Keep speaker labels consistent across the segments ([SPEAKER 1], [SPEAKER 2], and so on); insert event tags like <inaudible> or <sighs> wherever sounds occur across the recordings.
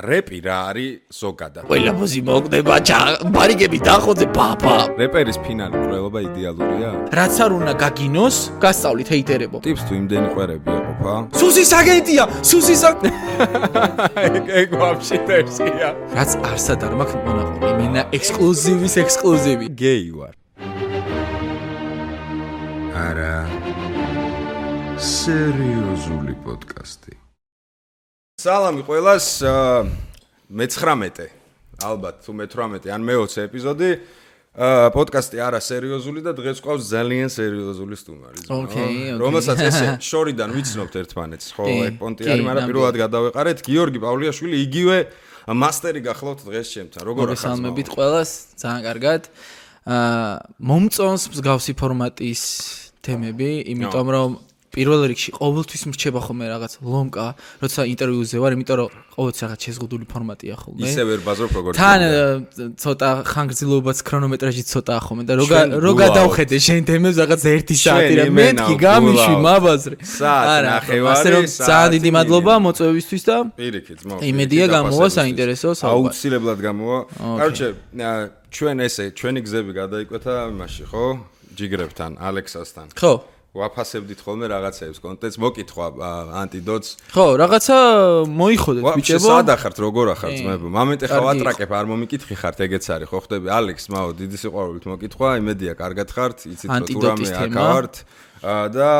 [SPEAKER 1] რეპი რა არის ზოგადად?
[SPEAKER 2] ყველა მოზი მოგდება, ბარიგები დახოძე პაპა.
[SPEAKER 1] რეპერის ფინალი ყრელობა იდეალურია?
[SPEAKER 2] რაც არ უნდა გაგინოს, გასწავლით ჰეითერებო.
[SPEAKER 1] ტიპს თუ იმდენი ყვერები ეყოფა?
[SPEAKER 2] სუსის აგენტია, სუსის <laughs>
[SPEAKER 1] ეგ ვაფშე თერსია.
[SPEAKER 2] რაც არსად არ მაქვს მონაყოლი, მენა ექსკლუზივის ექსკლუზივი.
[SPEAKER 1] გეი ვარ.
[SPEAKER 3] არა. სერიოზული პოდკასტი.
[SPEAKER 1] სალამი ყველას. მე-19 ალბათ თუ მე-18 ან მე-20 ეპიზოდი. პოდკასტი არა სერიოზული და დღეს ყავს ძალიან სერიოზული სტუმარი
[SPEAKER 2] ოკეი
[SPEAKER 1] რომელსაც ესე <laughs> შორიდან ვიცნობთ ერთმანეთს ხო? ეგ პონტი არის მაგრამ პირველად გადავეყარეთ. გიორგი პავლიაშვილი იგივე მასტერი გახლავთ დღეს ჩემთან როგორ ახალ
[SPEAKER 2] სამებით ყველას ძალიან კარგად. აა მომწონს მსგავსი ფორმატის თემები იმიტომ რომ პირველ რიგში ყოველთვის მრჩება ხოლმე რაღაც ლომკა, როცა ინტერვიუზე ვარ, იმიტომ რომ ყოველთვის რაღაც შეზღუდული ფორმატია ხოლმე.
[SPEAKER 1] ისე ვერ ბაზრობ როგორ.
[SPEAKER 2] თან ცოტა ხანგრძლივობაც ქრონომეტრაჟი ცოტაა ხოლმე და როგა როგა დავხედე შენ თემებს რაღაც 1 საათი რა მეთქი გამიშვი მაბაზრე.
[SPEAKER 1] საათი ნახევარი. ასე რომ
[SPEAKER 2] ძალიან დიდი მადლობა მოწვევისთვის და
[SPEAKER 1] პირიქით ძმაო.
[SPEAKER 2] იმედია გამოვა საინტერესო საუბარი.
[SPEAKER 1] აუცილებლად გამოვა. კაროჩე ჩვენ ესე ჩვენი გზები გადაიკვეთა იმაში ხო? ჯიგრებთან, ალექსასთან.
[SPEAKER 2] ხო.
[SPEAKER 1] ვაფასებდით ხოლმე რაღაცეებს კონტენტს მოკითხვა ანტიდოტს.
[SPEAKER 2] ხო რაღაცა მოიხოდეთ ბიჭებო.
[SPEAKER 1] სად ახართ როგორ ახართ? ძმებო მომენტე ხავ ატრაკებ არ მომიკითხი ხართ ეგეც არის ხო? ხდები ალექს მაო დიდი სიყვარულით მოკითხვა იმედია კარგად ხართ იცით რომ თურმე აკავართ და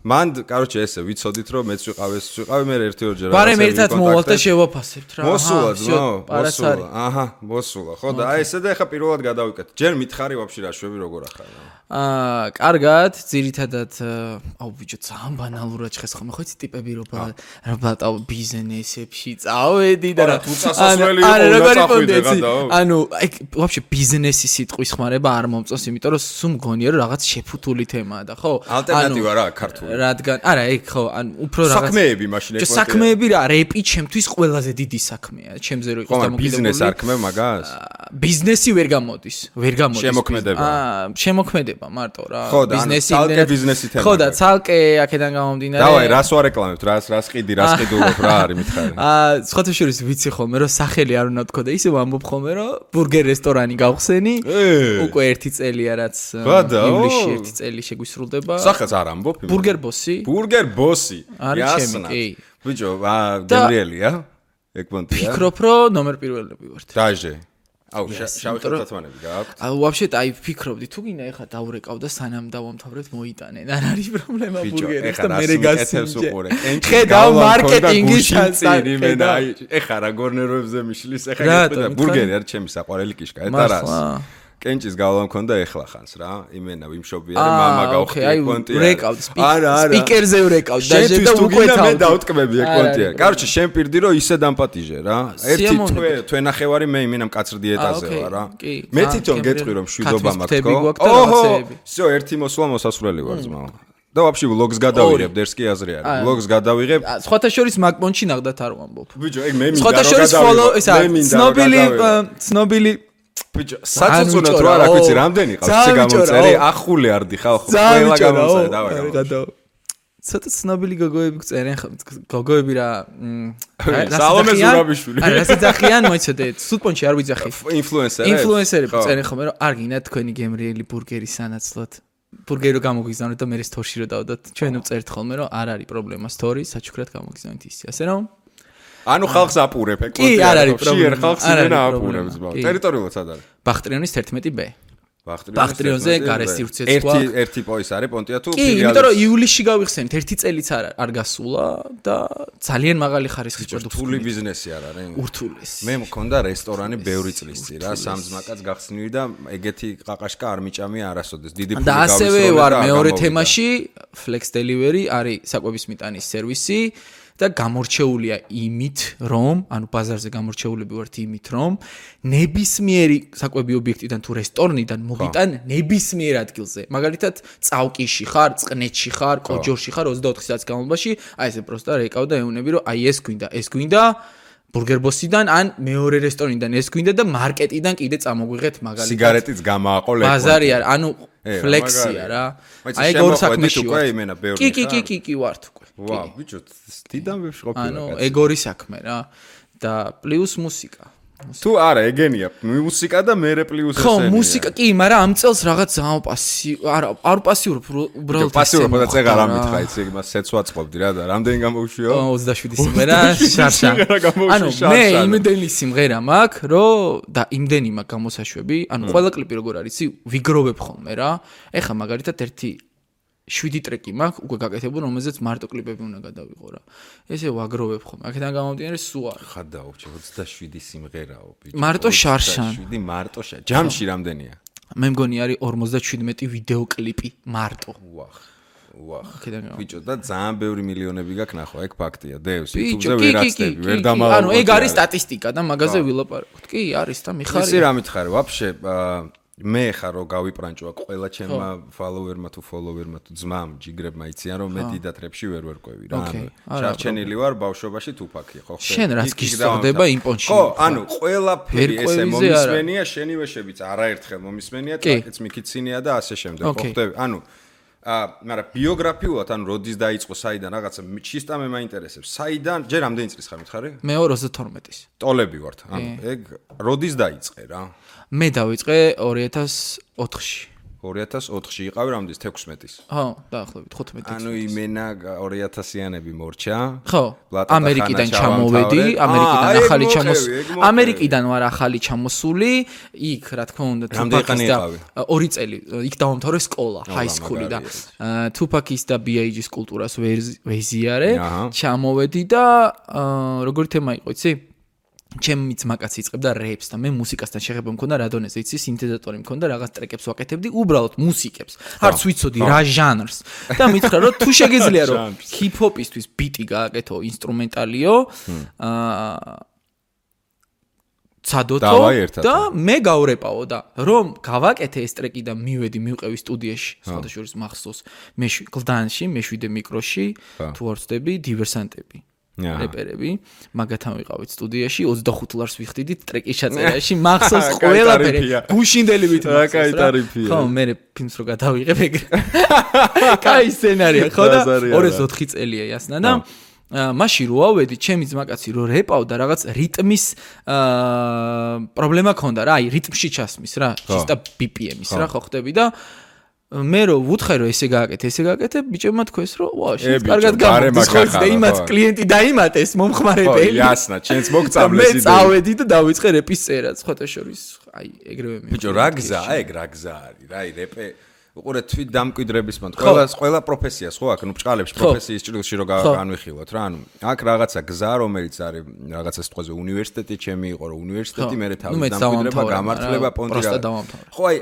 [SPEAKER 1] მან, კაროჩე, ესე ვიცოდით, რომ მეც ვიყავ ეს ვიყავ მე ერთი ორჯერ რაღაცა.
[SPEAKER 2] ბარემ ერთად მოვალ და შევაფასებთ რა.
[SPEAKER 1] მოსულა, ძმაო, მოსულა. აჰა, მოსულა. ხო და აი ესე და ეხა პირველად გადავიკეთე. ჯერ მითხარი ვაფშე რა შვები როგორ ახარ.
[SPEAKER 2] აა, კარგად, ძირითადად აუ ბიჭო, ძალიან ბანალურად ხეს ხომ ხო იცი ტიპები რო რა ბატა ბიზნესებში წავედი და რა
[SPEAKER 1] თუ წასასვლელი იყო წახვიდე გადაო.
[SPEAKER 2] ანუ აი ვაფშე ბიზნესი სიტყვის ხმარება არ მომწონს, იმიტომ რომ სულ მგონია რომ რაღაც შეფუთული თემაა და ხო?
[SPEAKER 1] ალტერნატივა რა ქართული.
[SPEAKER 2] რადგან არა ეგ ხო ან უფრო
[SPEAKER 1] რაღაც საქმეები მაშინ
[SPEAKER 2] ეგ საქმეები რა რეპი ჩემთვის ყველაზე დიდი საქმეა. ჩემზე რო იყოს
[SPEAKER 1] დამოკიდებული. ბიზნეს არ ქმე მაგას?
[SPEAKER 2] ბიზნესი ვერ გამოდის ვერ გამოდის
[SPEAKER 1] შემოქმედება.
[SPEAKER 2] აა შემოქმედება მარტო რა
[SPEAKER 1] ბიზნესი ცალკე ბიზნესი თემა
[SPEAKER 2] ხო და ცალკე აქედან გამომდინარე
[SPEAKER 1] დავაი რას ვარეკლამებთ რას რას ყიდი რას ყიდულობ? რა არის მითხარი? <laughs>
[SPEAKER 2] აა სხვათა შორის ვიცი ხოლმე რომ სახელი არ უნდა თქო და ისე ვამბობ ხოლმე რომ ბურგერ რესტორანი გავხსენი უკვე ერთი წელია რაც ივლისში ერთი წელი შეგვისრულდება.
[SPEAKER 1] სახეს არ ამბობ
[SPEAKER 2] ბურგერ ბოსი?
[SPEAKER 1] ბურგერ ბოსი.
[SPEAKER 2] არის ჩემი, კი.
[SPEAKER 1] ბიჭო, აა გემრიელია? ეგ პონტია.
[SPEAKER 2] ფიქრობ, რომ ნომერ პირველები ვართ.
[SPEAKER 1] დაჟე. აუ, შავი ხალხათმანები გააქვთ?
[SPEAKER 2] აუ, ვაფშე, აი ფიქრობდი, თუ გინდა ეხა დაურეკავ და სანამ დავამთავრეთ მოიტანენ. არ არის პრობლემა ბურგერის და მე
[SPEAKER 1] გასინჯე.
[SPEAKER 2] ხედავ მარკეტინგის
[SPEAKER 1] ჩანწერი მე და აი, ეხა რა გორნეროებზე მიშლის, ეხა გეტყვი და ბურგერი არის ჩემი საყვარელი კიშკა, ეტარას. კენჭის გავლა მქონდა ეხლა ხანს რა იმენა ვიმშობი არის მამა გავხდი
[SPEAKER 2] კონტი რეკავ სპიკერზე ვრეკავ და
[SPEAKER 1] შენ და უკვე მე დაუტკბები ეგ კონტია კაროჩე შენ პირდი რომ ისე დამპატიჟე რა ერთი თვე თვენახევარი მე იმენა მკაცრ დიეტაზე ვარ რა მე თვითონ გეტყვი რომ შვიდობა მაქვს ხო ოჰო всё ერთი მოსვლა მოსასვლელი ვარ ძმაო და ვაფშე ვლოგს გადავიღებ დერსკი აზრი არის ვლოგს გადავიღებ
[SPEAKER 2] სხვათა შორის მაგპონჩი ნახდათ არ ვამბობ
[SPEAKER 1] ბიჭო ეგ მე მინდა
[SPEAKER 2] სხვათა შორის ფოლო ესა ცნობილი ცნობილი
[SPEAKER 1] ბიჭო, საწუწუნოთ რა, რა ვიცი, რამდენი ყავს ეს გამოწერი? ახული არდი ხალ ხო?
[SPEAKER 2] ყველა გამოწერი, დავაი. გადაო. ცოტა ცნობილი გოგოები წერენ ხო? გოგოები რა,
[SPEAKER 1] სალომე ზურაბიშვილი.
[SPEAKER 2] არა, რასაც ახიან, მოიცოდე, სუპონჩი არ ვიძახი.
[SPEAKER 1] ინფლუენსერები.
[SPEAKER 2] ინფლუენსერები წერენ ხოლმე, რომ არ გინდა თქვენი გემრიელი ბურგერი სანაცვლოდ. ბურგერი რო გამოგიზავნოთ და მე სტორში რო დავდოთ. ჩვენ უწერთ ხოლმე, რომ არ არის პრობლემა სტორი, საჩუქრად გამოგიზავნით ისე. ასე რომ
[SPEAKER 1] ანუ ხალხს აპურებ ეკ
[SPEAKER 2] კი არ არის პრობლემა
[SPEAKER 1] ხალხს იმენა აპურებს ბა ტერიტორიულად სად არის?
[SPEAKER 2] ბახტრიონის 11-ბ ბახტრიონზე გარესი ურცეც
[SPEAKER 1] ყვა ერთი ერთი პოის არის პონტია თუ
[SPEAKER 2] კი იმიტომ რომ ივლისში გავიხსენით ერთი წელიც არ არ გასულა და ძალიან მაღალი ხარისხის პროდუქტი
[SPEAKER 1] ურთული ბიზნესი არ არის
[SPEAKER 2] ურთულესი.
[SPEAKER 1] მე მქონდა რესტორანი ბევრი წლის წინ რა სამძმაკაც გახსნილი და ეგეთი ყაყაშკა არ მიჭამია არასოდეს. დიდი ფული
[SPEAKER 2] გავისროლე და ასევე ვარ მეორე თემაში flex delivery არის საკვების მიტანის სერვისი და გამორჩეულია იმით, რომ, ანუ ბაზარზე გამორჩეულები ვართ იმით, რომ ნებისმიერი საკვები ობიექტიდან თუ რესტორნიდან მოგიტან ნებისმიერ ადგილზე. მაგალითად, წავკიში ხარ, წყნეთში ხარ, კოჯორში ხარ 24 საათის განმავლობაში, აი ესე პროსტა რეკავ და ეუნები, რომ აი ეს გვინდა, ეს გვინდა ბურგერბოსიდან ან მეორე რესტორნიდან ეს გვინდა და მარკეტიდან კიდე წამოგვიღეთ მაგალითად.
[SPEAKER 1] სიგარეტიც გამააყო ლეკვი.
[SPEAKER 2] ბაზარი არა, ანუ ფლექსია რა. აი ეგ ორ საქმეში ვარ. კი კი კი კი კი ვარ თუ.
[SPEAKER 1] ვა, ბიჭო, სტიდან ვეშ ყოფილი.
[SPEAKER 2] ანუ ეგორი საქმე რა. და პლუს მუსიკა.
[SPEAKER 1] თუ არა ეგენია მუსიკა და მერე პლუს ესენია.
[SPEAKER 2] ხო მუსიკა კი მაგრამ ამ წელს რაღაც ძალიან პასი არა არ პასიურ უბრალოდ
[SPEAKER 1] პასიურ და წეგა რა. მითხრა იცი იმას შეცვაწყობდი რა და რამდენი გამოუშვიო
[SPEAKER 2] 27 სიმღერა შარშა. ანუ მე იმდენი სიმღერა მაქვს რომ და იმდენი მაქვს გამოსაშვები. ანუ ყველა კლიპი როგორ არის იცი ვიგროვებ ხოლმე რა. ეხა მაგალითად ერთი 7 ტრეკი მაქვს უკვე გაკეთებული, რომელზეც მარტო კლიპები უნდა გადავიღო რა. ესე ვაგროვებ ხომ. აქედან გამომდინარე სულ არ.
[SPEAKER 1] ხადაო, 27 სიმღერაო, ბიჭო.
[SPEAKER 2] მარტო შარშან.
[SPEAKER 1] 7 მარტო შარშან. ჯამში რამდენია?
[SPEAKER 2] მე მგონი არის 57 ვიდეო კლიპი მარტო.
[SPEAKER 1] ვახ. ვახ. ბიჭო და ძალიან ბევრი მილიონები გაქვს ნახო, ეგ ფაქტია. დევს, YouTube-ზე ვერ აცდები, ვერ დამალავ.
[SPEAKER 2] ანუ ეგ არის სტატისტიკა და მაგაზე ვილაპარაკოთ. კი, არის და მიხარი.
[SPEAKER 1] ისი რა მითხარი? ვაფშე აა მე ხარ რო გავიპრანჭვა ყველა ჩემმა ფოლოვერმა თუ ფოლოვერმა თუ ძმამ ჯიგრებმა იციან რომ მე დიდად რებში ვერ ვერკვევი რა ანუ შარჩენილი ვარ ბავშვობაში თუფაკი ხო
[SPEAKER 2] შენ რაც გისწორდება იმპონში
[SPEAKER 1] ხო ანუ ყველაფერი ესე მომისმენია შენივე შებიც არაერთხელ მომისმენია თაკიც მიქიცინია და ასე შემდეგ ხო ხტები ანუ ა მაგრამ ბიოგრაფიულად ანუ როდის დაიწყო საიდან რაღაცა ჩისტა მე მაინტერესებს. საიდან ჯერ ამდენი წლის ხარ მითხარი
[SPEAKER 2] მე 2012-ის
[SPEAKER 1] ტოლები ვართ ანუ ეგ როდის დაიწყე რა
[SPEAKER 2] მე დავიწყე 2004-ში.
[SPEAKER 1] 2004-ში იყავი რამდენის 16-ის?
[SPEAKER 2] ხო, დაახლოებით 15-ის.
[SPEAKER 1] ანუ იმენა 2000-იანები მორჩა.
[SPEAKER 2] ხო. ამერიკიდან ჩამოვედი, ამერიკიდან ახალი ჩამოსული. ამერიკიდან ვარ ახალი ჩამოსული. იქ, რა თქმა უნდა,
[SPEAKER 1] თუპაკის და
[SPEAKER 2] ორი წელი იქ დავამთავრე სკოლა, ჰაისკული და თუპაკის და BIG-ის კულტურას ვეზიარე. ჩამოვედი და როგორი თემა იყო, იცი? ჩემი ძმაკაც იწყებდა რეპს და მე მუსიკასთან შეხება მქონდა რადონეზე იცი სინთეზატორი მქონდა რაღაც ტრეკებს ვაკეთებდი უბრალოდ მუსიკებს არც ვიცოდი რა ჟანრს. და მითხრა რომ თუ შეგიძლია რომ ჰიპ-ჰოპისთვის ბიტი გააკეთო ინსტრუმენტალიო აა ცადოთო და მე გავრეპაო და რომ გავაკეთე ეს ტრეკი და მივედი მივყევი სტუდიაში სხვადასხვა მახსოვს მე გლდანში მეშვიდე მიკროში თუ არ ვწდები დივერსანტები რეპერები. მაგათან ვიყავით სტუდიაში 25 ლარს ვიხდიდით ტრეკის ჩაწერაში. <laughs> მახსოვს ყველაფერი გუშინდელი ვით
[SPEAKER 1] მახსოვს რა.
[SPEAKER 2] ხო მე ფილმს რო გადავიღებ ეგრე. <laughs> კაი სცენარია ხო და 2004 წელია იასნა. და მაშინ რო ავედი ჩემი ძმაკაცი რო რეპავდა რაღაც რიტმის აა პრობლემა ქონდა რა. აი რიტმში ჩასმის რა. ჩისტა BPM-ის რა ხო. ხდები და მე რო ვუთხე რომ ესე გააკეთე, ესე გააკეთე, ბიჭებმა თქვეს რომ ვა, შენ კარგად გამოდის ხო და იმათ კლიენტი დაიმატეს მომხმარებელი.
[SPEAKER 1] ო, ясно, ჩვენც მოგწამლეს
[SPEAKER 2] იდეა. მე წავედი და დავიწყე რეპის წერაც, ხოთა შორის. აი, ეგრევე მე.
[SPEAKER 1] ბიჭო, რა გზა, აი, რა გზა არის, რა, აი, რეპე უყურე თვით დამკვიდრების მანდ ყველა ყველა პროფესიას ხო აქ ნუ ბჭყალებში პროფესიის ჭრილში რო განვიხილოთ რა ანუ აქ რაღაცა გზა რომელიც არის რაღაცა სიტყვაზე უნივერსიტეტი ჩემი იყო რომ უნივერსიტეტი მე თავის დამკვიდრება გამართლება პონტი რა ხო აი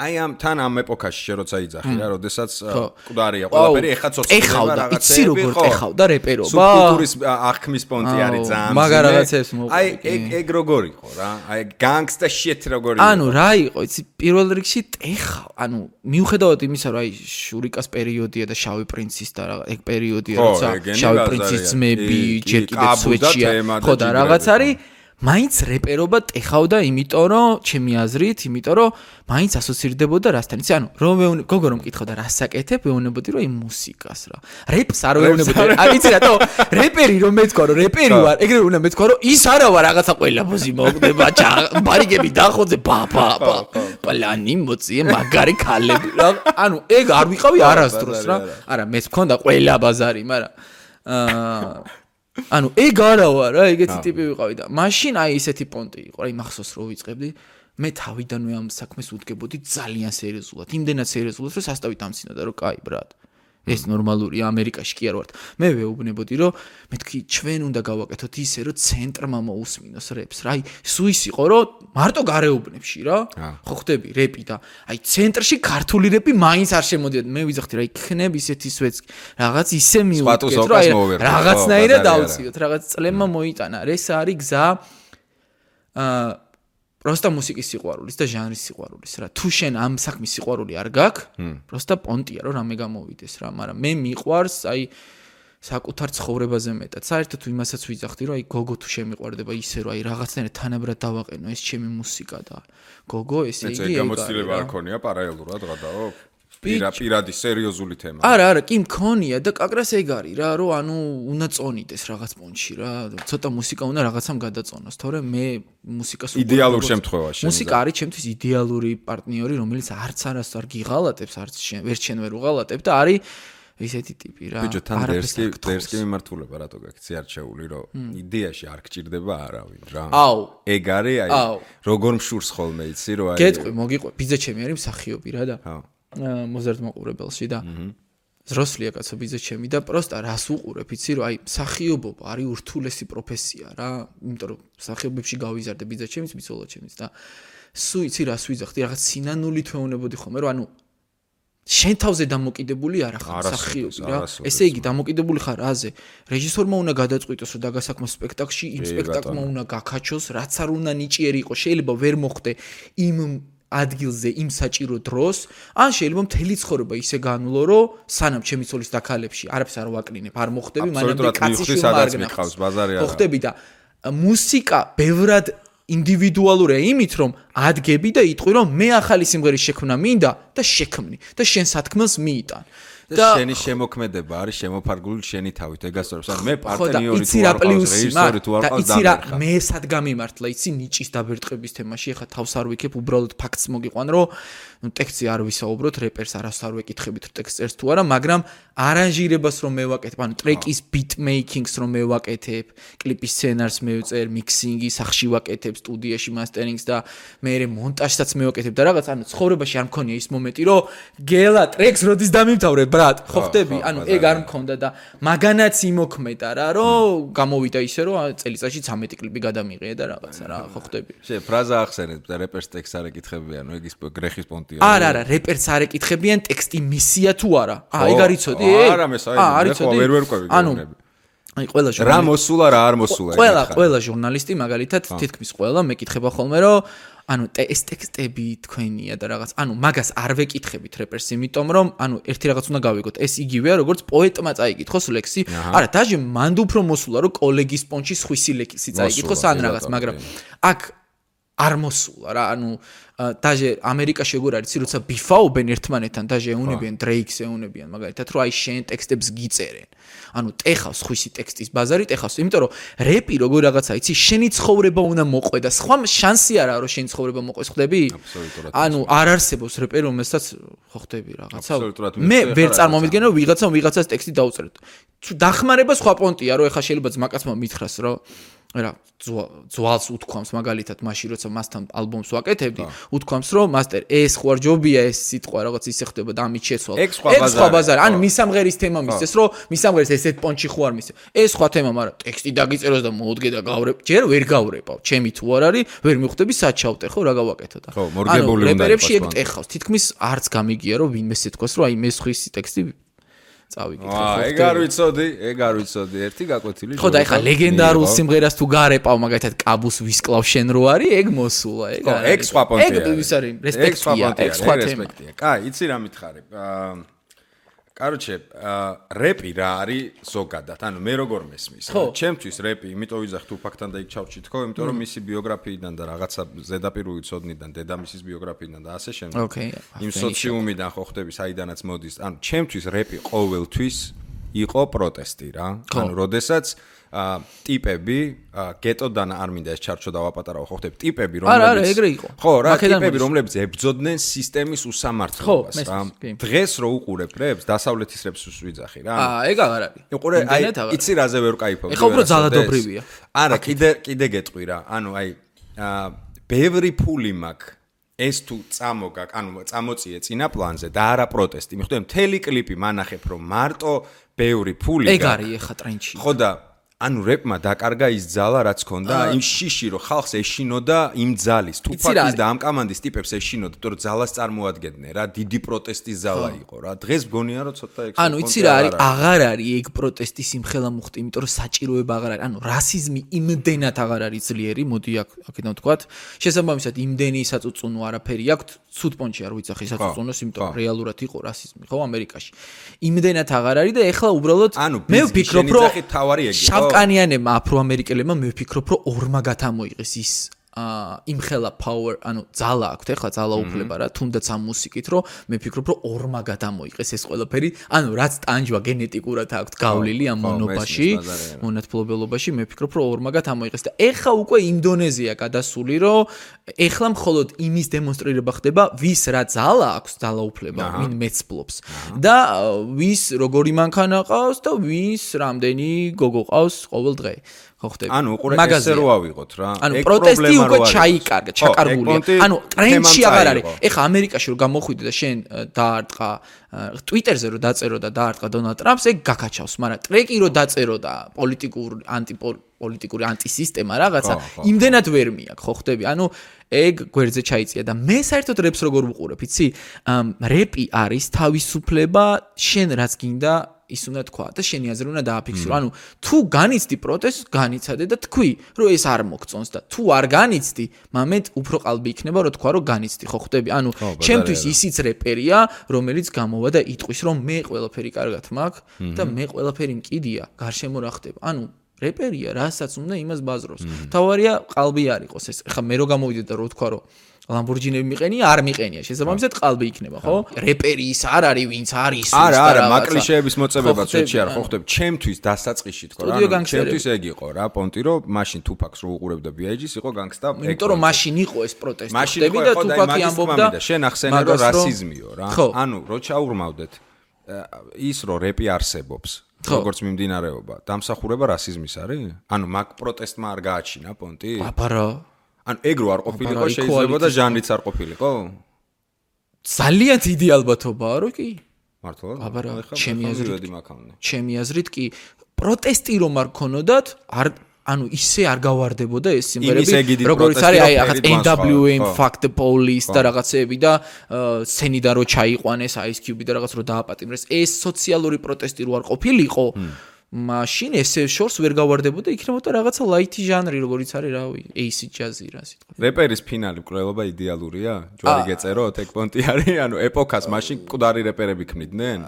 [SPEAKER 1] აი ამ თან ამ ეპოქაში შე როცა იძახი რა, როდესაც მკვდარია ყველაფერი, ეხა ცოცხლდება
[SPEAKER 2] ეხავდა, იცი როგორ ეხავდა რეპერობა.
[SPEAKER 1] სუბკულტურის აღქმის პონტი არის ძალიან.
[SPEAKER 2] მაგარ რაღაცებს მოყვი.
[SPEAKER 1] აი ეგ ეგ როგორ იყო რა? აი განგსტა შიტ როგორ იყო?
[SPEAKER 2] ანუ რა იყო, იცი პირველ რიგში ტეხა, ანუ მიუხედავად იმისა, რომ აი შურიკას პერიოდია და შავი პრინცის და რა ეგ პერიოდია, როცა შავი პრინცის ძმები ჯერ კიდევ სუეჩია, ხო და რაღაც არის მაინც რეპერობა ტეხავდა, იმიტომ რომ ჩემი აზრით, იმიტომ რომ მაინც ასოცირდებოდა რასთან. იცი, ანუ რომ გოგო რომ მკითხავდა რას საკეთებ, ვეუნებოდი რომ იმ მუსიკას რა. რეპს არ ვეუნებოდი. აი იცი რატო? რეპერი რომ მეთქვა რომ რეპერი ვარ, ეგრე უნდა მეთქვა რომ ის არა ვარ რაღაცა ყველა ბოზი მოგდება, ბარიგები დახოძე, ბა ბა ბა. პლანი მოწიე მაგარი ქალები რა. ანუ ეგ არ ვიყავი არასდროს რა. არა, მე მქონდა ყველა ბაზარი, მაგრამ აა ანუ ეგ არა ვარ რა ეგეთი ტიპი ვიყავი და მაშინ აი ესეთი პონტი იყო აი მახსოვს რო ვიწყებდი მე თავიდანვე ამ საქმეს უდგებოდი ძალიან სერიოზულად იმდენად სერიოზულად რომ სასტავი დამცინოდა რომ კაი ბრატ ეს ნორმალურია ამერიკაში კი არ ვარ. მე ვეუბნებოდი რომ მეთქი ჩვენ უნდა გავაკეთოთ ისე რომ ცენტრმა მოусმინოს რეპს. რა, აი სუის იყო რომ მარტო გარეუბნებში რა. ხო ხდები რეპი და აი ცენტრში ქართული რეპი მაინც არ შემოდიოდა. მე ვიზახდი რა იქნებ ისეთი სვეც რაღაც ისე მიუგეთ რა რაღაცნაირად დავწიოთ, რაღაც წლემა მოიტანა. ეს არის გზა აა პროსტა მუსიკის სიყვარულის და ჟანრის სიყვარულის რა. თუ შენ ამ საქმის სიყვარული არ გაქვს, პროსტა პონტია რომ რამე გამოვიდეს რა, მაგრამ მე მიყვარს აი საკუთარ ცხოვრებაზე მეტად. საერთოდ იმასაც ვიძახდი რომ აი გოგო თუ შემიყვარდება ისე რომ აი რაღაცნაირად თანაბრად დავაყენო ეს ჩემი მუსიკა და გოგო ესე იგი ეგ
[SPEAKER 1] გამოცდილება არ ქონია პარალელურად გადაო პირადი სერიოზული თემა.
[SPEAKER 2] არა, არა, კი მქონია და კაკრას ეგ არის რა, რომ ანუ უნდა წონიდეს რაღაც პონჩი რა, ცოტა მუსიკა უნდა რაღაცამ გადაწონოს, თორემ მე მუსიკას
[SPEAKER 1] იდეალურ შემთხვევაში.
[SPEAKER 2] მუსიკა არის ჩემთვის იდეალური პარტნიორი, რომელიც არც არას არ გიღალატებს, არც ვერ შენ ვერ უღალატებ და არის ისეთი ტიპი რა.
[SPEAKER 1] ბიჭო, თან დერსკი, დერსკი მიმართულება რატო გაქცი არჩეული, რომ იდეაში არ გჭირდება არავინ რა.
[SPEAKER 2] აუ,
[SPEAKER 1] ეგ არის აი როგორ მშურს ხოლმე იცი რომ აი
[SPEAKER 2] გეტყვი, მოგიყვე, ბიძა ჩემი არის მსახიობი რა და. ხო. მოზერტ მოყურებელში და ზროსლია კაცო ბიძა ჩემი და პროსტა რას უყურებ იცი რომ აი მსახიობობა არის ურთულესი პროფესია რა. იმიტომ რომ მსახიობებში გავიზარდე ბიძა ჩემიც ბიცოლა ჩემიც და სუ იცი რას ვიზახდი? რაღაც სინანული თვეუნებოდი ხოლმე რომ ანუ შენ თავზე დამოკიდებული არ ახარ მსახიობი რა. ესე იგი დამოკიდებული ხარ რაზე რეჟისორმა უნდა გადაწყვიტოს რომ დაგასაქმოს სპექტაკლში იმ სპექტაკლმა უნდა გაკაჩოს რაც არ უნდა ნიჭიერი იყოს შეიძლება ვერ მოხდე იმ ადგილზე იმ საჭირო დროს, ან შეიძლება მთელი ცხოვრება ისე განვლო, რომ სანამ ჩემი ცოლის დაქალებში არაფერს არ ვაკნინებ, არ მოხდები, მანამდე კაცი
[SPEAKER 1] შემარგნავს ბაზარი არა.
[SPEAKER 2] მოხდები და მუსიკა ბევრად ინდივიდუალურია იმით, რომ ადგები და იტყვი, რომ მე ახალი სიმღერის შექმნა მინდა და შექმნი და შენ სათქმელს მიიტან.
[SPEAKER 1] და შენი შემოქმედება არის შემოფარგლული შენი თავით ეგასწორებს ან მე პარტნიორი თუ არ ყავს რეჟისორი თუ არ ყავს და იცი რა
[SPEAKER 2] მე სად გამიმართლა იცი ნიჭის დაბერტყების თემაში ეხა თავს არ ვიქებ უბრალოდ ფაქტს მოგიყვან რომ ნუ ტექსტი არ ვისაუბროთ რეპერს არას არ ვეკითხებით ტექსტს წერს თუ არა მაგრამ არანჟირებას რომ მე ვაკეთებ ანუ ტრეკის მეიქინგს რომ მე ვაკეთებ კლიპის სცენარს მე ვწერ მიქსინგი სახში ვაკეთებ სტუდიაში მასტერინგს და მე მონტაჟსაც მე ვაკეთებ და რაღაც ანუ ცხოვრებაში არ მქონია ის მომენტი რომ გელა ტრეკს როდის დამიმთავრე ბრატ ხო ხდები? ანუ ეგ არ მქონდა და მაგანაც იმოქმედა რა რომ გამოვიდა ისე რომ წელიწადში 13 კლიპი გადამიღია და რაღაცა რა ხო ხდები?
[SPEAKER 1] შე ფრაზა ახსენეთ და რეპერს ტექსტ არ ეკითხებიან ნუ ეგის გრეხის პონტია
[SPEAKER 2] არა არა რეპერს არ ეკითხებიან ტექსტი მისია თუ არა? აა ეგ არიცოდი
[SPEAKER 1] არა მე საერთოდ ხო ვერ ვერ ყვევი ანუ
[SPEAKER 2] აი ყველა
[SPEAKER 1] ჟურნალისტი რა მოსულა რა არ მოსულა
[SPEAKER 2] ყველა ყველა ჟურნალისტი მაგალითად თითქმის ყველა მეკითხება ხოლმე რომ ანუ ეს ტექსტები თქვენია და რაღაც ანუ მაგას არ ვეკითხებით რეპერს იმიტომ რომ ანუ ერთი რაღაც უნდა გავიგოთ. ეს იგივეა როგორც პოეტმა წაიკითხოს ლექსი. არა დაჟე მანდ უფრო მოსულა რომ კოლეგის პონჩი სხვისი ლექსი წაიკითხოს ან რაღაც მაგრამ აქ არ მოსულა რა ანუ დაჟე ამერიკაში როგორ არის როცა ბიფაობენ ერთმანეთთან დაჟე ეუნებიან დრეიქს ეუნებიან მაგალითად რომ აი შენ ტექსტებს გიწერენ. ანუ ტეხავს ხვისი ტექსტის ბაზარი ტეხავს იმიტომ რომ რეპი როგორ რაღაცა იცი შენი ცხოვრება უნდა მოყვე და სხვა შანსი არა რომ შენი ცხოვრება მოყვეს ხდები ანუ არ არსებობს რეპი რომელსაც ხო ხდები რაღაცა. მე ვერ წარმომიდგენ რომ ვიღაცა ვიღაცას ტექსტი დაუწერეთ დახმარება სხვა პონტია რომ ეხა შეიძლება ძმაკაცმა მითხრას რომ რა ძვალს უთქვამს მაგალითად მაშინ როცა მასთან ალბომს ვაკეთებდი უთქვამს რომ მასტერ ეს ხო არ ჯობია ეს სიტყვა რაღაც ისე ხდება და ამით შეცვალ.
[SPEAKER 1] ეს სხვა
[SPEAKER 2] ბაზარი ან მისამღერის თემა მისცეს რომ მისამღერის ესეთ პონჩი ხო არ მისცეს. ეს სხვა თემა მაგრამ ტექსტი დაგიწეროს და მოუდგე და გავრებ ჯერ ვერ გავრებავ ჩემი თუ არ არის ვერ მიხვდები საჩავტე ხო რა გავაკეთო და
[SPEAKER 1] ხო მორგებული უნდა
[SPEAKER 2] რეპერებში ეგ ტეხავს თითქმის არც გამიგია რომ ვინმე სიტყვას რომ აი მე სხვისი ტექსტი წავიგეთ
[SPEAKER 1] ხო აა ეგ არ ვიცოდი ეგ არ ვიცოდი ერთი გაკვეთილი
[SPEAKER 2] ხო და ეხლა ლეგენდარულ სიმღერას თუ გარეპავ მაგალითად კაბუს ვისკლავ შენ რო არის ეგ მოსულა
[SPEAKER 1] ეგ არის. ეგ სხვა პონტია
[SPEAKER 2] ეგ ის არის რესპექტია ეგ სხვა თემა
[SPEAKER 1] კაი იცი რა მითხარი. აა კაროჩე, რეპი რა არის ზოგადად? ანუ მე როგორ მესმის? ჩემთვის რეპი, იმიტომ ვიზახ თუ ფაქტთან და იქ ჩავჭი თქო, იმიტომ რომ მისი ბიოგრაფიიდან და რაღაცა ზედაპირული ცოდნიდან, დედამისის ბიოგრაფიიდან და ასე შემდეგ.
[SPEAKER 2] ოკეი.
[SPEAKER 1] იმ სოციუმიდან ხო ხდები, საიდანაც მოდის. ანუ ჩემთვის რეპი ყოველთვის იყო პროტესტი რა. ანუ როდესაც ტიპები გეტოდან არ მინდა ეს ჩარჩო დავაპატარავ ხო ხდები ტიპები
[SPEAKER 2] რომლებიც არა არა ეგრე იყო.
[SPEAKER 1] ხო რა ტიპები რომლებიც ებძოდნენ სისტემის უსამართლობას რა. დღეს რო უყურებ რებს დასავლეთის რებს ვიძახი რა.
[SPEAKER 2] აა ეგ აღარ არის.
[SPEAKER 1] უყურე აი იცი რაზე ვერ кайფობ
[SPEAKER 2] ეხა უფრო ძალადობრივია.
[SPEAKER 1] არა კიდე კიდე გეტყვი რა. ანუ აი ბევრი ფული მაქვს. ეს თუ წამოგაკ, ანუ წამოწიე წინა პლანზე და არა პროტესტი. მიხვდები, მთელი კლიპი მანახებ, რომ მარტო ბევრი ფული
[SPEAKER 2] ეგ არის ეხა ტრენჩი.
[SPEAKER 1] ხო და ანუ რეპმა დაკარგა ის ძალა რაც ქონდა იმ შიში რომ ხალხს ეშინოდა იმ ძალის თუფაკის და ამ კამანდის ტიპებს ეშინოდა თორე ძალას წარმოადგენდნენ რა დიდი პროტესტის ზალა იყო რა. დღეს მგონია რომ ცოტა
[SPEAKER 2] ექსპერტი ანუ იცი რა არის? აღარ არის ეგ პროტესტის იმხელა მუხტი იმიტომ რომ საჭიროება აღარ არის. ანუ რასიზმი იმდენად აღარ არის ძლიერი მოდი აქ აქედან ვთქვათ. შესაბამისად იმდენი საწუწუნო არაფერი აქვს ცუდ პონჩი არ ვიცახი საწუწუნოს იმიტომ რეალურად იყო რასიზმი ხო ამერიკაში. იმდენად აღარ არის და ეხლა უბრალოდ
[SPEAKER 1] მე ვფიქრობ რომ თავარი ეგ იყო
[SPEAKER 2] კანიანებმა აფროამერიკელებმა მე ვფიქრობ რომ ორმა გათამოიღეს ის აა იმხელა power, ანუ ძალა აქვს, ეხლა ძალა უფლება რა, თუნდაც ამ მუსიკით, რომ მე ფიქრობ, რომ ორმა გადამოიყეს ეს ყველაფერი, ანუ რაც ტანჯვა გენეტიკურად აქვს გავლილი ამ მონობაში, მონათფლობელობაში, მე ფიქრობ, რომ ორმა გადამოიყეს და ეხლა უკვე ინდონეზია გადასული, რომ ეხლა მხოლოდ იმის დემონსტრირება ხდება, ვის რა ძალა აქვს, ძალა უფლება, ვინ მეცფლობს. და ვის როგორი მანქანა ყავს და ვის რამდენი გოგო ყავს ყოველ დღე. ხო ხტები.
[SPEAKER 1] ანუ უყურე ესე რო ავიღოთ რა.
[SPEAKER 2] ანუ პროტესტი უკვე ჩაიკარგა, ჩაკარგულია. ანუ ტრენდში აღარ არის. ეხა ამერიკაში რო გამოხვიდე და შენ დაარტყა ტვიტერზე რო დაწერო და დაარტყა დონალდ ტრამპს, ეგ გაკაჩავს, მაგრამ ტრეკი რო დაწერო და პოლიტიკურ ანტიპოლიტიკური ანტისისტემა რაღაცა, იმდენად ვერ მიაქ, ხო ხტები? ანუ ეგ გვერდზე ჩაიწია და მე საერთოდ რეპს როგორ ვუყურებ, იცი? რეპი არის თავისუფლება, შენ რაც გინდა ის უნდა თქვა და შენი აზრი უნდა დააფიქსირო. ანუ თუ განიცდი პროტესტს, განიცადე და თქვი, რომ ეს არ მოგწონს და თუ არ განიცდი, მამეთ უფრო ყალბი იქნება, რომ თქვა, რომ განიცდი, ხო ხვდები? ანუ ჩემთვის ისიც რეპერია, რომელიც გამოვა და იტყვის, რომ მე ყველაფერი კარგად მაქვს და მე ყველაფერი მკიდია, გარშემო რა ხდება. ანუ რეპერია, რასაც უნდა იმას ბაზრობს. თავარია ყალბი არ იყოს ეს. ეხლა მე რო გამოვიდე და რო თქვა, რომ ლამბორჯინები მიყენია, არ მიყენია. შესაბამისად ყალბი იქნება, ხო? რეპერი ის არ არის, ვინც არის ის
[SPEAKER 1] არა, არა, მაკლიშეების მოწებებაც ეჩი არ ხო ხდები. ჩემთვის დასაწყისში თქო რა. ჩემთვის ეგ იყო რა, პონტი რო მაშინ თუფაქს რო უყურებდა BIG-ს იყო განგსტა.
[SPEAKER 2] იმიტომ რომ მაშინ იყო ეს პროტესტი. ხდები და თუფაკი ამბობდა,
[SPEAKER 1] შენ ახსენე რომ რასიზმიო რა. ანუ რო ჩაურმავდეთ ის რო რეპი არსებობს. როგორც მიმდინარეობა, დამსახურება რასიზმის არის? ანუ მაგ პროტესტმა არ გააჩინა პონტი?
[SPEAKER 2] აბარო
[SPEAKER 1] ან ეგრო არ ყოფილიყო შეიძლება და ჟანრიც არ ყოფილიყო?
[SPEAKER 2] ძალიან დიდი ალბათობაა, რომ კი.
[SPEAKER 1] მართლა?
[SPEAKER 2] აბა, ჩემი აზრით ჩემი აზრით კი პროტესტი რომ არ ქონოდათ, არ ანუ ისე არ გავარდებოდა ეს სიმღერები როგორც არის აი რაღაც NWA fuck the police და რაღაცეები და სცენიდან რო ჩაიყვანეს Ice Cube და რაღაც რო დააპატიმრეს ეს სოციალური პროტესტი რო არ ყოფილიყო მაშინ ესე შორს ვერ გავარდებოდა იქნებოდა რაღაცა ლაითი ჟანრი როგორიც არის რავი AC ჯაზი რა სიტყვა
[SPEAKER 1] რეპერის ფინალი კვლეობა იდეალურია. ჯვარი გეწეროთ ეგ პონტი არის ანუ ეპოქას მაშინ მკვდარი რეპერები ქმნიდნენ.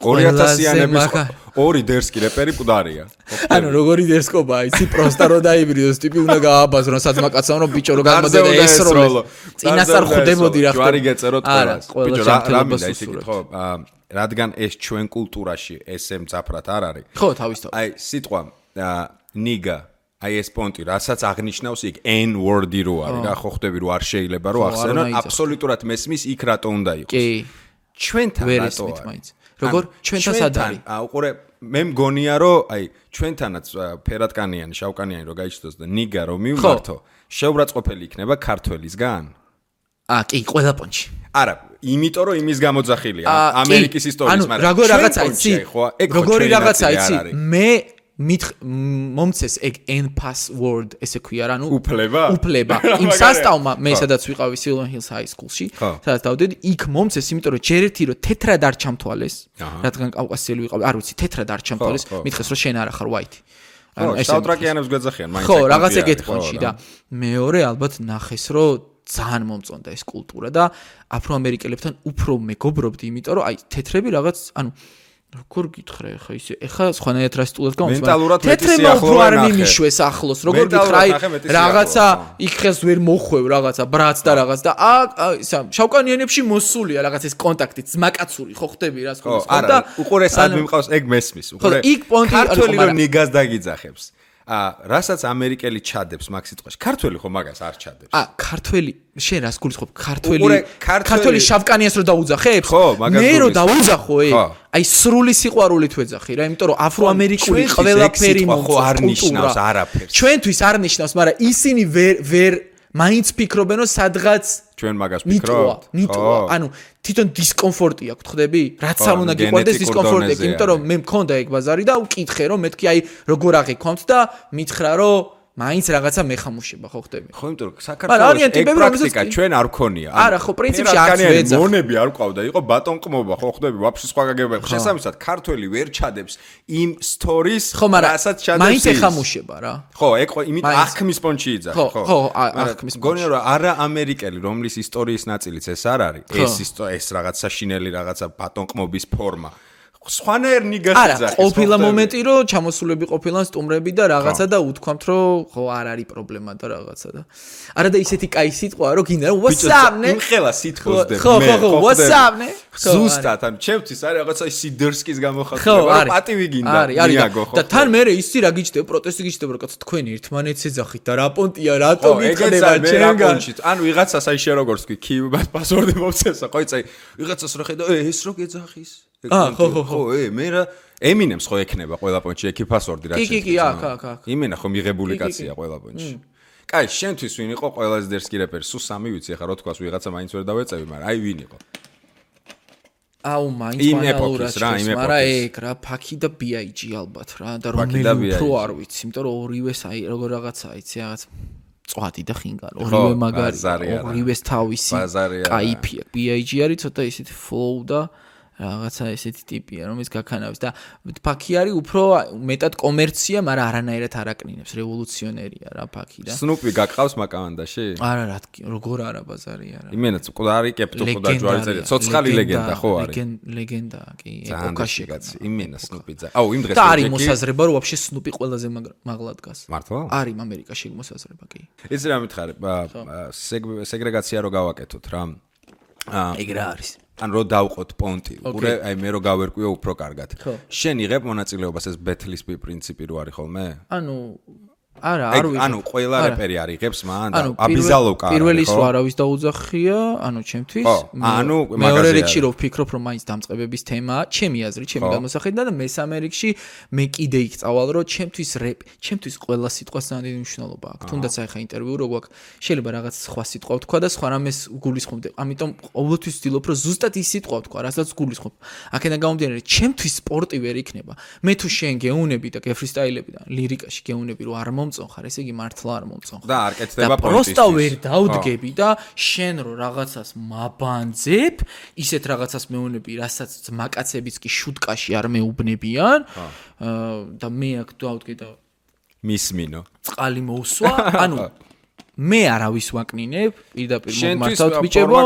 [SPEAKER 1] 2000-იანების ორი დერსკი რეპერი მკვდარია. <laughs>
[SPEAKER 2] ანუ როგორი დერსკობა იცი პროსტა რო დაიბრიდოს ტიპი უნდა გააბაზრო საძმაკაცო რომ ბიჭო რო გამოდე ეს როლო წინასწარ ხვდებოდი რა
[SPEAKER 1] ჯვარი გეწეროთ ყველას ბიჭო რა მინდა ისე კითხო რადგან ეს ჩვენ კულტურაში ესე მძაფრად არ არის.
[SPEAKER 2] ხო, თავისთავად.
[SPEAKER 1] აი, სიტყვა ნიგა აი ეს პონტი, რასაც აღნიშნავს იქ N word-ი რო არის, რა ხო ხდები რომ არ შეიძლება რომ ახსენო, აბსოლუტურად მესმის იქ რატო უნდა იყოს. კი. ჩვენთან რატო არის?
[SPEAKER 2] როგორ ჩვენთან სად არის?
[SPEAKER 1] აა უყურე მე მგონია რომ აი ჩვენთანაც ფერატკანიანი, შავკანიანი რო გაიჩნდოს და ნიგა რო მივმართო, შეურაცხყოფელი იქნება ქართველისგან?
[SPEAKER 2] აა კი, ყველა პონჩი.
[SPEAKER 1] არა, იმიტომ რომ იმის გამოძახილია ამერიკის ისტორიის,
[SPEAKER 2] მაგრამ ანუ როგორ რაღაცა იცი? როგორი რაღაცა იცი? მე მით მომცეს ეგ n password ესე ქვია რა, ნუ
[SPEAKER 1] უფლება?
[SPEAKER 2] უფლება. <laughs> იმ სასტავმა მე სადაც ვიყავი Silver Hills High School-ში, სადაც დავდედი, იქ მომცეს, იმიტომ რომ ჯერ ერთი რომ თეთრად არ ჩამთვალეს, რადგან კავკასიელი ვიყავი, არ ვიცი, თეთრად არ ჩამთვალეს, მითხეს რომ შენ არა ხარ white.
[SPEAKER 1] ანუ ეს საუტრაკიანებს გვეძახიან,
[SPEAKER 2] მაინც ხო, რაღაც ეგეთ პონჩი და მეორე ალბათ ნახეს რომ ძალიან მომწონდა ეს კულტურა და აფროამერიკელებთან უფრო მეგობრობდი, იმიტომ რომ აი თეთრები რაღაც, ანუ როგორ გითხრა ხა ისე, ეხა სხვანაირად რა სტუდენტ გამოს,
[SPEAKER 1] მაგრამ
[SPEAKER 2] თეთრებმა უფრო არ მიმიშვეს ახლოს, როგორ გითხრა აი რაღაცა იქ ხელს ვერ მოხვევ რაღაცა ბრაც და რაღაც და აა ისა შავკანიანებში მოსულია რაღაც ეს კონტაქტი, ძმაკაცური ხო ხდები რა სხვა
[SPEAKER 1] სხვა და უყურე სად მიმყავს ეგ მესმის,
[SPEAKER 2] უყურე იქ პონტი არის
[SPEAKER 1] რომ ნიგას დაგიძახებს. ა რასაც ამერიკელი ჩადებს მაგ სიტყვაში ქართველი ხო მაგას არ ჩადებს.
[SPEAKER 2] ა ქართველი შენ რას გულისხმობ? ქართველი ქართველი შავკანიას რო დაუძახებს
[SPEAKER 1] ხო მაგას
[SPEAKER 2] მე რო დაუძახო ე აი სრული სიყვარულით ვეძახი რა იმიტომ რომ აფროამერიკული ყველაფერი
[SPEAKER 1] ხო არ ნიშნავს არაფერს.
[SPEAKER 2] ჩვენთვის არ ნიშნავს მაგრამ ისინი ვერ ვერ მაინც ფიქრობენ რომ სადღაც
[SPEAKER 1] ჩვენ მაგას ფიქრობთ?
[SPEAKER 2] ნიტო ანუ თვითონ დისკომფორტი აქვს ხდები რაც არ უნდა გიყვარდეს დისკომფორტი იმიტომ რომ მე მქონდა ეგ ბაზარი და უკითხე რომ მეთქი აი როგორ აღიქონთ და მითხრა რომ მაინც რაღაცა მეხამუშება ხო ხდები
[SPEAKER 1] ხო იმიტომ რომ საქართველოს ეგ პრაქტიკა ჩვენ არ ქონია.
[SPEAKER 2] არა ხო პრინციპში არც ვეძახ.
[SPEAKER 1] მონები არ ყავდა იყო ბატონყმობა ხო ხდები ვაფშე სხვა გაგებია შესაბამისად ქართველი ვერ ჩადებს იმ სტორის რასაც ჩადებს
[SPEAKER 2] მაინც ეხამუშება რა.
[SPEAKER 1] ხო ეგ იმით აღქმის პონჩი იძახ
[SPEAKER 2] ხო ხო.
[SPEAKER 1] პონჩი გონია რომ არა ამერიკელი რომლის ისტორიის ნაწილიც ეს არ არის ეს ის ეს რაღაც საშინელი რაღაცა ბატონყმობის ფორმა სხვანაირ ნიგას
[SPEAKER 2] იძახის. არა, ყოფილა მომენტი, რომ ჩამოსულები ყოფილან სტუმრები და რაღაცა და უთქვამთ, რომ ხო არ არის პრობლემა და რაღაცა და. არა და ისეთი კაი სიტყვაა, რომ გინდა ვასამნე.
[SPEAKER 1] იმხელა სიტყვას
[SPEAKER 2] დებ. ხო, ხო, ხო, ვასამნე.
[SPEAKER 1] ზუსტად, ანუ ჩემთვის არის რაღაცა სიდერსკის გამოხატულება, რომ პატივი გინდა. არის,
[SPEAKER 2] არის. და თან მე ისი რა გიჩნდება, პროტესტი გიჩნდება, რომ კაცო თქვენი ერთმანეთს ეძახით და რა პონტია, რატო გიქნება ჩემგან.
[SPEAKER 1] ან ვიღაცას აი შე როგორც თქვი, კიბას პასვორდი მოვცესა, ყოიცაი, ვიღაცას რა ხედა, ეს რო გეძახის?
[SPEAKER 2] აა ხო ხო ხო
[SPEAKER 1] ე მე რა ემინემს ხო ექნება ყველა პონჩი ექიფასორდი რა
[SPEAKER 2] შეიძლება კი კი კი აქ აქ აქ.
[SPEAKER 1] იმენა ხო მიღებული კაცია ყველა პონჩი. კაი შენთვის ვინ იყო ყველაზე დერსკი რეპერი სულ სამი ვიცი ახლა რა თქვას ვიღაცა მაინც ვერ დავეწევი მაგრამ აი ვინ იყო?
[SPEAKER 2] აუ მაინც მანალურას რა იმ ეპოქის. მაგრამ ეგ რა ფაკი და BIG ალბათ რა და რომელი უფრო არ ვიცი იმიტომ რომ ორივეს აი როგორ რაღაცა იცი რაღაც წვადი და ხინგა ორივე მაგარი ორივეს თავისი კაიფია BIG არის ცოტა ისეთი flow და აა რაღაცა ესეთი ტიპია, რომელიც გაქანავს და ფაქი არის უფრო მეტად კომერცია, მაგრამ არანაირად არაკნინებს, რევოლუციონერია რა ფაქი და.
[SPEAKER 1] სნუპი გაკყავს მაკავანდაში?
[SPEAKER 2] არა, რა როგორ არა ბაზარი არა.
[SPEAKER 1] იმენაც ყდარი კეპტო ყდა ჯვარი წერია, ცოცხალი ლეგენდა ხო არის?
[SPEAKER 2] ლეგენდა კი, ეპოქაში
[SPEAKER 1] კაცი. იმენა სნუპი ძა. აუ იმ დღეს
[SPEAKER 2] და არის მოსაზრება, რომ ვაფშე სნუპი ყველაზე მაღლა დგას.
[SPEAKER 1] მართლა?
[SPEAKER 2] არის ამერიკაში მოსაზრება კი.
[SPEAKER 1] ეს რა მითხარი, სეგრეგაცია რო გავაკეთოთ რა.
[SPEAKER 2] აა ეგ რა არის?
[SPEAKER 1] ან რო დავყოთ პონტი, ურე აი მე რო გავერკვიო უფრო კარგად. შენ იღებ მონაწილეობას ეს ბეთლის პრინციპი რო არის ხოლმე?
[SPEAKER 2] ანუ არა, არ ვიცი.
[SPEAKER 1] ანუ ყველა რეპერი არიღებს მან და აბიზალოვკა.
[SPEAKER 2] პირველი სულ არავის დაუძახია, ანუ ჩემთვის.
[SPEAKER 1] ანუ
[SPEAKER 2] მეორე რიგში რო ვფიქრობ, რომ მაინც დამწყებების თემაა, ჩემი აზრით, ჩემი გამოსახედა და მესამე რიგში მე კიდე იქ წავალ, რომ ჩემთვის რეპ, ჩემთვის ყველა სიტყვა სანდი მნიშვნელობა აქვს. თუნდაც აი ხა ინტერვიუ რო გვაქვს, შეიძლება რაღაც სხვა სიტყვა ვთქვა და სხვა რამეს გულისხმობ. ამიტომ ყოველთვის ვცდილობ, რომ ზუსტად ის სიტყვა ვთქვა, რასაც გულისხმობ. აქედან გამომდინარე, ჩემთვის სპორტი ვერ იქნება. მე თუ შენ გეუნები და გეფრისტაილები და ლირიკაში გეუნები, რომ არ მომ მომწონხარ, ესე იგი მართლა არ მომწონხარ.
[SPEAKER 1] და არ კეთდება
[SPEAKER 2] პონტი. და პროსტა ვერ დავდგები და შენ რო რაღაცას მაბანძებ, ისეთ რაღაცას მეუნები, რასაც მაკაცებიც კი შუტკაში არ მეუბნებიან. და მე აქ დავდგე და
[SPEAKER 1] მისმინო.
[SPEAKER 2] წყალი მოусვა, <laughs> ანუ მე არავის ვაკნინებ, პირდაპირ მომართავთ ბიჭებო,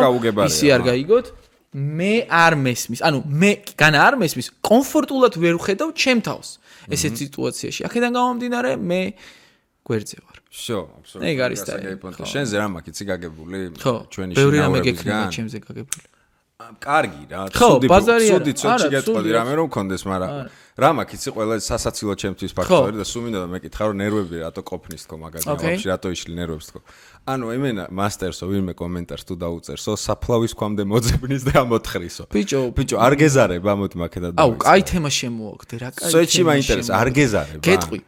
[SPEAKER 2] ისი არ გაიგოთ. მე არ მესმის, ანუ მე განა არ მესმის, კომფორტულად ვერ ვხედავ ჩემ თავს ესეთ სიტუაციაში. აქედან გამომდინარე, მე გვერდზე ვარ.
[SPEAKER 1] შო, აბსოლუტურად.
[SPEAKER 2] ეგ არის და
[SPEAKER 1] შენზე რა მაქვს იცი გაგებული?
[SPEAKER 2] ჩვენი ბევრი რამე გექნება ჩემზე გაგებული.
[SPEAKER 1] კარგი რა, ცუდი ცუდი ცოტი გეტყოდი რამე რომ მქონდეს, მაგრამ რა მაქვს იცი ყველა სასაცილო ჩემთვის ფაქტორი და სულ მინდა და მეკითხა რომ ნერვები რატო ყოფნის თქო მაგაზე, ვაფშე რატო იშლი ნერვებს თქო. ანუ ემენა მასტერსო ვინმე კომენტარს თუ დაუწერსო, საფლავის ქვამდე მოძებნის და ამოთხრისო.
[SPEAKER 2] ბიჭო,
[SPEAKER 1] ბიჭო, არ გეზარებ ამოთ მაქედა და.
[SPEAKER 2] აუ, კაი თემა შემოაგდე რა, კაი.
[SPEAKER 1] სოჩი მაინტერესა, არ გეზარებ.
[SPEAKER 2] გეტყვი.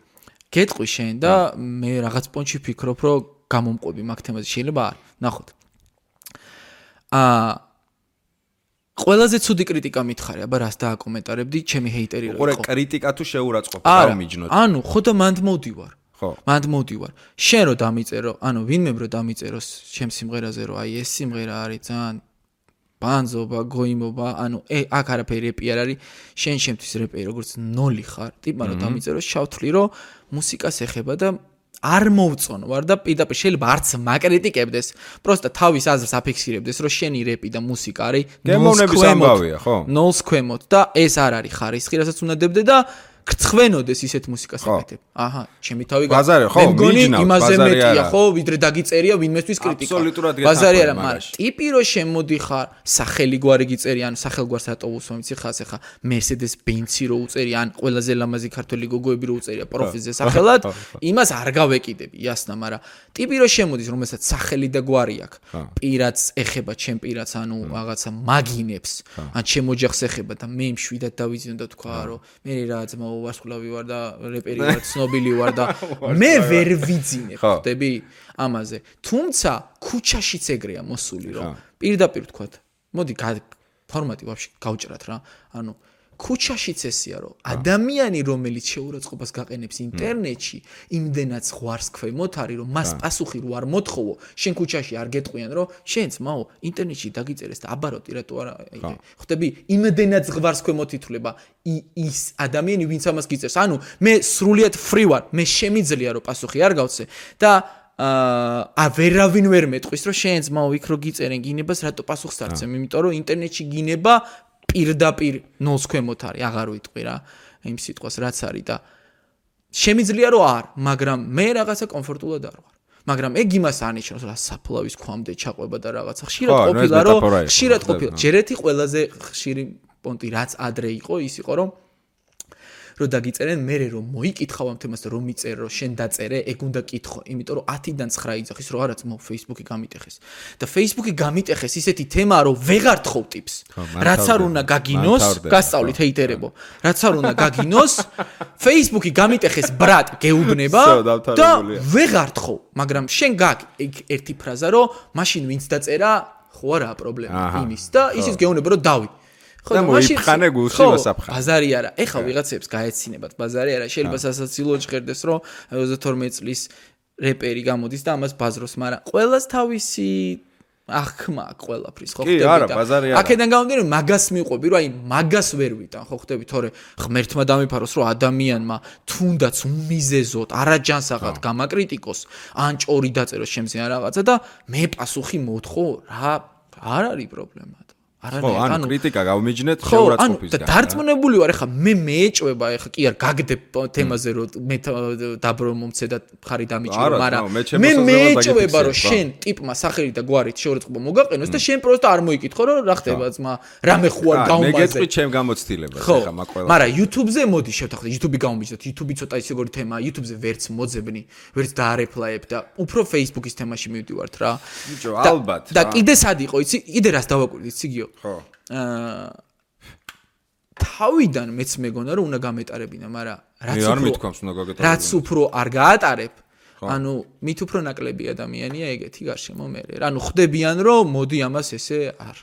[SPEAKER 2] გეტყვი შენ და მე რაღაც პონჩი ფიქრობ, რომ გამომყვები მაგ თემაზე შეიძლება არ. ნახოთ. აა ყველაზე ცუდი კრიტიკა მითხარი, აბა რას დააკომენტარებდი, ჩემი ჰეიტერი
[SPEAKER 1] რა. ყურე, კრიტიკა თუ შეურაცხყოფ, რა მიჯნოთ.
[SPEAKER 2] ანუ ხო და მანდ მოდივარ. ხო. მანდ მოდივარ. შენ რო დამიწერო, ანუ ვინმე რო დამიწეროს ჩემ სიმღერაზე, რომ აი ეს სიმღერა არის ძალიან ბანზობა, გოიმობა, ანუ ე აქ არაფერი რეპი არ არის. შენ შემთვის რეპი როგორც ნოლი ხარ. ტიპმა რომ დამიწერო, შავთვლი რომ მუსიკას ეხება და არ მოვწონ ვარ და პირდაპირ შეიძლება არც მაკრიტიკებდეს. პროსტა თავის აზრს აფიქსირებდეს, რომ შენი რეპი და მუსიკა არის
[SPEAKER 1] გემოვნების ამბავია, ხო?
[SPEAKER 2] ნოლს ქვემოთ და ეს არ არის ხარისხი, რასაც უნდა დებდე და გწვენოდეს ისეთ მუსიკას აკეთებ. აჰა, ჩემი თავი
[SPEAKER 1] ბაზარი ხო, მიჯნა
[SPEAKER 2] იმაზე მეტია ხო, ვიდრე დაგიწერია ვინმესთვის კრიტიკა.
[SPEAKER 1] აბსოლუტურად გეთახმები.
[SPEAKER 2] ბაზარი არა, მაგრამ ტიპი რო შემოდი ხარ, სახელი გვარი გიწერი, ან სახელგვარს ატოვოს მომიცი ხას ახლა Mercedes Benz-ი რო უწერი, ან ყველაზე ლამაზი ქართული გოგოები რო უწერია პროფილზე სახელად, <laughs> იმას არ გავეკიდები, ясно, მაგრამ ტიპი რო შემოდის, რომელსაც სახელი და გვარი აქვს, პირაც ეხება ჩემ პირაც, ანუ რაღაცა მაგინებს, ან ჩემ ოჯახს ეხება და მე მშვიდად დავიზიო და თქვა, რომ მე რა ძმა ვარსკვლავი ვარ და რეპერი ვარ, ცნობილი ვარ და <laughs> მე ვერ <laughs> ვიძინე, ხვდები ამაზე. თუმცა ქუჩაშიც ეგრეა მოსული, რომ პირდაპირ თქვა, მოდი ფორმატი ვაფშე გავჭრათ რა. ანუ ქუჩაშიც ესია რომ ადამიანი რომელიც შეურაცხყოფას გაყენებს ინტერნეტში იმდენად ღვარს ქვემოთ არის რომ მას პასუხი რო არ მოთხოვო შენ ქუჩაში არ გეტყვიან რომ შენც მაო ინტერნეტში დაგიწერეს და აბაროტი რატო არა ხვდები იმდენად ღვარს ქვემოთ ითვლება ის ადამიანი ვინც ამას გიწერს. ანუ მე სრულიად ფრი ვარ მე შემიძლია რომ პასუხი არ გავცე და აა ვერავინ ვერ მეტყვის რომ შენც მაო იქ რო გიწერენ გინებას რატო პასუხს არ ცემ იმიტომ რომ ინტერნეტში გინება პირდაპირ ნოლს ქვემოთ არის, აღარ ვიტყვი რა იმ სიტყვას რაც არის და შემიძლია რომ არ, მაგრამ მე რაღაცა კომფორტულად არ ვარ. მაგრამ ეგ იმას ანიშნავს რა საფლავის ქვამდე ჩაყვება და რაღაცა ხშირად ყოფილა რომ ხშირად ყოფილა ჯერეთი ყველაზე ხშირი პონტი რაც ადრე იყო ის იყო რომ რომ დაგიწერენ მე რომ მოიკითხავ ამ თემას და რომ მიწერე რომ შენ დაწერე ეგ უნდა კითხო იმიტომ რომ 10-დან 9 იძახის რომ არაც მო Facebook-ი გამიტეხეს. და Facebook-ი გამიტეხეს ისეთი თემა რომ ვეღარ თხოვ ტიპს. რაც არ უნდა გაგინოს გასწავლით ჰეიტერებო რაც არ უნდა გაგინოს Facebook-ი გამიტეხეს ბრატ გეუბნება <laughs> და ვეღარ თხოვ მაგრამ შენ გაგ ერთი ფრაზა რომ მაშინ ვინც დაწერა ხო არა პრობლემა იმის და ისიც გეუბნება რომ დავი
[SPEAKER 1] ხო და მოიფხანე გულში მოსაფხა.
[SPEAKER 2] ბაზარი არა. ეხა ვიღაცებს გაეცინებათ ბაზარი არა. შეიძლება სასაცილო ჟღერდეს რომ 22 წლის რეპერი გამოდის და ამას ბაზროს, მაგრამ ყოველას თავისი ახმა ყველაფრის ხო
[SPEAKER 1] ხდები და კი არა ბაზარი არა.
[SPEAKER 2] აქედან გამომდინარე მაგას მიყვები რომ აი მაგას ვერ ვიტან ხო ხდები თორე ღმერთმა დამიფაროს რომ ადამიანმა თუნდაც უმიზეზოდ არაჯანსაღად გამაკრიტიკოს ან ჭორი დაწეროს შემზე რაღაცა და მე პასუხი მოთხო რა არ არის პრობლემა
[SPEAKER 1] ხო, ანუ კრიტიკა გავმიჯნეთ შეურაცხყოფის
[SPEAKER 2] და დარწმუნებული ვარ, ეხა მე მეეჭვება, ეხა კი არ გაგდებ თემაზე რომ მე დაბრო მომცე და ხარი დამიჭირო, მაგრამ მე მეეჭვება რომ შენ ტიპმა სახელი და გვარით შეურაცხყოფა მოგაყენოს და შენ პროსტა არ მოიკითხო რომ რა ხდება ძმა, რამე ხო არ გაუმაზე.
[SPEAKER 1] მე გეტყვი ჩემ გამოცდილებას, ეხა მაყველა.
[SPEAKER 2] მაგრამ YouTube-ზე მოდი შევთანხმდეთ, YouTube-ი გამომიჯნოთ, YouTube-ი ცოტა ისე როგორი თემაა, YouTube-ზე ვერც მოძებნი, ვერც დაარეპლაებ და უფრო Facebook-ის თემაში მივდივართ რა.
[SPEAKER 1] ბიჭო, ალბათ.
[SPEAKER 2] და კიდე სად იყო, იცი? კიდე რას დავაკვირდი, იცი? ხო. აა თავიდან მეც მეგონა რომ უნდა გამეტარებინა, მაგრამ
[SPEAKER 1] რაც უფრო არ მithქვამს უნდა გაგეტარებინა.
[SPEAKER 2] რაც უფრო არ გაატარებ, ანუ მით უფრო ნაკლები ადამიანია ეგეთი გარშემო მე. ანუ ხვდებიან რომ მოდი ამას ესე არ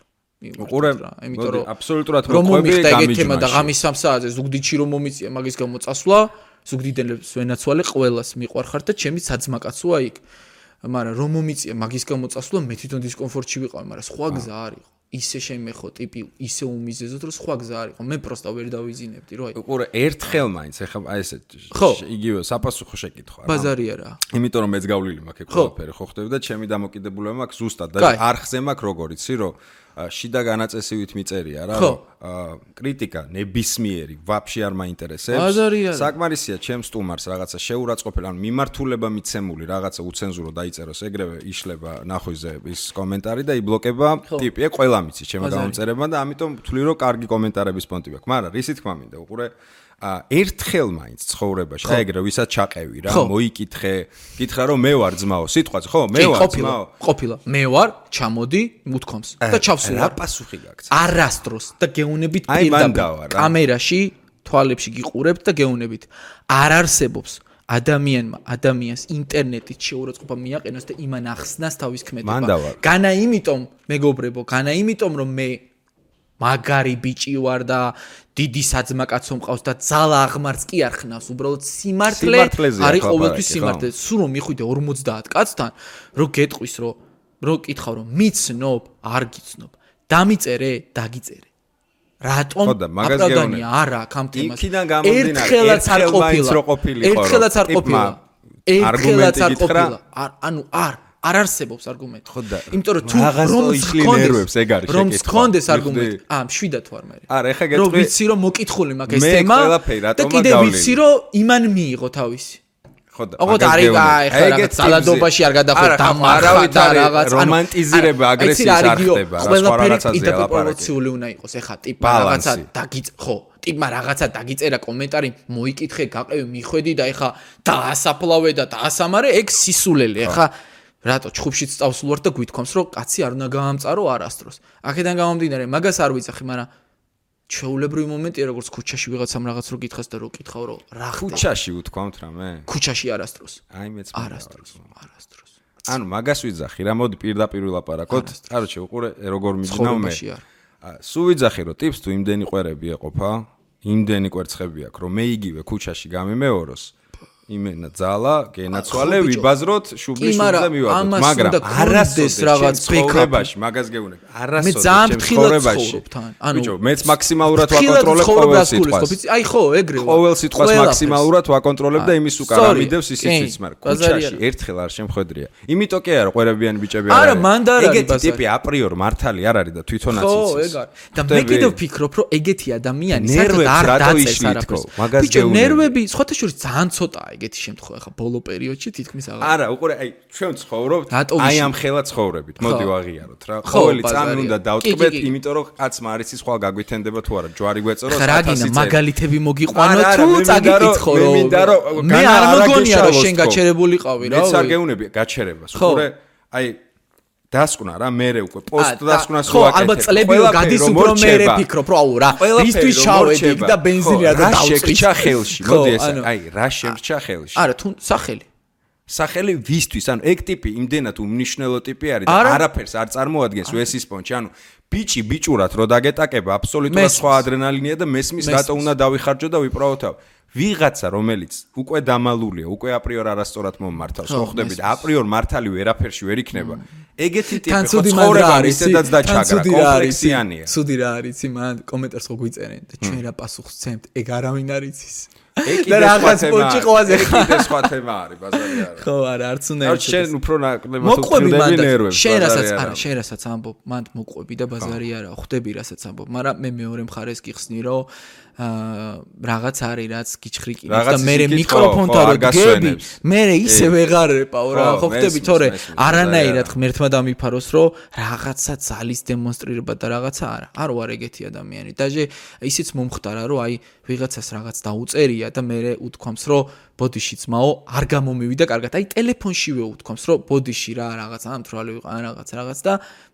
[SPEAKER 1] უყურე იმიტომ რომ აბსოლუტურად მოყვები
[SPEAKER 2] გამიჯმა და ღამის 3 საათზე ზუგდიდში რომ მომიწია მაგის გამო წასვლა, ზუგდიდელებს ვენაცვალე ყველას მიყვარხარ და ჩემი საძმაკაცოა იქ. მაგრამ რომ მომიწია მაგის გამო წასვლა მე თვითონ დისკომფორტში ვიყავ, მაგრამ სხვა გზა არ იყო. ისე შემეხო ტიპი ისე უმიზეზოდ რომ სხვა გზა არ იყო. მე პროსტა ვერ დავიზინებდი რომ აი
[SPEAKER 1] უყურე ერთხელ მაინც ეხა აი ესე იგივე საპასუხო შეკითხვა
[SPEAKER 2] რა. ბაზარი არა
[SPEAKER 1] იმიტომ რომ მეც გავლილი მაქვს ეგ ყველაფერი ხო ხდები და ჩემი დამოკიდებულება მაქვს ზუსტად. და არხზე მაქვს როგორიცი რომ შიდა განაწესივით მიწერია რა რომ კრიტიკა ნებისმიერი ვაფშე არ მაინტერესებს. საკმარისია ჩემს სტუმარს რაღაცა შეურაცხყოფელი ანუ მიმართულება მიცემული რაღაცა უცენზურო დაიწეროს ეგრევე იშლება ნახვიზე ის კომენტარი და იბლოკება ტიპი ე ყველა მიცი ჩემო გამომწერება და ამიტომ ვთვლი რომ კარგი კომენტარების პონტი მაქვს მაგრამ რისი თქმა მინდა უყურე ერთხელ მაინც ცხოვრებაში. ხა ეგრე ვისაც ჩაყევი რა მოიკითხე კითხა რომ მე ვარ ძმაო სიტყვაზე ხო მე ვარ ძმაო.
[SPEAKER 2] ყოფილა. მე ვარ ჩამოდი მუთქომს და ჩავსულ
[SPEAKER 1] რა პასუხი გაქვს?
[SPEAKER 2] არასდროს და გეუნებით პირდაპირ. კამერაში თვალებში გიყურებთ და გეუნებით. არ არსებობს ადამიანმა ადამიანს ინტერნეტით შეურაცხყოფა მიაყენოს და იმან ახსნას თავის ქმედება. განა იმიტომ მეგობრებო განა იმიტომ რომ მე მაგარი ბიჭი ვარ და დიდი საძმაკაცო მყავს და ძალა აღმარც კი არ ხნავს უბრალოდ სიმართლე არის ყოველთვის სიმართლე. სულ რომ მიხვიდე 50 კაცთან რო გეტყვის რო რო კითხავ რომ მიცნობ არ გიცნობ. დამიწერე დაგიწერე. რატომ აპრაგანია არა კამ თემას? ერთხელაც არ ყოფილა. ერთხელაც არ ყოფილა. ერთხელაც არ ყოფილა. ანუ არ არ არსებობს არგუმენტი. ხო და იმიტომ რომ თუ რომ
[SPEAKER 1] ისლინერვებს ეგ არის
[SPEAKER 2] შეკითხვა. რომ გქონდეს არგუმენტი. აა მშვიდად ვარ მე.
[SPEAKER 1] არა, ეხა გეტყვი.
[SPEAKER 2] რომ ვიცი რომ მოკითხული მაქვს ეს თემა. და კიდე ვიცი რომ იმან მიიღო თავისი. ხო და აგა არის აი ხა სალადობაში არ გადახვედი დამარხა და რაღაც
[SPEAKER 1] რომანტიზირება აგრესიის არ ხდება რა სხვა რაღაცაზე
[SPEAKER 2] აპარატი უნდა იყოს ეხა ტიპა რაღაცა დაგიწ ხო ტიპმა რაღაცა დაგიწერა კომენტარი მოიკითხე გაყევი მიხვედი და ეხა დაასაფლავე და დაასამარე ეგ სისულელი ეხა რატო ჩხუბშიც წავსულ ვარ და გვითქვამს რომ კაცი არ უნდა გაამწარო არასდროს. აქედან გამომდინარე, მაგას არ ვიცახი, მაგრამ ჩეულებრივი მომენტია როგორც ქუჩაში ვიღაცამ რაღაც რო გითხას და რო კითხავ რომ რა ხდება.
[SPEAKER 1] ქუჩაში უთქვამთ რამე?
[SPEAKER 2] ქუჩაში არასდროს.
[SPEAKER 1] აი მეც
[SPEAKER 2] არასდროს, არასდროს.
[SPEAKER 1] ანუ მაგას ვიძახი რა მოდი პირდაპირ ვილაპარაკოთ. კაროჩე უყურე როგორ მიძნავ მე. სუ ვიძახი რომ ტიპს თუ იმდენი ყვერები ეყოფა, იმდენი კვერცხები აქვს რომ მე იგივე ქუჩაში გამიმეოროს. იმენა ძალა, გენაცვალე, ვიბაზროთ, შუბლის შუბზე მივაგოთ, მაგრამ არასოდეს
[SPEAKER 2] რაღაც
[SPEAKER 1] ბექაპში, მაგას გეუბნები.
[SPEAKER 2] არასოდეს მე ძალიან ფრთხილად ცხოვრობ თან.
[SPEAKER 1] ანუ ბიჭო, მეც მაქსიმალურად ვაკონტროლებ ყოველ სიტყვას.
[SPEAKER 2] აი ხო, ეგრევე.
[SPEAKER 1] ყოველ სიტყვას მაქსიმალურად ვაკონტროლებ და იმის უკან ამიდევს ისიც მაგრამ კუჩაში ერთხელ არ შემხედრია. იმიტომ კი არა, ყვერებიანი ბიჭები
[SPEAKER 2] არა. არა, მანდ არ არის
[SPEAKER 1] ეგეთი ტიპი აპრიორ მართალი არ არის და თვითონაც იცის. ხო, ეგ არის.
[SPEAKER 2] და მე კიდევ ვფიქრობ, რომ ეგეთი ადამიანი საერთოდ არ დაწეს არაფერს. ბიჭო, ნერვები, სხვათა შორის ძალიან ცოტაა ეგეთი შემთხვევა ხა ბოლო პერიოდში თითქმის აღარ.
[SPEAKER 1] არა, უყურე, აი, ჩვენ ცხოვრობთ აი ამ ხელა ცხოვრებით. მოდი ვაღიაროთ რა. ყოველი წამი უნდა დავტკბეთ, იმიტომ რომ კაცმა არის ის ხვალ გაგვითენდება თუ არა, ჯვარი გვეწორო 1000 წელი.
[SPEAKER 2] რაგინა მაგალითები მოგიყვანო თუ წაგიკითხო რომ მე მინდა რომ მე არ მოგონია რომ შენ გაჩერებული ყავი რა.
[SPEAKER 1] მეც არ გეუნები გაჩერებას. უყურე, აი დასკვნა რა მე უკვე პოსტ დასკვნას რო აკეთებ.
[SPEAKER 2] ხო, ალბათ წლები რო გადის უფრო მე ფიქრობ რა აუ რა. ისთვის ჩავედი და ბენზინი რა დავწყი.
[SPEAKER 1] შეჭა ხელში. მოდი ეს აი რა შემჭა ხელში.
[SPEAKER 2] არა თუ სახელი.
[SPEAKER 1] სახელი ვისთვის? ანუ ეგ ტიპი იმდენად უმნიშვნელო ტიპი არის და არაფერს არ წარმოადგენს უესის პონჩი. ანუ ბიჭი ბიჭურად რო დაგეტაკება აბსოლუტურად სხვა ადრენალინია და მესმის რატო უნდა დავიხარჯო და ვიპროვოთავ. ვიღაცა რომელიც უკვე დამალულია, უკვე აპრიორ არასწორად მომმართავს, ხო ხდები და აპრიორ მართალი ვერაფერში ვერ იქნება. ეგეთი ტიპი ხო ცხოვრება არის ისედაც დაჩაგრა, კომპლექსიანია.
[SPEAKER 2] ცუდი რა არის, იმან კომენტარს ხო გვიწერენ და ჩვენ რა პასუხს ვცემთ, ეგ არავინ არ იცის.
[SPEAKER 1] სხვა თემა არის. ეგ კიდე სხვა თემა არის, ბაზარი არა.
[SPEAKER 2] ხო, არა, არც უნდა
[SPEAKER 1] ერთად. შენ უფრო ნაკლებად უქმდები ნერვებს.
[SPEAKER 2] შენ რასაც არა, შენ რასაც ამბობ, მანდ მოყვები და ბაზარი არა, ხვდები რასაც ამბობ, მაგრამ მე მეორე მხარეს გიხსნი, რომ რაღაც არის რაც გიჩხრიკი და მე მიკროფონთან რო გები მე ისე ვეღარებაო რა ხო ხტები თორე არანაირად ღმერთმა დამიფაროს რომ რაღაცა ძალის დემონსტრირება და რაღაცა არა არ ვარ ეგეთი ადამიანი. დაჟე ისიც მომხდარა რომ აი ვიღაცას რაღაც დაუწერია და მე უთქვამს რომ ბოდიში ძმაო არ გამომივიდა კარგად. აი ტელეფონშივე უთქვამს რომ ბოდიში რა რაღაც ამთრალი ვიყან რაღაც რაღაც და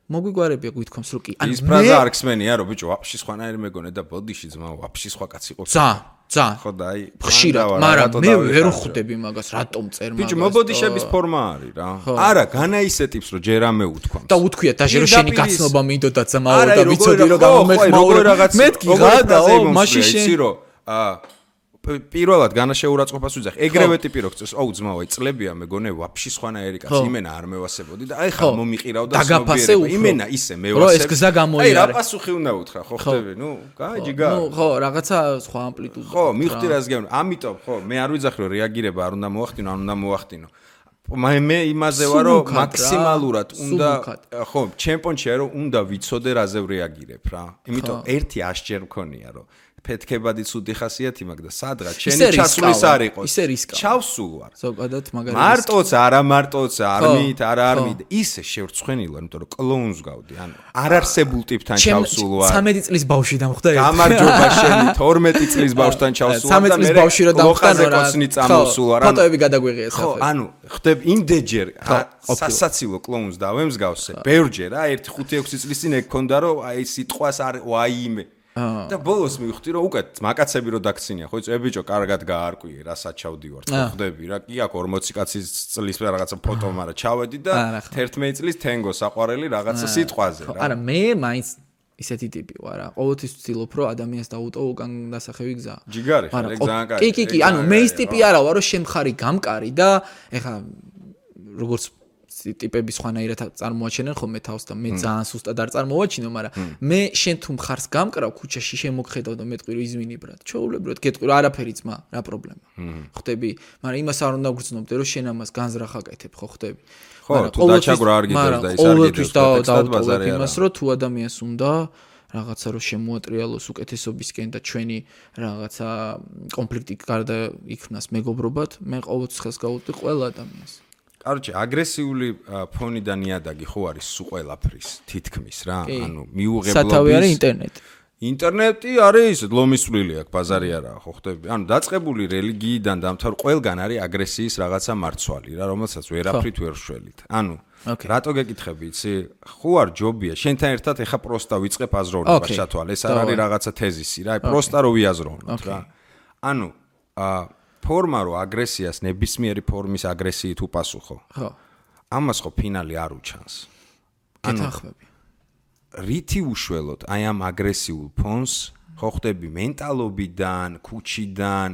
[SPEAKER 2] მოგვიგვარებია გვითქვამს რომ კი
[SPEAKER 1] ანუ ის ფრაზა არ ხსმენია რომ ბიჭო ვაფშე სხვანაირი მეგონე და ბოდიში ძმა ვაფშე სხვა კაცი ყოფილი
[SPEAKER 2] ძა ძა.
[SPEAKER 1] ხო და აი
[SPEAKER 2] ხშირად მაგრამ მე ვერ ხვდები მაგას რატომ წერ
[SPEAKER 1] მაგას ბიჭო მობოდიშების ფორმა არის რა. არა განაისეტებს რომ ჯერ ამე უთქვამს.
[SPEAKER 2] და უთქვია და ჯერ შენი გაცნობა მინდოდა ძმაო და ვიცოდი რომ გამომეხმაურე მეთქი რა და ო მაშინ შენ
[SPEAKER 1] რომ აა პირველად განაშეურაცხყოფას ვიძახ. ეგრევე ტიპი რო ხწეს, ოუ ძმაო, აი წლებია მეგონე ვაფშე სხვანაირი კაცი, იმენა არ მევასებოდი და აი ხა მომიყირავ და
[SPEAKER 2] სნობიერება.
[SPEAKER 1] იმენა ისე მევასებ.
[SPEAKER 2] რო ეს გზა გამოიარე.
[SPEAKER 1] აი რა პასუხი უნდა უთხრა, ხო ხდები? ნუ, გაიჯი გა. ნუ,
[SPEAKER 2] ხო, რაღაცა სხვა ამპლიტუდა.
[SPEAKER 1] ხო, მიხდი რას გეუბნ. ამიტომ, ხო, მე არ ვიძახ რომ რეაგირება არ უნდა მოახდინო, არ უნდა მოახდინო. მე მე იმაზე ვარ რომ მაქსიმალურად უნდა ხო ჩემპიონშია რომ უნდა ვიცოდე რაზე რეაგირებ რა იმიტომ ერთი აშჯერ მქონია რომ ფეთქებადი ცუდი ხასიათი მაქვს და სადღაც შენი ჩასulis არ იყოს
[SPEAKER 2] ისე რისკა
[SPEAKER 1] ჩავსულ ვარ.
[SPEAKER 2] ზოგადად მაგარი
[SPEAKER 1] მარტოც არა მარტოც არმით არა არმით ისე შევრცხვენილა იმიტომ რომ კლოუნს გავდი ანუ არარსებულ ტიპთან ჩავსულ ვარ.
[SPEAKER 2] 13 წლის ბავში დამხვდა
[SPEAKER 1] ერთი გამარჯობა <laughs> შენი 12 წლის ბავშვთან <laughs> ჩავსულ
[SPEAKER 2] ვარ და მე 13 წლის ბავში რო დამხვდა რა
[SPEAKER 1] კოცნი წამოსულ ვარ
[SPEAKER 2] ფოტოები გადაგვიღია
[SPEAKER 1] ხო ანუ ხდებ იმდეჯერ სასაცილო კლოუნს დავემსგავსე ბევრჯერ რა 1 5-6 წლის წინ ეგ ქონდა რომ აი სიტყვას არ ვაიმე და ბოლოს მივხვდი რომ უკვე მაკაცები რო დაქცინია ხო იცი ბიჭო კარგად გაარკვიე რა საჩავდივარ ხვდები რა კი აქ 40 კაცის წლის რაღაცა ფოტო მარა ჩავედი და 11 წლის თენგო საყვარელი რაღაცა სიტყვაზე
[SPEAKER 2] რა. არა მე მაინც ისეთი ტიპი ვარ რა ყოველთვის ვცდილობ რომ ადამიანს დაუტო უკან დასახევი გზა.
[SPEAKER 1] ჯიგარი ხარ ეგ ძალიან კარგი
[SPEAKER 2] კი კი კი ანუ მე ის ტიპი არა ვარ რომ შემხარი გამკარი და ეხა როგორც ტიპები სხვანაირად წარმოაჩენენ ხოლმე თავს და მე ძალიან სუსტად არ წარმოვაჩინო, მაგრამ მე შენ თუ მხარს გამკრავ ქუჩაში შემოგხედავ და მეტყვი რომ იზვინი ბრატ. ჩაულებროთ, გეტყვი რა არაფერი ძმა, რა პრობლემა. ხვდები, მაგრამ იმას არ უნდა გრძნობდე რომ შენ ამას განზრახ აკეთებ, ხო ხვდები?
[SPEAKER 1] ხო, თუ დაჩაგრა არ გიძებს და ის არ და
[SPEAKER 2] დაუტოვებ იმას რომ თუ ადამიანს უნდა რაღაცა რომ შემოატრიალოს უკეთესობისკენ და ჩვენი რაღაცა კონფლიქტი გარდა იქნას მეგობრობად, მე ყოველთვის ხელს გავუტი ყველა ადამიანს.
[SPEAKER 1] კაროჩე აგრესიული ფონი და ნიადაგი ხო არის სულ ყველაფრის თითქმის რა? ანუ მიუღებლობის
[SPEAKER 2] სათავე არის ინტერნეტი.
[SPEAKER 1] ინტერნეტი არის ლომისვლილი აქ ბაზარი არა ხო ხდები ანუ დაწყებული რელიგიიდან დამთავრ ყველგან არის აგრესიის რაღაცა მარცვალი რა რომელსაც ვერაფრით ვერ შველით. ანუ რატო გეკითხები? იცი ხო არ ჯობია. შენთან ერთად ეხა პროსტა ვიწყებ აზროვნება შათვალ ეს არ არის რაღაცა თეზისი რა პროსტა რო ვიაზროვნოთ რა. ანუ აა ფორმა რო აგრესიას ნებისმიერი ფორმის აგრესიით უპასუხო. ხო. ამას ხო ფინალი არ უჩანს.
[SPEAKER 2] კეთახმები.
[SPEAKER 1] რითი უშველოთ აი ამ აგრესიულ ფონს ხო ხდები მენტალობიდან, ქუჩიდან,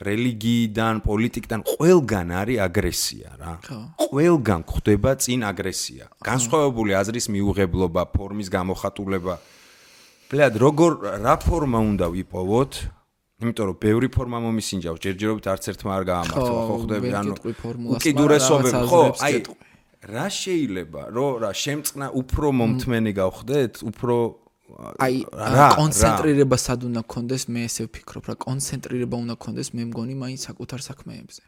[SPEAKER 1] რელიგიიდან, პოლიტიკიდან ყველგან არის აგრესია რა. ყველგან ხდება წინ აგრესია. განსხვავებული აზრის მიუღებლობა, ფორმის გამოხატულება. ბლად, როგორ რა ფორმა უნდა ვიპოვოთ? იმიტომ რომ ბევრი ფორმა მომისინჯავს, ჯერჯერობით არც ერთმა არ გაამართლა, ხო ხდები, ანუ უკიდურესობები, ხო, აი რა შეიძლება, რომ რა შემწყნა უფრო მომთმენი გავხდეთ, უფრო
[SPEAKER 2] აი კონცენტრირება სად უნდა გქონდეს მე ესე ვფიქრობ რა კონცენტრირება უნდა გქონდეს მე მგონი მაინც საკუთარ საქმეებზე.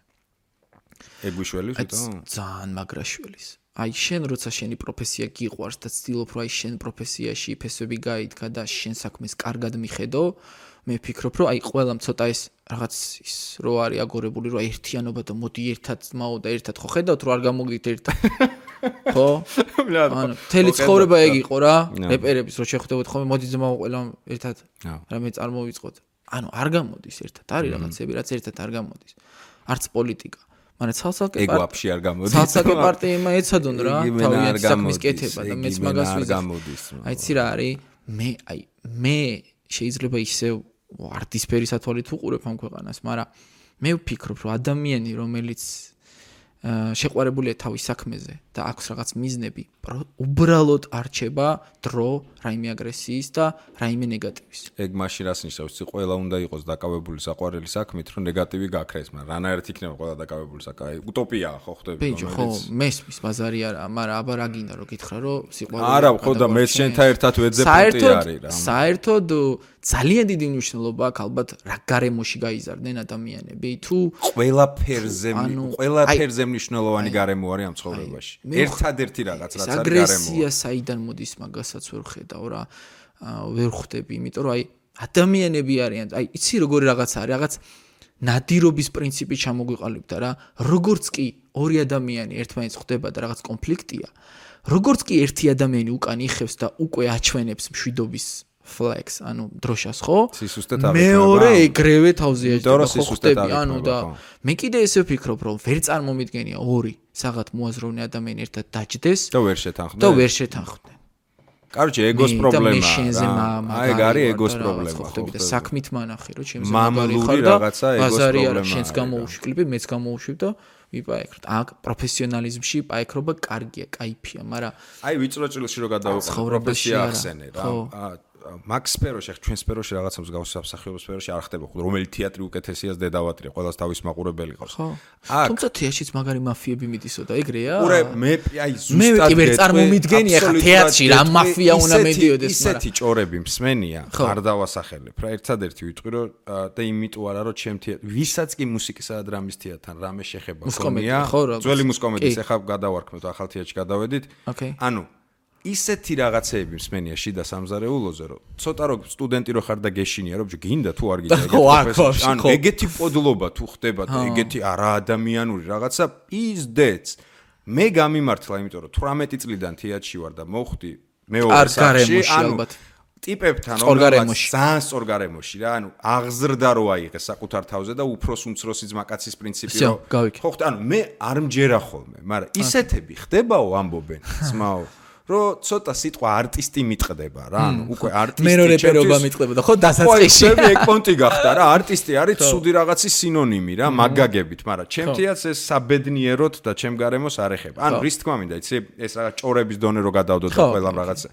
[SPEAKER 1] ეგვიშველის უტო
[SPEAKER 2] ძალიან მაგრაშველის. აი შენ როცა შენი პროფესია გიყვარს და ცდილობ რომ აი შენ პროფესიაში ფესები გაიდგა და შენ საქმეს კარგად მიხედო მე ვფიქრობ რომ აი ყველამ ცოტა ეს რაღაც ის რო არის აგორებული რომ ერთიანობა და მოდი ერთად ძმაო და ერთად ხო ხედავთ რომ არ გამოგდით ერთად <laughs> ხო? ანუ თელი ცხოვრება ეგ იყო რა, რეპერების რო შეხვდებოდ ხოლმე მოდი ძმაო ყველამ ერთად რამე წარმოვიწყოთ. ანუ არ გამოდის ერთად, არის რაღაცები, რაც ერთად არ გამოდის. არც პოლიტიკა. მაგრამ ცალსაკე
[SPEAKER 1] პარტია ეგ ვაფშე არ გამოდის.
[SPEAKER 2] ცალსაკე <laughs> პარტიებმა ეცადონ რა, თავიანთი საქმის კეთება და მეც მაგას ვიზრდ. აი ცი რა არის? მე აი მე შეიძლება ისე არტისფერი სათვალით უყურებ ამ ქვეყანას, მაგრამ მე ვფიქრობ, რომ ადამიანი, რომელიც შეყვარებულია თავის საქმეზე და აქვს რაღაც მიზნები, უბრალოდ არჩება დრო რაიმე აგრესიის და რაიმე ნეგატივის.
[SPEAKER 1] ეგ მაშინ რას ნიშნავს? იცი, ყველა უნდა იყოს დაკავებული საყვარელი საქმით, რომ ნეგატივი გაქრეს, მაგრამ რანაირად იქნება ყველა დაკავებული საქმე?უტოპიაა, ხო ხდები?
[SPEAKER 2] ბიჭო, ხო, მესმის ბაზარი არა, მაგრამ აბა რა გინდა რომ გითხრა, რომ სიყვარული
[SPEAKER 1] არა, ხო და მე შენთან ერთად ვეძებ პუნქტი არის
[SPEAKER 2] რა. საერთოდ ძალიან დიდი მნიშვნელობა აქვს ალბათ რა გარემოში გაიზარდნენ ადამიანები თუ
[SPEAKER 1] ყველაფერზე ყველაფერზე მნიშვნელოვანი გარემო არის ამ ცხოვრებაში. ერთადერთი რაღაც რაც არის გარემო
[SPEAKER 2] აგრესია საიდან მოდის მაგასაც ვერ ხედავ რა ვერ ხვდები იმიტომ რომ აი ადამიანები არიან აი იცი როგორი რაღაც არის რაღაც ნადირობის პრინციპი ჩამოგვიყალიბდა რა. როგორც კი ორი ადამიანი ერთმანეთს ხვდება და რაღაც კონფლიქტია როგორც კი ერთი ადამიანი უკან იხევს და უკვე აჩვენებს მშვიდობის flex, ანუ დროშას ხო?
[SPEAKER 1] სისუსტეთ აღარ
[SPEAKER 2] მეორე ეგრევე თავზე ეჭდება ხო ხტები, ანუ და მე კიდე ესე ვფიქრობ, რომ ვერ წარმომიდგენია ორი საღათ მოაზროვნე ადამიანი ერთად დაждდეს
[SPEAKER 1] და ვერ შეთანხმდნენ.
[SPEAKER 2] და ვერ შეთანხმდნენ.
[SPEAKER 1] კარჩე ეგოს პრობლემაა რა. აი ეგ არის ეგოს პრობლემა. ხტები
[SPEAKER 2] და საქმით მანახე რომ ჩემს მაგარი ხარ და ბაზარი არა, შენს გამოუშვიკლები, მეც გამოუშვებ და ვიპაექროთ. აქ პროფესიონალიზმში პაექრობა კარგია, кайფია, მაგრამ
[SPEAKER 1] აი ვიწრო ჭრილში რო გადავიყო პროფესია ახსენე რა. მაქს სფეროში, ჩვენ სფეროში რაღაცებს გავს საფსახიობო სფეროში არ ხდება ხო, რომელი თეატრი უკეთესიას დედავატრია, ყოველს თავის მაყურებელი ყავს.
[SPEAKER 2] ხო. თუმცა თეატრშიც მაგარი მაფიები მიდისოდა, ეგრეა?
[SPEAKER 1] ურე, მე აი ზუსტად
[SPEAKER 2] მე კი ვერ წარმომიდგენია ხა თეატრში რა მაფია უნდა მედიოდეს,
[SPEAKER 1] მაგრამ ისეთი ჭორები მსმენია, არ დავასახელებ რა, ერთადერთი ვიტყვი რომ და იმიტომ არა რომ ჩემ თეატრ ვისაც კი მუსიკისა და დრამის თეატრთან რამე შეხება
[SPEAKER 2] ხომია,
[SPEAKER 1] ძველი მუსკომედის ახლა გადავარქმევთ ახალ თეატრში გადავედით. ანუ ისეთი რაღაცეები მსმენია შიდა სამზარეულოზე რომ ცოტა რო სტუდენტი რო ხარ და გეშინია რომ გინდა თუ არ <laughs> გინდა ეგეთი ანუ ეგეთი პოდლობა თუ ხდება და ეგეთი არა ადამიანური რაღაცა dead მე გამიმართლა იმიტომ რომ 18 წლიდან თეატრში ვარ და მოხდი მეორე
[SPEAKER 2] სახში ანუ
[SPEAKER 1] ტიპებთან რომელიც ძალიან სწორ გარემოში რა ანუ აღზრდა რო აიღე საკუთარ თავზე და უფროს უმცროსი ძმაკაცის პრინციპი რო ხო ხტ ანუ მე არ მჯერა ხოლმე მაგრამ ისეთები ხდებაო ამბობენ ძმაო რომ ცოტა სიტყვა არტისტი მიტყდება რა, ანუ უკვე არტისტი
[SPEAKER 2] მე რო რეპერობა მიტყდება ხო დასაწყისში.
[SPEAKER 1] ხო, ეგ პონტი გახდა რა, არტისტი არის ცუდი რაღაცის სინონიმი რა, მაგაგებით, მაგრამ ჩემთიაც ეს საბედნიეროდ და ჩემ გარემოს არ ეხება. ანუ რის თქმა მინდა, იცი, ეს რაღაც ჭორების დონე რო გადავდო და ყველამ რაღაცა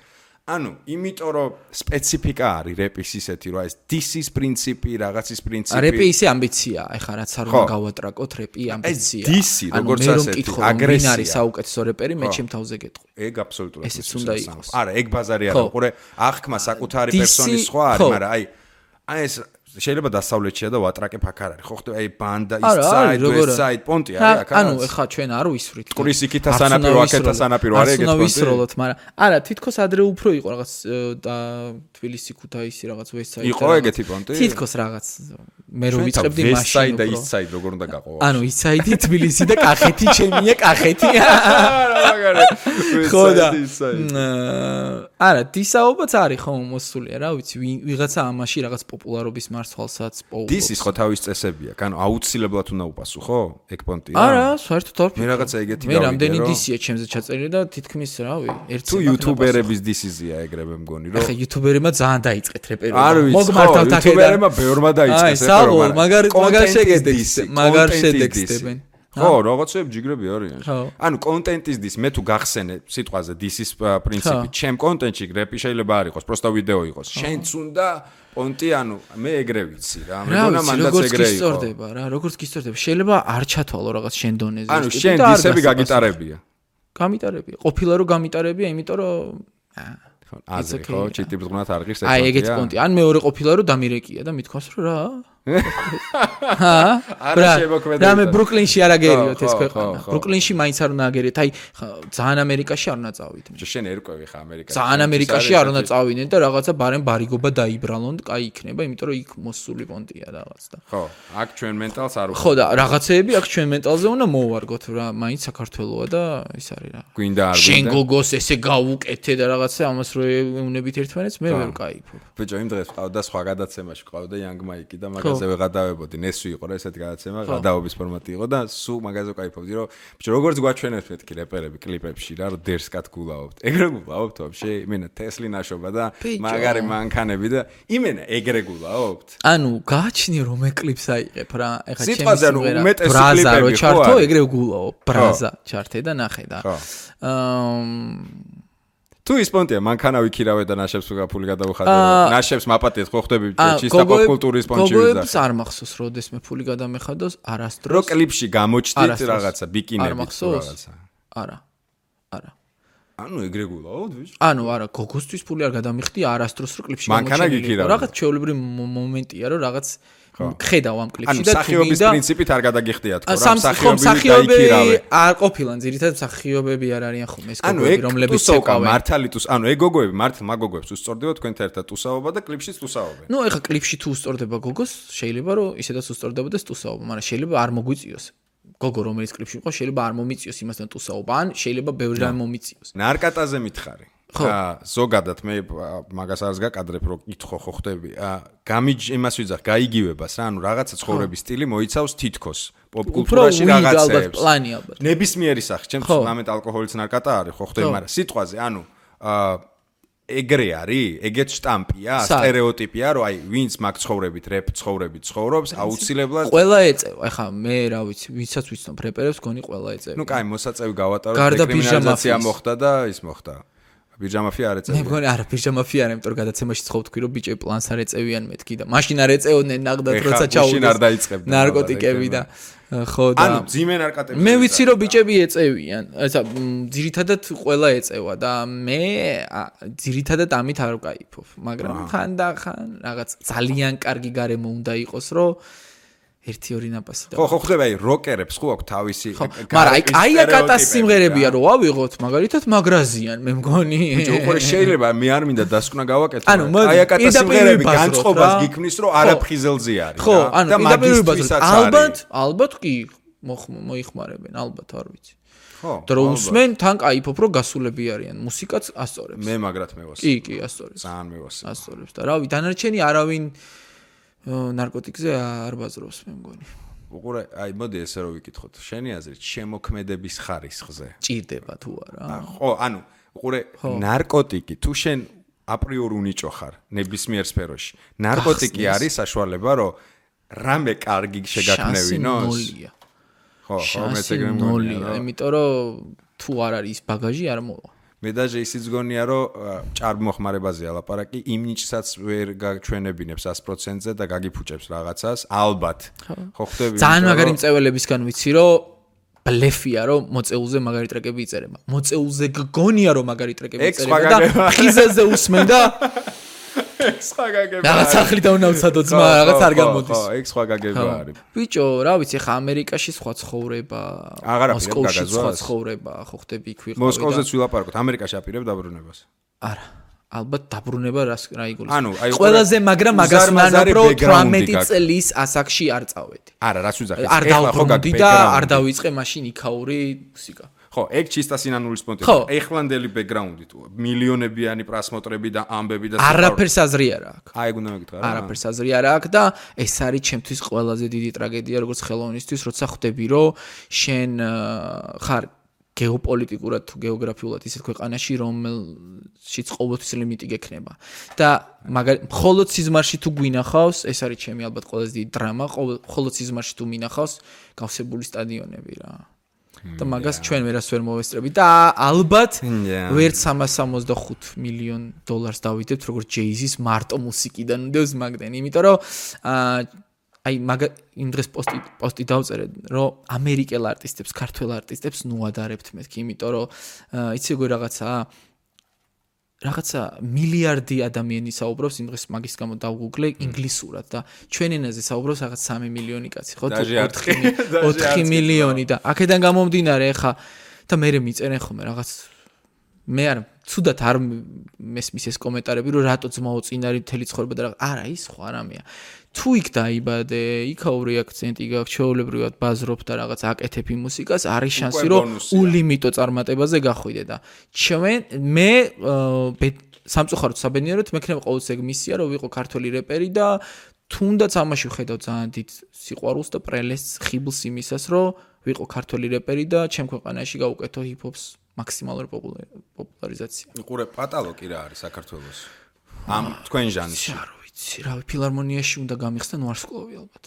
[SPEAKER 1] ანუ იმიტომ რომ სპეციფიკა არის რეპის ისეთი რომ ეს დისის პრინციპი რაღაცის პრინციპი
[SPEAKER 2] რეპი ისე ამბიცია. ეხა რაც არ უნდა გავატრაკოთ რეპი ამბიცია.
[SPEAKER 1] ეს დისი როგორც ასეთი აგრესია.
[SPEAKER 2] არის საუკეთესო რეპერი მე ჩემ თავზე გეტყვი.
[SPEAKER 1] ეგ აბსოლუტურად
[SPEAKER 2] ესეც უნდა იყოს.
[SPEAKER 1] არა ეგ ბაზარი არა ყურე აღქმა საკუთარი პერსონის სხვა არის მაგრამ აი აი ეს შეიძლება დასავლეთშია და ვატრაკებ აქ არ არის. ხო ხტე აი ბანდა ის საიდ ეს საიდ პონტი არის აქ
[SPEAKER 2] ანუ ეხა ჩვენ არ ვისვრით
[SPEAKER 1] ყრის იქითა სანაპირო აქეთა სანაპირო არის ეგეთ
[SPEAKER 2] პონტი? არ ვისროლოთ მაგრამ არა თითქოს ადრე უფრო იყო რაღაც და თბილისი ქუთაისი რაღაც ვესაიდი
[SPEAKER 1] იყო ეგეთი პონტი?
[SPEAKER 2] თითქოს რაღაც მე რო ვიწყებდი მაშინ
[SPEAKER 1] ვესაიდი და ისაიდი როგორ უნდა გაყო
[SPEAKER 2] ანუ ისაიდი თბილისი და კახეთი ჩემია კახეთი. <laughs>
[SPEAKER 1] არა მაგარი <laughs>
[SPEAKER 2] ხო და არა დისაობაც არის ხო მოსულია რა ვიცი ვიღაცა ამაში რაღაც პოპულარობის მარცვალსაც პოულობს.
[SPEAKER 1] დისის ხო თავის წესებია. ანუ აუცილებლად უნდა უპასო ხო ეგ პონტია
[SPEAKER 2] არა საერთოდ არ
[SPEAKER 1] მე რაღაცა ეგეთი
[SPEAKER 2] გავიგე მე რამდენი დისია ჩემზე ჩაწერილი და თითქმის რავი
[SPEAKER 1] ერთი თუ იუთუბერების დისიზია ეგრევე მგონი რომ
[SPEAKER 2] ახლა იუთუბერებმა ძალიან დაიწყეთ რეპერობა
[SPEAKER 1] არ ვიცი მოგმართავთ აქედან იუთუბერებმა ბევრმა დაიწყეს
[SPEAKER 2] ბრავო მაგარ მაგარ შეგედეს მაგარ შეგედებენ
[SPEAKER 1] ხო, რაღაცეები ჯიგრები არიან. ანუ კონტენტის დის მე თუ გახსენე სიტყვაზე დისის პრინციპი, ჩემ კონტენტში რეპი შეიძლება არ იყოს, პროსტა ვიდეო იყოს. შენც უნდა პონტი, ანუ მე ეგრე ვიცი რა. მე გონა მანდაც ეგრე იყო.
[SPEAKER 2] როგორც გისწორდება რა, როგორც გისწორდება. შეიძლება არ ჩათვალო რაღაც შენ დონეზე.
[SPEAKER 1] ანუ შენ დისები გაგიტარებია.
[SPEAKER 2] გამიტარებია. ყოფილა რომ გამიტარებია, იმიტომ რომ
[SPEAKER 1] აზრი ხო, ჩიტი ბზღნათ არ ღირს
[SPEAKER 2] ეს. აი ეგეც პონტი. ან მეორე ყოფილა რომ დამირეკია და მithქოს რომ რა?
[SPEAKER 1] არა
[SPEAKER 2] შემოქმედა. რამე ბრუკლინში არ აგერიოთ ეს ქვეყანა. ბრუკლინში მაინც არ უნდა აგერიეთ. აი ძალიან ამერიკაში არ უნდა
[SPEAKER 1] წავიდნენ. შენ ერკვევი ხა ამერიკაში.
[SPEAKER 2] ძალიან ამერიკაში არ უნდა წავიდნენ და რაღაცა ბარემ բարიგობა დაიბრალონ, კაი იქნება, იმიტომ რომ იქ მოსული პონტია რაღაც და.
[SPEAKER 1] ხო, აქ ჩვენ მენტალს არ უხარ.
[SPEAKER 2] ხო და რაღაცეები აქ ჩვენ მენტალზე უნდა მოვარგოთ რა, მაინც საქართველოა და ის არის რა.
[SPEAKER 1] გვინდა არ
[SPEAKER 2] გვინდა. შენ გოგოს ესე გავუკეთე და რაღაცა ამას რო ეუნებით ერთმანეთს, მე ვერ კაიფობ.
[SPEAKER 1] ბიჭო, იმ დღეს ყავდა სხვა გადაცემაში, ყავდა Young Mike-ი და მაგას ყველაზე ვეღადავებოდი. ნესვი იყო რა ესეთი გადაცემა, გადაობის ფორმატი იყო და სულ მაგაზე ვკაიფობდი, რომ ბიჭო როგორც გვაჩვენებს მეთქი რეპერები კლიპებში რა, რომ დერსკად გულაობთ. ეგრე გულაობთ ვაფშე? იმენა ტესლი ნაშობა და მაგარი მანქანები და იმენა ეგრე გულაობთ?
[SPEAKER 2] ანუ გააჩნია რომ მე კლიპს აიღებ რა. ეხლა
[SPEAKER 1] ჩემი სიტყვაზე ანუ უმეტეს კლიპები
[SPEAKER 2] ხო? ბრაზა რო ჩართო, ეგრე გულაობ. ბრაზა ჩართე და ნახე და. აა
[SPEAKER 1] თუ ის პონტია მანქანა ვიქირავე და ნაშებს გაფული გადავხადე. ნაშებს მაპატიეთ ხო ხდები ჩისტა კულტურის პონჩი ვიზა
[SPEAKER 2] გოგოებს არ მახსოვს როდეს მე ფული გადამეხადოს არასდროს
[SPEAKER 1] რო კლიპში გამოჩდით რაღაცა ბიკინები რაღაცა.
[SPEAKER 2] არა არა.
[SPEAKER 1] ანუ ეგრე გულაოდ ვიშ
[SPEAKER 2] ანუ არა გოგოსთვის ფული არ გადამიხდი არასდროს რო კლიპში
[SPEAKER 1] გამოჩდით მანქანა გიქირავე
[SPEAKER 2] რაღაც ჩეულებრივი მომენტია რომ რაღაც ხედავ ამ კლიპში
[SPEAKER 1] და თუ მსახიობის პრინციპით არ გადაგიხდია თქო რა მსახიობები
[SPEAKER 2] არ ყოფილან ძირითადად მსახიობები არ არიან ხომ ეს გოგოები რომლებიც
[SPEAKER 1] ეკავენ მართალი თუს ანუ ეგ გოგოები მართლა მაგ გოგოებს უსწორდება თქვენთან ერთად თუსაობა და კლიპშიც თუსაობენ
[SPEAKER 2] ნუ ეხა კლიპში თუ უსწორდება გოგოს შეიძლება რომ ისედაც უსწორდებოდეს თუსაობა მაგრამ შეიძლება არ მოგვიწიოს. გოგო რომელიც კლიპში იყო შეიძლება არ მომიწიოს იმასთან თუსაობა ან შეიძლება ბევრი რამ მომიწიოს.
[SPEAKER 1] ნარკატაზე მითხარი ხო. ზოგადად მე მაგას არს გაკადრებ რომ კითხო ხო ხდები. გამიჯ იმას ვიძახ გაიგივებას რა ანუ რაღაცა ცხოვრების სტილი მოიცავს თითქოს. პოპკულტურაში რაღაცებს.
[SPEAKER 2] პლანი ალბათ
[SPEAKER 1] ნებისმიერი სახის ჩემს ამეთ ალკოჰოლიც ნარკატა არის ხო ხდები მაგრამ სიტყვაზე ანუ აა ეგრე არის, ეგეც штамპია, стереოტიპია, რომ აი ვინც მაგ ცხოვრებით, რეპ ცხოვრებით ცხოვრობს, აუცილებლად
[SPEAKER 2] ყველა ეწევა. ახლა მე რა ვიცი, ვისაც ვიცნობ რეპერებს, გონი ყველა ეწევა.
[SPEAKER 1] ну, კაი, მოსაწევი გავატარო, კრიმინალიზაცია მოხდა და ის მოხდა. ბიჯამაფია არ ეწევიან.
[SPEAKER 2] მე მგონი არა ბიჯამაფია არა, იმიტომ რომ გადაცემაში ცხობ თქვი რომ ბიჭები პლანს არ ეწევიან მეთქი და მაშინ არ ეწეოდნენ ნახდა როცა ჩაუდეს. ნარკოტიკები და ხო და
[SPEAKER 1] ანუ ძიმე ნარკოტიკები.
[SPEAKER 2] მე ვიცი რომ ბიჭები ეწევიან. ესა ძირითადად ყველა ეწევა და მე ძირითადად ამით არ ვკაიფობ, მაგრამ ხან და ხან რაღაც ძალიან კარგი გარემო უნდა იყოს რომ ერთი ორი ნაპასი
[SPEAKER 1] და ხო ხო ხდება აი როკერებს ხო აქვს თავისი
[SPEAKER 2] მაგრამ აი აი აკატას სიმღერებია რო ავიღოთ მაგალითად მაგრაზიან მე მგონი.
[SPEAKER 1] უყურე შეიძლება მე არ მინდა დასკვნა გავაკეთო აი აკატას სიმღერები განწყობას გიქმნის რომ არაფხიზელზე არის
[SPEAKER 2] ხო ანუ პირდაპირ ალბათ ალბათ კი მოიხმარებენ ალბათ არ ვიცი. ხო დროუსმენ თან кайფობ რომ გასულები არიან მუსიკაც ასწორებს.
[SPEAKER 1] მე მაგრად მევასწორებ
[SPEAKER 2] კი კი ასწორებს.
[SPEAKER 1] ძალიან მევასწორებ
[SPEAKER 2] ასწორებს და რავი დანარჩენი არავინ ნარკოტიკზე არ ბაზრობს მე მგონი.
[SPEAKER 1] უყურე, აი მოდი ესე რომ ვიკითხოთ. შენი აზრით, შემოქმედების ხარისხზე
[SPEAKER 2] ჭირდება თუ არა?
[SPEAKER 1] ხო, ანუ უყურე, ნარკოტიკი თუ შენ აპრიორ უნიჭო ხარ ნებისმიერ სფეროში. ნარკოტიკი არის საშუალება, რომ რამე კარგი შეგაქმნევინოს? ხო, ხო, მე ეგრე მგონია.
[SPEAKER 2] იმიტომ რომ თუ არ არის ბაგაჟი არ მოვა.
[SPEAKER 1] მე დაჟე ისიც გონია რომ ჭარბ მოხმარებაზეა ლაპარაკი იმ ნიჭსაც ვერ გაჩვენებინებს 100%-ზე და გაგიფუჭებს რაღაცას. ალბათ. ხო. ხდები
[SPEAKER 2] ძალიან მაგარი მწველებისგან ვიცი რომ ბლეფია რომ მოწეულზე მაგარი ტრეკები იწერება. მოწეულზე გგონია რომ მაგარი ტრეკები იწერება და ხიზეზე usmen და
[SPEAKER 1] სხვა გაგება.
[SPEAKER 2] რაღაც ახალი დაუნავცადო ძმა, რაღაც არ გამოდის.
[SPEAKER 1] ხო, ეგ სხვა გაგება არის.
[SPEAKER 2] ბიჭო, რა ვიცი, ხა ამერიკაში სხვა ცხოვრება, მოსკოვში სხვა ცხოვრება, ხო ხდები იქ ვიყავი.
[SPEAKER 1] მოსკოვზეც ვილაპარაკოთ, ამერიკაში აპირებ დაბრუნებას.
[SPEAKER 2] არა. ალბათ დაბრუნება რას რა იგულისხმება. ანუ აი ყველაზე მაგრამ მაგას მანაპრო 18 წლის ასაკში არ წავედი.
[SPEAKER 1] არა, რას ვიზახე?
[SPEAKER 2] არ დავბრუნდი და არ დავიწყე მაშინ იქაური მუსიკა.
[SPEAKER 1] ხო, ეგ ჩისტა სინანულის პონტი. ეხლანდელი ბექგრაუნდი თუ მილიონებიანი პრასმოტრები და ამბები და
[SPEAKER 2] არაფერს აზრი არ აქვს.
[SPEAKER 1] აი, გუნდა მეკითხა რა.
[SPEAKER 2] არაფერს აზრი არ აქვს და ეს არის ჩემთვის ყველაზე დიდი ტრაგედია, როგორც ხელოვნისთვის, როცა ხვდები, რომ შენ ხარ გეოპოლიტიკურად თუ გეოგრაფიულად ისეთ ქვეყანაში, რომელშიც ყოველთვის ლიმიტი გექნება. და მაგალითად, მხოლოდ სიზმარში თუ გვინახავს, ეს არის ჩემი ალბათ ყველაზე დიდი დრამა, მხოლოდ სიზმარში თუ მინახავს გავსებული სტადიონები რა. და მაგას ჩვენ ვერას ვერ მოვესწრებით და ალბათ ვერც 365 მილიონ დოლარს დავიდებთ როგორც ჯეიზის მარტო მუსიკიდან უნდას მაგდენ იმიტომ რომ აი მაგ იმ დღეს პოსტი პოსტი დავწერე რომ ამერიკელ არტისტებს ქართველ არტისტებს ნუ ადარებთ მეთქი. იმიტომ რომ იცი როგორ რაღაცაა რაღაცა მილიარდი ადამიანი საუბრობს იმ დღეს მაგის გამო დავგუგლე ინგლისურად და ჩვენ ენაზე საუბრობს რაღაც 3 მილიონი კაცი ხო თუ 4 4 <laughs> მილიონი და აქედან გამომდინარე ხა და მე მე მიწერენ ხოლმე რაღაც მე არ ცუდად არ მესმის ეს კომენტარები რომ რატო ძმაო წინარი მთელი ცხოვრება და რაღაც არა ის ხო არამეა თუ იქ დაიბადე, იქაური აქცენტი გაქვს, ჩაოლებრივად ბაზრობ და რაღაც აკეთებ იმ მუსიკას, არის შანსი, რომ ულიმიტო წარმატებაზე გახვიდე და ჩვენ მე სამწუხაროდ საბედნიეროდ მექნება ყოველთვის ეგ მისია, რომ ვიყო ქართველი რეპერი და თუნდაც ამაში ვხედავ ძალიან დიდ სიყვარულს და პრელეს ხიბლს იმისას, რომ ვიყო ქართველი რეპერი და ჩემ ქვეყანაში გავუკეთო ჰიპ-ჰოპს მაქსიმალური პოპულარიზაცია.
[SPEAKER 1] იყურე პატალოკი რა არის საქართველოს? ამ თქვენ ჟანრში.
[SPEAKER 2] ვიცი, რავი, ფილარმონიაში უნდა გამიხსნან ვარსკვლავი ალბათ.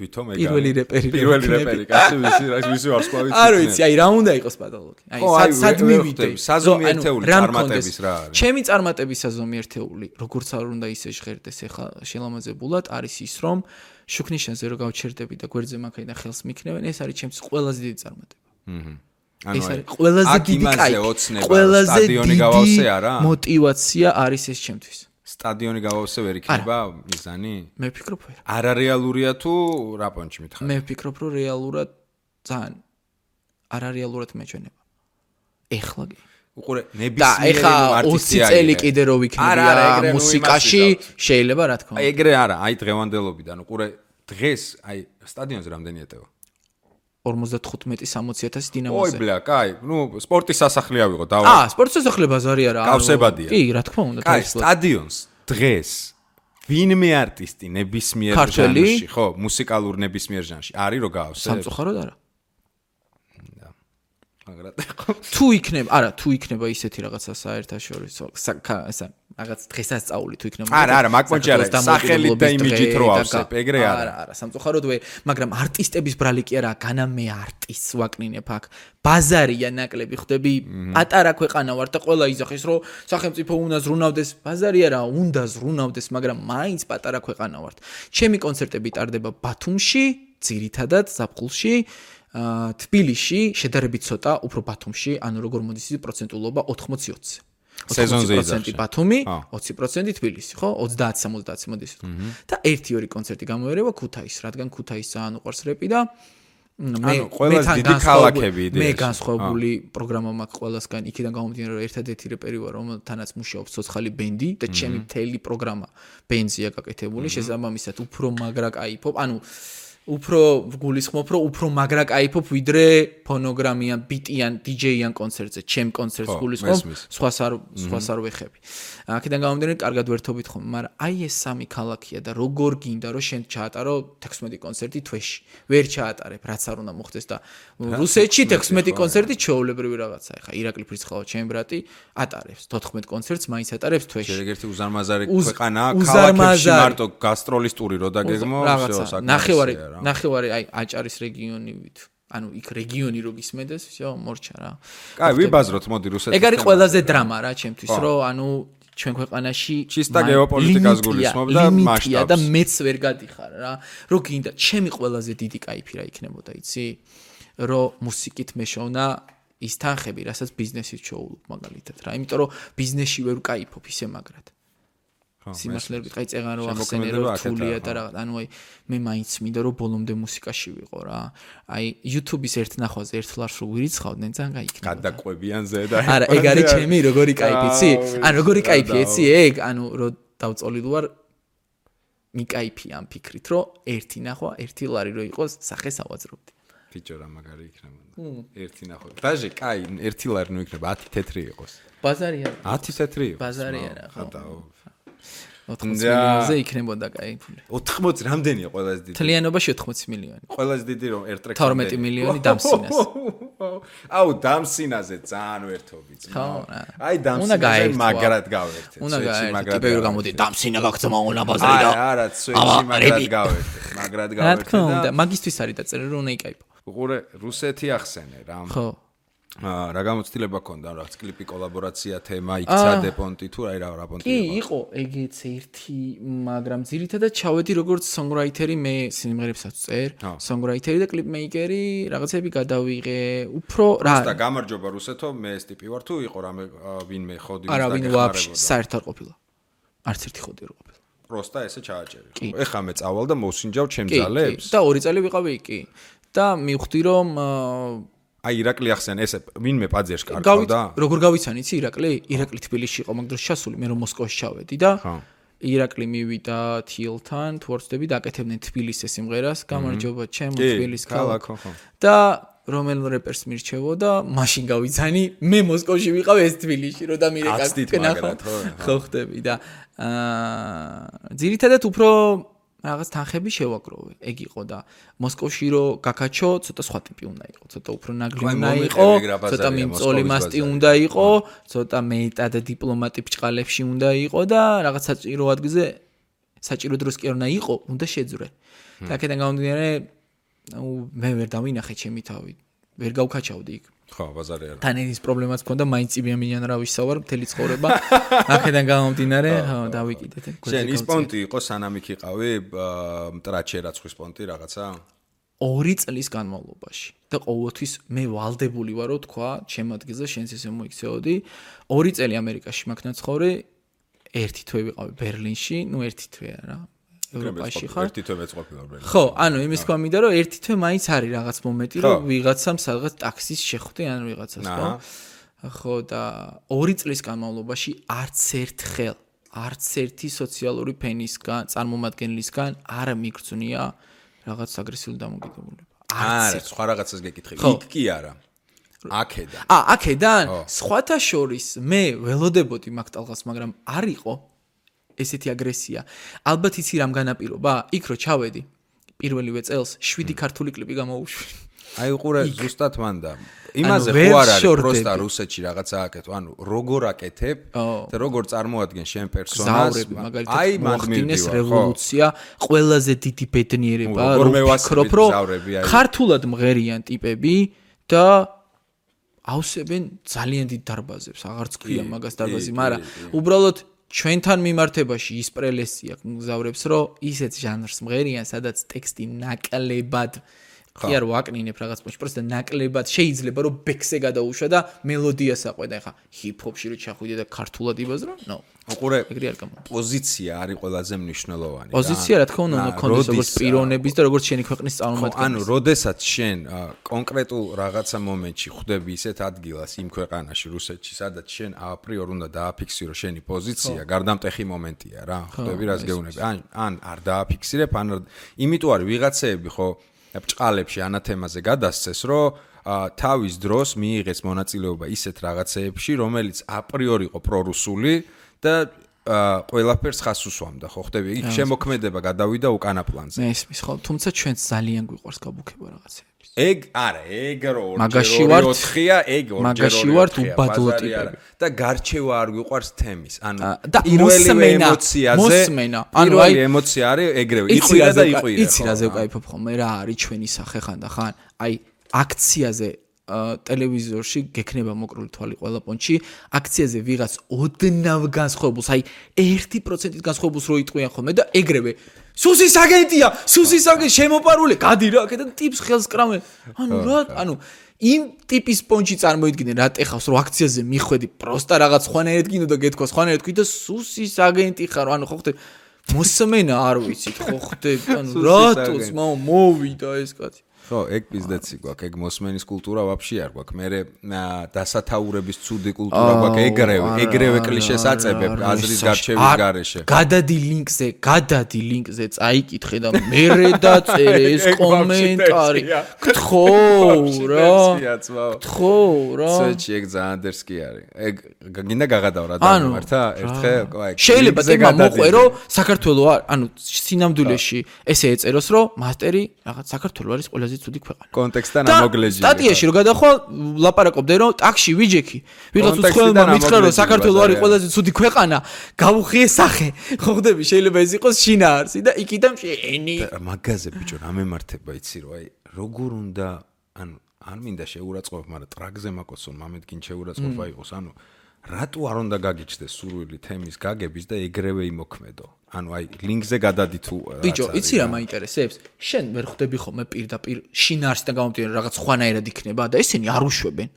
[SPEAKER 1] თვითონ ეგ
[SPEAKER 2] პირველი რეპერი
[SPEAKER 1] პირველი რეპერი კაცი ვისი რა ვისი ვარსკვლავი
[SPEAKER 2] არ ვიცი აი რა უნდა იყოს პათოლოგი აი სად მივიდე?
[SPEAKER 1] საზომიერთეული წარმატების რა არის?
[SPEAKER 2] ჩემი წარმატების საზომიერთეული როგორც არ უნდა ისე ჟღერდეს ეხა შელამაზებულად არის ის რომ შუქნიშანზე რო გავჩერდები და გვერდზე მაგალითად ხელს მიქნევენ ეს არის ჩემს ყველაზე დიდი წარმატება. აჰა ანუ ეს არის ყველაზე დიდი კაი. ყველაზე დიდი მოტივაცია არის ეს ჩემთვის.
[SPEAKER 1] სტადიონი გავავსე ვერ იქნება მიზანი?
[SPEAKER 2] მე ვფიქრობ ვერ.
[SPEAKER 1] არარეალურია თუ რა პონჩი მითხარ?
[SPEAKER 2] მე ვფიქრობ რომ რეალურად ძალიან არარეალურად მეჩვენება. ეხლა კი.
[SPEAKER 1] უყურე ნებისმიერი
[SPEAKER 2] არტისტია. და ეხა 20 წელი კიდე რო ვიქნებია მუსიკაში, შეიძლება რა თქმა
[SPEAKER 1] უნდა. ეგრე არა, აი დღევანდელობიდან. უყურე დღეს აი სტადიონზე რამდენი ეტევა?
[SPEAKER 2] 55-60000 დინამოზე.
[SPEAKER 1] ой, бля, кай. Ну, სპორტის სასახლე ავიღო, დავა.
[SPEAKER 2] აა, სპორტის სასახლე ბაზარი არა.
[SPEAKER 1] კავსებადია.
[SPEAKER 2] კი, რა თქმა უნდა,
[SPEAKER 1] კაი, სტადიონს დღეს ვინმე არტისტი ნებისმიერ ჟანრში, ხო, მუსიკალურ ნებისმიერ ჟანრში არის რო გავსე?
[SPEAKER 2] სამწუხაროდ არა. თუ იქნება, არა, თუ იქნება ისეთი რაღაცა საერთაშორისო, ესა რაღაც დღესასწაული თუ იქნება.
[SPEAKER 1] არა, არა, მაგმოჯი არა, სახელი და იმიჯით რო ავსებ, ეგრე არა.
[SPEAKER 2] არა, არა, სამწუხაროდ ვე, მაგრამ არტისტების ბრალი კი არა, განა მე არტისტს ვაკნინებ აქ. ბაზარია ნაკლები ხდები, პატარა ქვეყანა ვარ და ყველა იზახის რომ სახელმწიფო უნდა ზრუნავდეს, ბაზარია რა, უნდა ზრუნავდეს, მაგრამ მაინც პატარა ქვეყანა ვარ. ჩემი კონცერტები ტარდება ბათუმში, ძირითადად ზაფხულში. თბილისში შედარებით ცოტა, უფრო ბათუმში, ანუ როგორ მოდის ის პროცენტულობა 80-20-ზე.
[SPEAKER 1] სეზონზე იძახში.
[SPEAKER 2] 20% ბათუმი, 20% თბილისი, ხო? 30-70 მოდის თქო. და 1-2 კონცერტი გამოერევა ქუთაისს, რადგან ქუთაისს ძალიან უყვარს რეპი და
[SPEAKER 1] მე ყველაზე დიდი ქალაქები
[SPEAKER 2] იდეა. მე განსხვავებული პროგრამა მაქვს ყველასგან, იქიდან გამომდინარე რომ ერთადერთი რეპერი ვარ, რომელთანაც მუშაობს ცოცხალი ბენდი და ჩემი მთელი პროგრამა ბენზია გაკეთებული, შესაბამისად უფრო მაგრა кайფობ, ანუ უფრო გულისხმობ, რომ უფრო მაგრა кайფობ ვიდრე ფონოგრამიან, ბიტიან, დიჯეიან კონცერტზე, ჩემ კონცერტს გულისხმობ, სხვას არ სხვას არ ვეხები. აქედან გამომდინარე, კარგად ვერთობით ხომ, მაგრამ აი ეს სამი ქალაქია და როგორ გინდა რომ შენ ჩაატარო 16 კონცერტი თვეში. ვერ ჩაატარებ, რაც არ უნდა მოხდეს და რუსეთში 16 კონცერტი ჩაოლებრივი რაღაცაა. ხა ირაკლი ფირცხავა ჩემი ბრატი ატარებს 14 კონცერტს, მაინც ატარებს თვეში.
[SPEAKER 1] შეიძლება ერთი უზარმაზარი ქვეყანაა, ქალაქებში მარტო გასტროლისტური რო დაგეგმო, всё,
[SPEAKER 2] საკმარისია რა. რა. ნახევარი აი აჭარის რეგიონივით. ანუ იქ რეგიონი რო გისმედეს, всё, მორჩა რა.
[SPEAKER 1] კაი, ვიბაზროთ, მოდი რუსეთს.
[SPEAKER 2] ეგ არის ყველაზე დრამა რა ჩემთვის, რომ ანუ ჩვენ ქვეყანაში
[SPEAKER 1] ჩისტა გეოპოლიტიკას გულისხმობ და მასშტაბს.
[SPEAKER 2] და მეც ვერ გადიხარ რა. რო გინდა, ჩემი ყველაზე დიდი кайფი რა იქნებოდა, იცი? რომ მუსიკით მეშოვნა ის თანხები, რასაც ბიზნესით შევულობ მაგალითად რა. იმიტომ რომ ბიზნესში ვერ ვკაიფობ ისე მაგრად. სიმართლე ვიტყი წეღან რო ახსენე რომ თულია და რაღაც ანუ აი მე მაინც მინდა რომ ბოლომდე მუსიკაში ვიყო რა. აი YouTube-ის ერთ ნახვაზე ერთ ფლაშს რო ვირიცხავდნენ ძალიან კაი
[SPEAKER 1] იქნება გადაყვებიან ზედა.
[SPEAKER 2] არა ეგ არის <laughs> ჩემი როგორი кайფიცი ან როგორი кайფი ეცი ეგ ანუ რო დავწოლილ ვარ მიკაიფი ამ ფიქრით რომ ერთი ნახვა ერთი ლარი რო იყოს სახე სავაძრობდი
[SPEAKER 1] ბიჭო რა მაგარი იქნება. ერთი ნახო დაჟე კაი ერთი ლარი ნუ იქნება 10 თეთრი იყოს.
[SPEAKER 2] ბაზარი არა
[SPEAKER 1] 10 თეთრი
[SPEAKER 2] იყოს. ბაზარი არა ხო. 80 მილიონზე იქნებოდა კაი ფული.
[SPEAKER 1] 80 რამდენია ყველაზე დიდი?
[SPEAKER 2] თლიანობაში 80 მილიონი.
[SPEAKER 1] ყველაზე დიდი რომ ერთ ტრეკს
[SPEAKER 2] 12 მილიონი დამსინას. <laughs>
[SPEAKER 1] აუ დამსინაზე ძალიან ვერთობიც. ხო. აი დამსინაზე მაგრად გავერთე.
[SPEAKER 2] უნდა გაერთე. ტიპები რომ გამოდი დამსინა გაქცემა უნდა ბაზარი და.
[SPEAKER 1] არა, სუეცი მაგრად გავერთე. მაგრად გავერთე
[SPEAKER 2] და მაგისტვის არის დაწერილი რომ უნდა იკაიპო.
[SPEAKER 1] უყურე რუსეთი ახსენე რა.
[SPEAKER 2] ხო.
[SPEAKER 1] რა გამოცდილება ქონდა? რაღაც კლიპი კოლაბორაცია თემა იქცადე პონტი თუ აი რა რა პონტი
[SPEAKER 2] კი იყო? ეგეც ერთი მაგრამ ძირითადად ჩავედი როგორც სონგრაითერი მე სიმღერებსაც წერ სონგრაითერი და კლიპმეიკერი რაღაცები გადავიღე უფრო
[SPEAKER 1] რა და გამარჯობა რუსეთო მე ეს ტიპი ვარ თუ იყო რამე ვინმე ხოდი
[SPEAKER 2] და არა ვინ ვაფშე საერთოდ ყოფილა. არც ერთი ხოდი არ ყოფილა.
[SPEAKER 1] პროსტა ესე ჩააჭერი. ეხა მე წავალ და მოსინჯავ ჩემ ძალებს
[SPEAKER 2] და ორი წელი ვიყავი კი. და მივხვდი რომ
[SPEAKER 1] აი ირაკლი ახსენ ეს ვინმე პაძერს კარგავდა?
[SPEAKER 2] როგორ გავიცან იცი ირაკლი? ირაკლი თბილისში იყო, მაგდროს ჩასული, მე რომ მოსკოვში ჩავედი და ხო. ირაკლი მივიდა თილთან, თორცდები და აკეთებდნენ თბილისის სიმღერას, გამარჯობა ჩემო თბილის ქალაქო. და რომელ რეპერს მირჩევოდა, მაშინ გავიცანი, მე მოსკოვში ვიყავ ეს თბილისში, რო და მირეკა ხო ხდები და აა ძირითადად უფრო რაღაც თანხები შევაგროვე. ეგ იყო და მოსკოვში რო გაკაჩო, ცოტა სხვა ტიპი უნდა იყო, ცოტა უფრო ნაგლი უნდა იყო, ცოტა მიმწოლი მასტი უნდა იყო, ცოტა მეტა და დიპლომატი ბჭყალებში უნდა იყო და რაღაც საჭირო ადგილზე საჭირო დროს კი არ უნდა იყო, უნდა შეძრე. და აქედან გამომდინარე, ნუ მე ვერ დავინახე ჩემი თავი. ვერ გავკაჩავდი იქ.
[SPEAKER 1] ხო, ბაზარი არა.
[SPEAKER 2] თან ის პრობლემაც მქონდა, მაინც იბიამიან რა ვისავარ, მთელი ცხოვრება. <laughs> აქედან გამომდინარე, <laughs> ხო, დავიკიდეთ.
[SPEAKER 1] შენ ის პონტი იყო სანამ იქ იყავი, მტრაჩე რაცხვის პონტი რაღაცა?
[SPEAKER 2] ორი წლის განმავლობაში. და ყოველთვის მე ვალდებული ვარო თქვა, ჩემ ადგილზე შენც ესე მოიქცეოდი. ორი წელი ამერიკაში მაგნაც ხოვრე. ერთი თვე ვიყავი ბერლინში, ნუ ერთი თვე რა. ევროპაში ხარ?
[SPEAKER 1] ერთი თვე მეწყობილ ვერ.
[SPEAKER 2] ხო, ანუ იმის თქვა მინდა რომ ერთი თვე მაინც არის რაღაც მომენტი რომ ვიღაცამ სადღაც ტაქსის შეხვდი ან ვიღაცას ხო? ხო და ორი წლის განმავლობაში არც ერთხელ არც ერთი სოციალური ფენისგან, წარმომადგენლისგან არ მიგრძნია რაღაც აგრესიული დამოკიდებულება.
[SPEAKER 1] არა, სხვა რაღაცას გეკითხები. იქ კი არა. აქედან.
[SPEAKER 2] აა, აქედან? სხვათა შორის მე ველოდებოდი მაგ ტალღას, მაგრამ არ იყო ესეთი აგრესია. ალბათ იცი რამ განაპირობა? იქ რო ჩავედი პირველივე წელს 7 ქართული კლიპი გამოვუშვი.
[SPEAKER 1] აი უყურე ზუსტად მანდა. იმაზე ხო არ არის პროსტა რუსეთში რაღაცა აკეთო, ანუ როგორ აკეთებ და როგორ წარმოადგენ შენ პერსონაჟს.
[SPEAKER 2] აი მაგდინეს რევოლუცია, ყველაზე დიდი ბედნიერება, ვფიქრობ, რომ ქართულად მღერიან ტიპები და აუსებენ ძალიან დიდ დარბაზებს, აღარც ქვია მაგას დარბაზი, მაგრამ უბრალოდ ჩვენთან მიმართებაში ის პრელესია გზავრებს, რომ ისეთ ჟანრს მღერიან, სადაც ტექსტი ნაკლებად კი არ ვაკნინებ რაღაც პონჩი, პროსტა ნაკლებად შეიძლება რომ ბექსე გადაუშვა და მელოდიას აყვედა. ეხა ჰიპ-ჰოპში რო ჩახვიდე და ქართულად იბაზრო? ნო.
[SPEAKER 1] უყურე, ეგრე არ გამო. პოზიცია არის ყველაზე მნიშვნელოვანი.
[SPEAKER 2] პოზიცია რა თქმა უნდა, კონდეს როგორც პიროვნების და როგორც შენი ქვეყნის წარმომადგენლის.
[SPEAKER 1] ანუ, როდესაც შენ კონკრეტულ რაღაცა მომენტში ხვდები ისეთ ადგილას იმ ქვეყანაში, რუსეთში, სადაც შენ აპრიორ უნდა დააფიქსირო შენი პოზიცია, გარდამტეხი მომენტია რა. ხვდები რას გეუნები? ან ან არ დააფიქსირებ, ან იმიტომ არის ვიღაცეები ხო ბჭყალებში ანათემაზე გადასცეს, რომ თავის დროს მიიღეს მონაწილეობა ისეთ რაღაცეებში, რომელიც აპრიორი იყო პრორუსული და ყველაფერს ხას უსვამდა, ხო ხდები? იქ შემოქმედება გადავიდა უკანა პლანზე.
[SPEAKER 2] მე ისმის ხო, თუმცა ჩვენც ძალიან გვიყვარს გაბუქება რაღაცეები.
[SPEAKER 1] ეგ არა, ეგ რო ორჯერ 4-ია, ეგ ორჯერ 4-ია.
[SPEAKER 2] მაგაში ვართ უბადლო ტიპები.
[SPEAKER 1] და გარჩევა არ გვიყვარს თემის. ანუ პირველი ემოციაზე,
[SPEAKER 2] მოსმენა.
[SPEAKER 1] ანუ აი ემოცია არის ეგრევე, იყვირა და იყვირა.
[SPEAKER 2] იცი რა ზევკაიფობ ხოლმე რა არის ჩვენი სახე ხან და ხან? აი აქციაზე ტელევიზორში გექნება მოკრული თვალი ყველა პონჩი აქციაზე ვიღაც ოდნავ განსხვავებულს აი 1%-ით განსხვავებულს რო იტყვიან ხოლმე და ეგრევე სუსის აგენტია, სუსის აგენტი შემოპარული, გადი რა, აქედან ტიპს ხელს კრავენ. ანუ რა, ანუ იმ ტიპის პონჩი წარმოიდგინე რა ტეხავს რო აქციაზე მიხვედი, პროსტა რაღაც ხვანერეთ გინდა და გეთქვა ხვანერეთ კიდე სუსის აგენტი ხარ, ანუ ხო ხდე მოსმენა არ ვიცით, ხო ხდე, ანუ რატოს მო მოვიდა ეს კაცი.
[SPEAKER 1] ხო, ეგ პიზდეცი გვაქვს, ეგ მოსმენის კულტურა ვაფშე არ გვაქვს. მე დასათაურების ცუდი კულტურა გვაქვს, ეგრევე, ეგრევე კლიშეს აწებებ აზრის გარჩევის გარეშე.
[SPEAKER 2] გადადი ლინკზე, გადადი ლინკზე, წაიკითხე და მე <laughs> დაწერე ეს კომენტარი. გთხო <laughs> რა. გთხო რა.
[SPEAKER 1] სეჩი ეგ ძალიან დერსკი არის. ეგ გინდა გაღადავ რა დამართა ერთხელ,
[SPEAKER 2] აი. შეიძლება თემა მოყვერო საქართველოს, ანუ სინამდვილეში ესე ეწეროს, რომ მასტერი რაღაც საქართველოს არის ყველაზე ცუდი ქვეყანა.
[SPEAKER 1] კონტექსტთან ამოგლეჯი.
[SPEAKER 2] სტატიაში რო გადახვალ, ლაპარაკობდე რომ ტაქსში ვიჯექი. ვიღაც უცხოელმა მითხრა რომ საქართველოს არის ყველაზე ცუდი ქვეყანა, გავუხიე სახე. ხო ხდები, შეიძლება ეს იყოს შინაარსი და იქიდან შენი.
[SPEAKER 1] მაგაზე ბიჭო, რა მემართება იცი რომ აი როგორ უნდა ანუ არ მინდა შეურაცხყოფ, მაგრამ ტრაგზე მაკოცო მამედ გინ შეურაცხყოფ აიყოს, ანუ რატო არ უნდა გაგიჩნდეს სურვილი თემის გაგების და ეგრევე იმოქმედო? ანუ აი ლინკზე გადადი თუ
[SPEAKER 2] ბიჭო, იცი რა მაინტერესებს? შენ ვერ ხვდები ხოლმე პირდაპირ შინაარსიდან გამომდინარე რაღაც ხვანაერად იქნება და ესენი არ უშვებენ.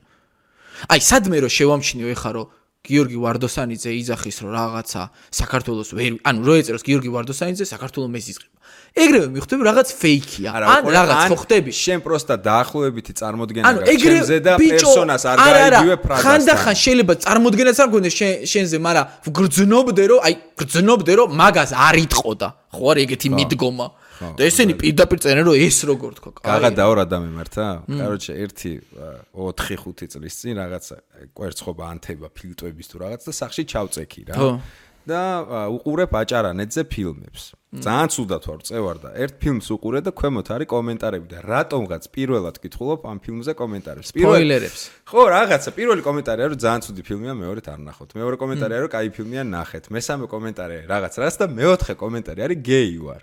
[SPEAKER 2] აი სადმე რო შევამჩნიო ეხა რომ გიორგი ვარდოსანიძე იძახის რომ რაღაცა საქართველოს ვერ ანუ რო ეწეროს გიორგი ვარდოსანიძე საქართველოს მეზიზღი ეგრევე მიხვდები რაღაც ფეიქია ან რაღაც ხო ხდები
[SPEAKER 1] შენ პროსტა დაახლოებითი წარმოდგენა გაქვს შენზე და პერსონას არ გაიგივე ფრაზასთან.
[SPEAKER 2] ხანდახან შეიძლება წარმოდგენაც არ გქონდეს შენზე მაგრამ გრძნობდე რომ აი გრძნობდე რომ მაგას არ იტყოდა. ხო არ ეგეთი მიდგომა. და ესენი პირდაპირ წერენ რომ ეს როგორ თქო
[SPEAKER 1] გაღადაო რა დამემართა კაროჩე 1 4-5 წლის წინ რაღაცა კვერცხობა ანთება ფილტვების თუ რაღაც და სახში ჩავწექი რა და უყურებ აჭარანეთზე ფილმებს. ძალიან ცუდად ვარ წევარ და ერთ ფილმს უყურე და ქვემოთ არის კომენტარები და რატომღაც პირველად კითხულობ ამ ფილმზე კომენტარებს.
[SPEAKER 2] სპოილერებს.
[SPEAKER 1] ხო, რაღაცა პირველი კომენტარი არის რომ ძალიან ცუდი ფილმია, მეორედ არ ნახოთ. მეორე კომენტარი არის რომ კაი ფილმია, ნახეთ. მესამე კომენტარი არის რაღაც რაღაც და მეოთხე კომენტარი არის გეი ვარ.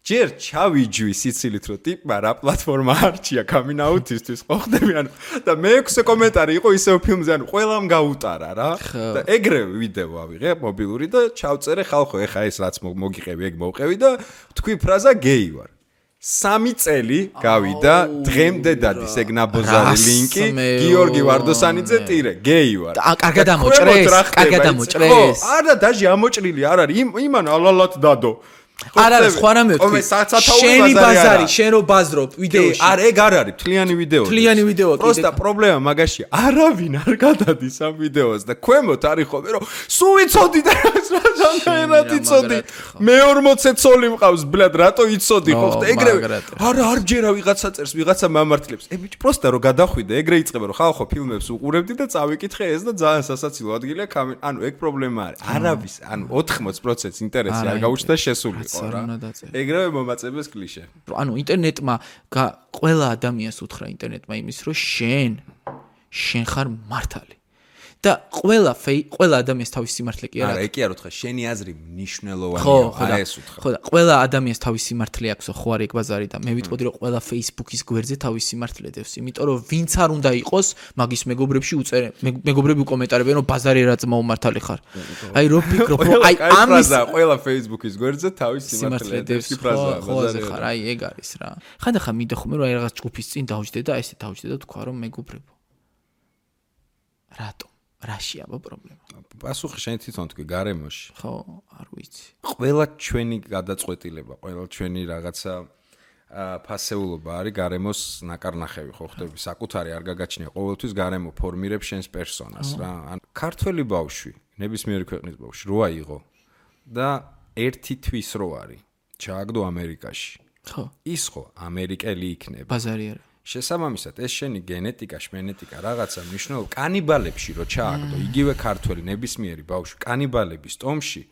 [SPEAKER 1] ჯერ ჩავიჯვი სიცილით რომ ტიპმა რა პლატფორმა არჩია coming out-ისთვის ხო ხდები ანუ და მეექვსე კომენტარი იყო ისევ ფილმზე ანუ ყველამ გაუტარა რა. და ეგრევე ვიდეო ავიღე მობილური და ჩავწერე ხალხო ეხა ეს რაც მოგიყევი ეგ მოვყევი და თქვი ფრაზა გეი ვარ. სამი წელი გავიდა დღემდე დადის ეგ ნაბოზარი ლინკი გიორგი ვარდოსანიძე ტირე გეი ვარ.
[SPEAKER 2] და კარგად ამოჭრეს კარგად ამოჭრეს. ხო
[SPEAKER 1] არა დაჟე ამოჭრილი არ არის იმან ალალათ დადო
[SPEAKER 2] არ არის ხო არა მეთქი შენი ბაზარი შენ რო ბაზრობ ვიდეოში.
[SPEAKER 1] არ ეგ არ არის. თლიანი ვიდეო
[SPEAKER 2] თლიანი ვიდეო
[SPEAKER 1] კიდე პროსტა პრობლემა მაგაში არავინ არ გადადის ამ ვიდეოს და ქვემოთ არის ხოლმე რომ სუ ვიცოდი და რა იცოდი. მე 40 ცოლი მყავს ბლად რატო იცოდი? ხო ხტე ეგრევე არა არ ჯერა ვიღაცა წერს ვიღაცა მამართლებს. ე ბიჭ პროსტა რო გადახვიდე ეგრე იწება რომ ხალხო ფილმებს უყურებდი და წავიკითხე ეს და ძალიან სასაცილო ადგილია ანუ ეგ პრობლემა არის. არავის ანუ 80% ინტერესი არ გაუჩნდა შესული იყო რა. ეგრევე მომაწებეს კლიშე.
[SPEAKER 2] ანუ ინტერნეტმა ყველა ადამიანს უთხრა ინტერნეტმა იმის, რომ შენ შენ ხარ მართალი. და ყველა ფეი, ყველა ადამიანს თავის სიმართლე კი არა.
[SPEAKER 1] არა, ეგ კი არ უთხრა, შენი აზრი მნიშვნელოვანია, არა ეს უთხრა.
[SPEAKER 2] ხო, ყველა ადამიანს თავის სიმართლე აქვსო, ხო არ ეგ ბაზარი და მე ვიტყოდი რომ ყველა Facebook-ის გვერდზე თავის სიმართლე დევს, იმიტომ რომ ვინც არ უნდა იყოს, მაგის მეგობრებში უწერენ, მეგობრები უკომენტარებიან რომ ბაზარი რა წმაუმართალი ხარ. აი რო ფიქრობ, აი ამის
[SPEAKER 1] ყველა Facebook-ის გვერდზე თავის სიმართლე დევს ფრაზაა,
[SPEAKER 2] ბაზარი ხარ, აი ეგ არის რა. ხანდახან მიდე ხოლმე რომ აი რაღაც ჯგუფის წინ დავჯდე და ესე დავჯდე და თქვა რომ მეგობრებო. რატო? რაში აბა პრობლემა?
[SPEAKER 1] პასუხი შენ თვითონ თქვი გარემოში.
[SPEAKER 2] ხო, არ ვიცი.
[SPEAKER 1] ყველა ჩვენი გადაწყვეტილება, ყველა ჩვენი რაღაცა ფასეულობა არის გარემოს ნაკარნახევი, ხო ხდები? საკუთარი არ გაგაჩნია, ყოველთვის გარემო ფორმირებს შენს პერსონას რა. ან ქართველი ბავშვი, ნებისმიერი ქვეყნის ბავშვი, როა იყო და ერთი თვის რო არის, ჩააგდო ამერიკაში.
[SPEAKER 2] ხო.
[SPEAKER 1] ის ხო ამერიკელი იქნება.
[SPEAKER 2] ბაზარი არა.
[SPEAKER 1] შესაბამისად ეს შენი გენეტიკა, შმენეტიკა რაღაცა მნიშვნელო კანიბალებში რო ჩააგდო, იგივე ქართველი ნებისმიერი ბავშვი კანიბალების ტომში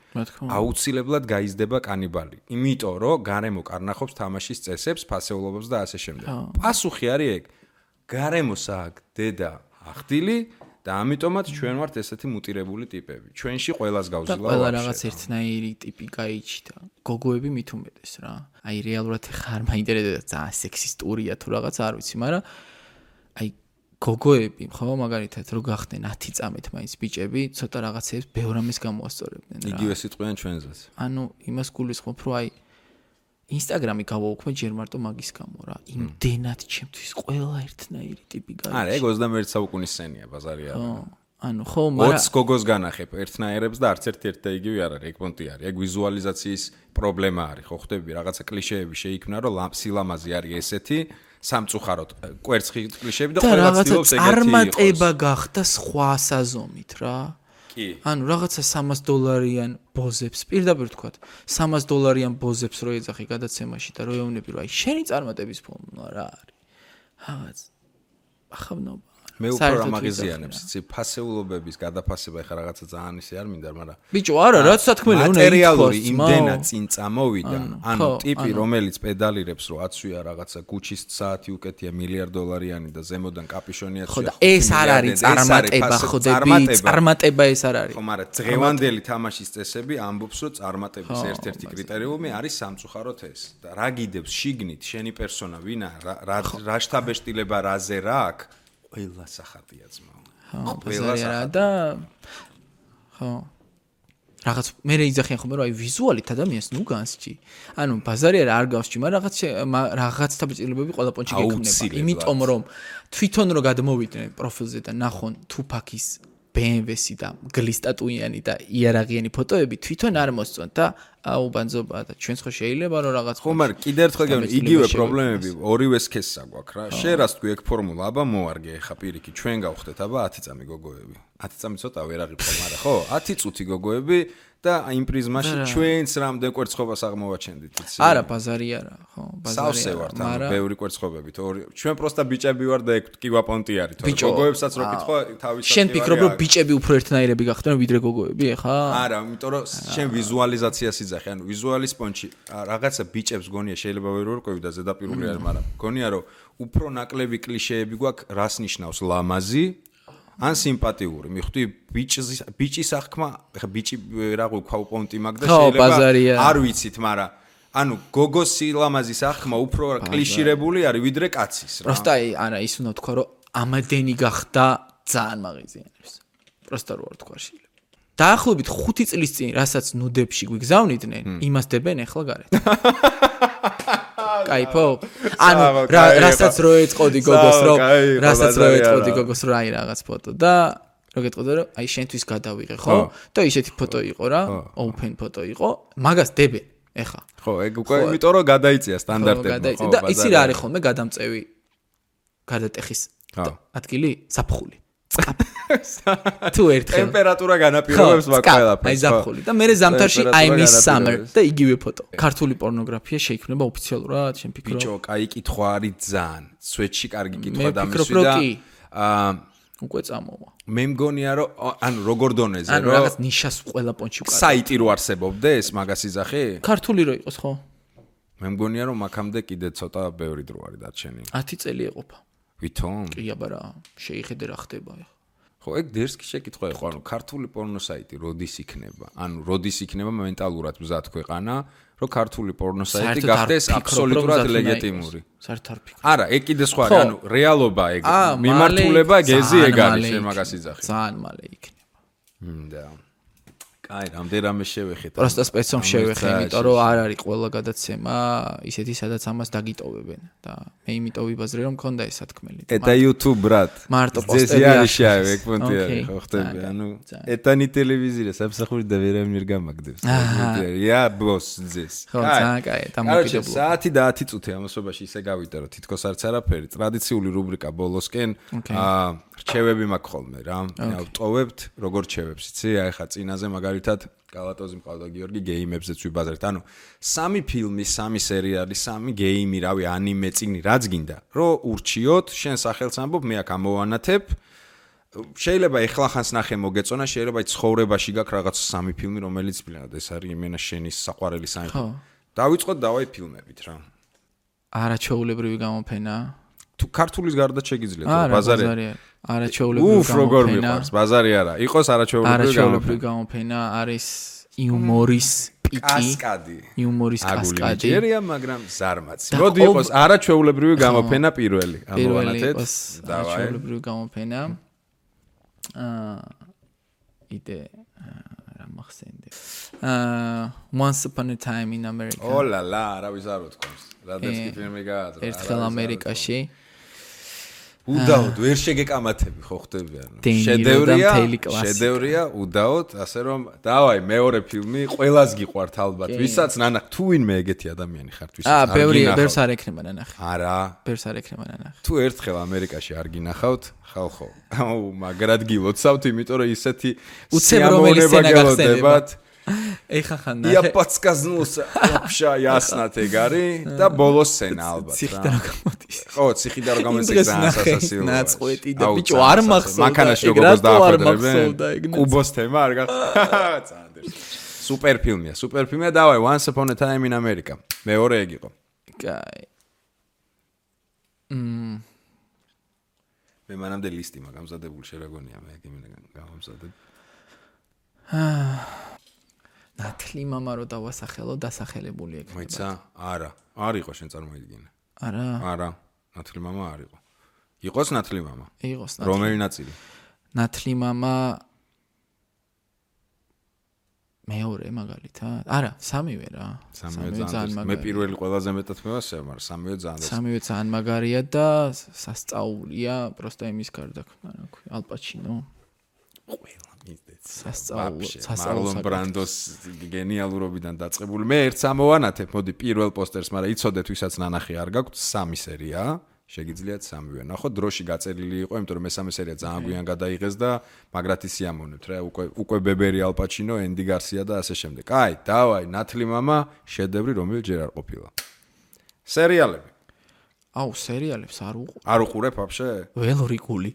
[SPEAKER 1] აუცილებლად გაიზდება კანიბალი. იმიტომ რომ გარემო კარნახობს თამაშის წესებს, ფასეულობებს და ასე შემდეგ. პასუხი არის ეგ. გარემოს აქვს დედა ახდილი და ამიტომაც ჩვენ ვართ ესეთი მუტირებული ტიპები. ჩვენში ყოველას გავზილა.
[SPEAKER 2] ყველა რაღაც ერთნაირი ტიპი გაიჩიტა. გოგოები მით უმეტეს რა. აი რეალურად ხარ მაინტერესებს ძალიან სექსისტურია თუ რაღაც არ ვიცი, მაგრამ აი გოგოები ხო მაგალითად რო გახდნენ 10 წამით მაინც ბიჭები, ცოტა რაღაცებს ბევრ ამის გამოასწორებდნენ
[SPEAKER 1] რა. იგივე სიტყვიან ჩვენზეც.
[SPEAKER 2] ანუ იმას გულისხმობ, რომ აი ინსტაგრამი გავაუქმე ჯერ მარტო მაგის გამო რა. იმდენად ჩემთვის ყველა ერთნაირი ტიპი გაიჩი.
[SPEAKER 1] არა, ეგ 21 საუკუნის სცენია ბაზარია. ხო.
[SPEAKER 2] ანუ ხო, მაგრამ
[SPEAKER 1] 20 გოგოს განახებ ერთნაირებს და არც ერთი ერთ და იგივე არ არის, ეგ პონტი არის. ეგ ვიზუალიზაციის პრობლემა არის, ხო ხდები, რაღაცა კლიშეები შეიქმნა, რომ სილამაზი არის ესეთი სამწუხაროდ კვერცხი კლიშეები და ყველა ცდილობს
[SPEAKER 2] ეგეთი წარმატება გახდა სხვა საზომით რა კი. ანუ რაღაცა 300 დოლარიან ბოზებს პირდაპირ თქვა 300 დოლარიან ბოზებს რო ეძახი გადაცემაში და რო ეუბნები რომ აი შენი წარმატების ფორმულა რა არის? რაღაც ახავნობა
[SPEAKER 1] მე უფრო რა მაგიზიანებს იცი ფასეულობების გადაფასება ეხა რაღაცა ძალიან ისე არ მინდა მაგრამ
[SPEAKER 2] ბიჭო არა რაც თქმელი უნდა
[SPEAKER 1] მატერიალური იმდენად წინ წამოვიდა ანუ ტიპი რომელიც პედალირებს რო აცვია რაღაცა გუჩის საათი უკეთია მილიარდ დოლარიანი და ზემოდან კაპიშონი აცვია
[SPEAKER 2] ხო და ეს არ არის წარმატება ხოდები წარმატება. ეს არ არის.
[SPEAKER 1] ხო მაგრამ დღევანდელი თამაშის წესები ამბობს რომ წარმატების ერთ-ერთი კრიტერიუმი არის სამწუხაროდ ეს და რა გიდებს შიგნით შენი პერსონა ვინა რა რა შტაბეშტილება რაზე რა აქვს ყველა სახატია ძმა.
[SPEAKER 2] ხო, ყველა სახატია და ხო. რაღაც მე რეიძახიან ხომ რომ აი ვიზუალით ადამიანს ნუ განსჭი. ანუ ბაზარი არ გავს ჭი, მაგრამ რაღაც რაღაც თაბიჭილებები ყველა პონჩი გექნება. იმიტომ რომ თვითონ რო გადმოვიდნენ პროფილზე და ნახონ თუფაკის BMW-სი და გლისტატუიანი და იარაღიანი ფოტოები თვითონ არ მოსწონთ და აუ ბანძობა და ჩვენც ხო შეიძლება რომ რაღაც
[SPEAKER 1] ხო მაგრამ კიდე ერთხელ გეუბნები იგივე პრობლემები ორივე სქესს აგვაქვს რა. შენ რას თქვი ეგ ფორმულა აბა მოარგე ხა პირიქით ჩვენ გავხდეთ აბა 10 წამი გოგოები. 10 წამი ცოტა ვერ აღიყვო მაგრამ ხო 10 წუთი გოგოები და იმ პრიზმაში ჩვენც რამდენ კვერცხობას აღმოვაჩენდით იცი?
[SPEAKER 2] არა, ბაზარი არა, ხო,
[SPEAKER 1] ბაზარი. სავსე ვართ, ანუ ბევრი კვერცხობებით, ორი. ჩვენ პროსტა ბიჭები ვარ და კივაპონტი არის, თორე გოგოებსაც რო კითხვა, თავისთავად
[SPEAKER 2] შენ ფიქრობ რომ ბიჭები უფრო ერთნაირები გახდნენ ვიდრე გოგოები, ეხა?
[SPEAKER 1] არა, იმიტომ რომ შენ ვიზუალიზაციას იძახი, ანუ ვიზუალის პონჩი რაღაცა ბიჭებს გონია შეიძლება ვერ ვერკვევი და ზედაპირული არის, მაგრამ გონია რომ უფრო ნაკლები კლიშეები გვაქვს, რას ნიშნავს ლამაზი ან სიმპათიური. მიხვდი ბიჭის ბიჭის აღქმა, ხა ბიჭი რა გქვა პონტი მაგ და შეიძლება არ ვიცით, მაგრამ ანუ გოგოს სილამაზის აღქმა უფრო კლიშირებული არის ვიდრე კაცის
[SPEAKER 2] რა. პროსტა არა ის უნდა თქვა რომ ამადენი გახდა ძალიან მაღიზიანებს. პროსტა რო არ თქვა შეიძლება. დაახლოებით 5 წლის წინ, რასაც ნუდებში გვიგზავნიდნენ, იმას დებენ ახლა გარეთ. <laughs> კაიფო? <laughs> ანუ რასაც რო ეწყოდი გოგოს რო რასაც რო ეწყოდი გოგოს რო აი რაღაც ფოტო. და რო გეტყოდა რომ აი შენთვის გადავიღე ხო? და ისეთი ფოტო იყო რა open ფოტო იყო. მაგას დებენ ეხა.
[SPEAKER 1] ხო ეგ უკვე იმიტომ რომ გადაიწია სტანდარტები
[SPEAKER 2] ხო და იცი რა არის ხოლმე გადამწევი გადატეხის ადგილი საფხული. <laughs> თუ ერთხელ
[SPEAKER 1] ტემპერატურა განაპირობებს მაგ ყველაფერს.
[SPEAKER 2] აი ზაფხული და მე ზამთარში I miss summer და იგივე ფოტო. ქართული პორნოგრაფია შეიქმნება ოფიციალურად, შენ ფიქრობ?
[SPEAKER 1] ბიჭო, კაი კითხვა არის ძალიან. სვეტში კარგი კითხვა დამისვი და
[SPEAKER 2] აა უკვე წამოვა.
[SPEAKER 1] მე მგონია რომ ანუ როგორ დონეზე
[SPEAKER 2] რომ ანუ რაღაც ნიშას ყველა პონჩი
[SPEAKER 1] უკარ. საიტი რო არსებობდეს მაგას იზახი?
[SPEAKER 2] ქართული რო იყოს ხო?
[SPEAKER 1] მე მგონია რომ მაგამდე კიდე ცოტა ბევრი დრო არის დარჩენილი.
[SPEAKER 2] 10 წელი ეყოფა.
[SPEAKER 1] ვითომ?
[SPEAKER 2] კი აბა რა, შეიხედე რა ხდება ახლა.
[SPEAKER 1] ხო, ეგ დერსკი შეკითხვა იყო, ანუ ქართული პორნო საიტი როდის იქნება? ანუ როდის იქნება მენტალურად მზად ქვეყანა, რომ ქართული პორნო საიტი გახდეს აბსოლუტურად ლეგიტიმური.
[SPEAKER 2] საერთოდ არ ფიქრობ.
[SPEAKER 1] არა, ეგ კიდე სხვა ანუ რეალობა ეგ მიმართულება გეზი ეგ არის, შენ მაგას იძახი.
[SPEAKER 2] ძალიან მალე იქნება.
[SPEAKER 1] მმ, და აი, რამდენიმე შევეხეთ.
[SPEAKER 2] პროსტა სპეცომ შევეხე, იმიტომ რომ არ არის ყველა გადაცემა ისეთი, სადაც ამას დაგიტოვებენ და მე იმიტომ ვიბაზრე რომ მქონდა ეს სათქმელი.
[SPEAKER 1] ეტა YouTube ბრატ.
[SPEAKER 2] მარტო პოსტები
[SPEAKER 1] არის ეგ პონტი არის, ხო ხტები, ანუ ეტანი ტელევიზია, სამსახური და ვერ გამაგდებს. ია, ბოს ძეს.
[SPEAKER 2] ხო, ძალიან კაი, დამოკიდებული.
[SPEAKER 1] საათი და 10 წუთი ამასობაში ისე გავიდა, რომ თითქოს არც არაფერი, ტრადიციული რუბრიკა ბოლოსკენ აა რჩევები მაქვს ხოლმე რა. ავტოვებთ, როგორ რჩევებს, იცი? აი ხა წინაზე მაგალითად კალატოზი მყავდა გიორგი გეიმებზეც ვიბაზრეთ. ანუ სამი ფილმი, სამი სერიალი, სამი გეიმი, რავი, ანიმე წიგნი, რაც გინდა. რო ურჩიოთ, შენ სახელს ამბობ, მე აქ ამოვანათებ. შეიძლება ეხლახანს ნახე მოგეწონა, შეიძლება ცხოვრებაში გაქვს რაღაც სამი ფილმი, რომელიც ბლენად ეს არის იმენა შენის საყვარელი სამი. ხო. დავიწყოთ დავაი ფილმებით რა.
[SPEAKER 2] არაჩვეულებრივი გამოფენა.
[SPEAKER 1] თუ ქართულის გარდა შეგიძლიათ ბაზარი.
[SPEAKER 2] არაჩვეულებრივი
[SPEAKER 1] გამოფენა. უფ როგორ მიყვარს ბაზარი არა. იყოს
[SPEAKER 2] არაჩვეულებრივი გამოფენა, არის იუმორის პიკი.
[SPEAKER 1] კასკადი.
[SPEAKER 2] იუმორის კასკადი.
[SPEAKER 1] ჯერია, მაგრამ ზარმაცი. მოდი იყოს არაჩვეულებრივი გამოფენა პირველი. ამოვანათეთ.
[SPEAKER 2] დავაი. არაჩვეულებრივი გამოფენა. აა იდე რა მახსენდე. აა once upon a time in America.
[SPEAKER 1] ოლალა, რა ვიზარო თქოს. რა დასკი ფილმი გააძრა.
[SPEAKER 2] ერთხელ ამერიკაში.
[SPEAKER 1] უდაოდ ვერ შეგეკამათები ხო ხდებიან? შედევრია შედევრია უდაოდ ასე რომ დავაი მეორე ფილმი ყველას გიყვართ ალბათ ვისაც ნანა თუ ვინმე ეგეთი ადამიანი ხართ ვისაც
[SPEAKER 2] აა ბევრი ბევრს არ ექნება ნანახი.
[SPEAKER 1] არა.
[SPEAKER 2] ბევრს არ ექნება ნანახი.
[SPEAKER 1] თუ ერთხელ ამერიკაში არ გინახავთ ხალხო. აუ მაგრად გილოცავთ იმიტომ რომ ისეთი
[SPEAKER 2] უცებ რომელი სცენა გახსენებათ ეხა ხან
[SPEAKER 1] ნახე. Я подсказнулся. Вообще ясно ეგარი და ბოლოს სცენა ალბათ.
[SPEAKER 2] ციხიდან რა გამოდის?
[SPEAKER 1] ხო, ციხიდან რა გამოდის გასასასილო.
[SPEAKER 2] ნაცყვეტი და ბიჭო არ მახსოვდა.
[SPEAKER 1] მანქანაში როგორ დააფადრებენ? კუბოს თემა არ გახსოვდა. სუპერ ფილმია, სუპერ ფილმია. დავაი Once Upon a Time in America. მეორე ეგ იყო.
[SPEAKER 2] კაი. მმ
[SPEAKER 1] მე მანამდე ლისტი მაგამზადებული შეგაგონია მე გიმინა გამომზადებ. აა <sighs>
[SPEAKER 2] ნათლი мама რო დავასახელო დასახელებული ეგ.
[SPEAKER 1] მოიცა? არა. არ იყო შენ წარმოიდგინე.
[SPEAKER 2] არა.
[SPEAKER 1] არა. ნათლი мама არ იყო. იყოს ნათლი мама.
[SPEAKER 2] იყოს
[SPEAKER 1] ნათლი. რომელი ნაწილი?
[SPEAKER 2] ნათლი мама მეორე მაგალითად? არა, სამივე რა.
[SPEAKER 1] სამივე ძალიან მაგარია. მე პირველი ყველაზე მეტად მევასება, მაგრამ სამივე ძალიან
[SPEAKER 2] სამივე ძალიან მაგარია და სასწაულია, პროსტა იმის გარდაქმნა, რა ქვია, ალპაჩინო. ყველა სასწაულო
[SPEAKER 1] მარლონ ბრანდოს გენიალურობიდან დაწყებული მე ერთს ამოვანათებ მოდი პირველ პოსტერს მაგრამ იცოდეთ ვისაც ნანახი არ გაქვთ სამი სერია შეგიძლიათ სამივე ნახოთ დროში გაწერილი იყო იმიტომ რომ მესამე სერია ძალიან გვიან გადაიღეს და მაგრათი სიამოვნებთ რა უკვე უკვე ბებერი ალპაჩინო ენდი გარსია და ასე შემდეგ აი დავაი ნათლი мама შედევრი რომელიც ჯერ არ ყოფილა სერიალები
[SPEAKER 2] აუ სერიალებს არ უყურებ
[SPEAKER 1] არ უყურებ ვაფშე
[SPEAKER 2] ველური გული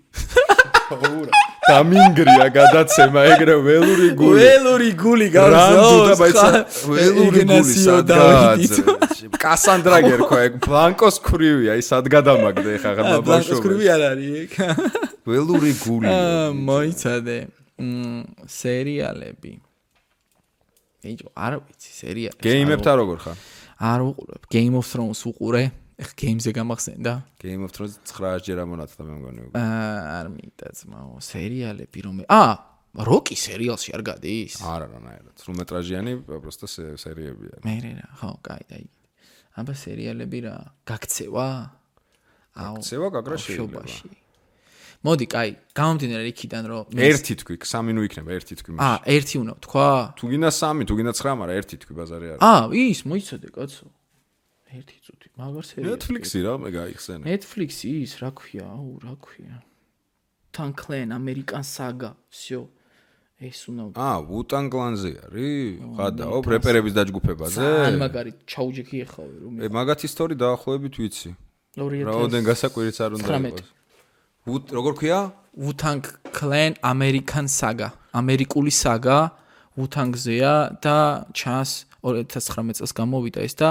[SPEAKER 1] ოღურა დამინგრია გადაცემა ეგრე ველური გული.
[SPEAKER 2] ველური გული გავზო
[SPEAKER 1] ველური გული სადღაც <laughs> კასანდრა გერქო ეგ ბლანკოს ქრივია ის სად გადამაგდე ხა ხა
[SPEAKER 2] ბაბაშო ბლანკოს ქრივი არ არის ეგ. <laughs>
[SPEAKER 1] ველური გული
[SPEAKER 2] მოიცადე სერიალები. ეჯო არ ვიცი სერიალები
[SPEAKER 1] გეიმებთან როგორ ხარ
[SPEAKER 2] არ უყურებ. Game of thrones უყურე ეხ გეიმზე გამახსენდა?
[SPEAKER 1] Game of Thrones 9 ჯერ ამონათდა მე მგონი.
[SPEAKER 2] აა არ მინდა ძმაო, სერიალები რომე. აა, როკი სერიალში არ გადის?
[SPEAKER 1] არა, რა ნაირად. სრულმეტრაჟიანი პროსტა სერიებია.
[SPEAKER 2] მე რა, ხო, კაი, დაი. აბა სერიალები რა, გაქცევა?
[SPEAKER 1] აუ. გაქცევა გაგრა შეიძლება.
[SPEAKER 2] მოდი, კაი, გამომდინარე იქიდან რომ
[SPEAKER 1] ერთი თქვი, სამი ნუ იქნება ერთი თქვი.
[SPEAKER 2] აა, ერთი უნდა თქვა?
[SPEAKER 1] თუ გინდა სამი, თუ გინდა ცხრა, მაგრამ ერთი თქვი ბაზარი არის.
[SPEAKER 2] აა, ის მოიცადე, კაცო. ერთი წუთი მაგარ სერიალი
[SPEAKER 1] Netflix-ი რა მე გაიხსენე
[SPEAKER 2] Netflix-ი ის რა ქვია აუ რა ქვია Tan Clan American Saga всё ეს უნდა
[SPEAKER 1] აა Wu-Tang Clan-ზე არის ყადაო პრეპერების დაჯგუფებაზე
[SPEAKER 2] ან მაგარი ჩაუჯექი ეხავე რომ
[SPEAKER 1] ე მაგათ ისტორი დაახლოებით ვიცი
[SPEAKER 2] 2000
[SPEAKER 1] რაოდენ გასაკვირიც არ უნდა იყოს Wu როგორ ქვია
[SPEAKER 2] Wu-Tang Clan American Saga ამერიკული საგა Wu-Tang-ზეა და ჩანს 2019 წელს გამოვიდა ეს და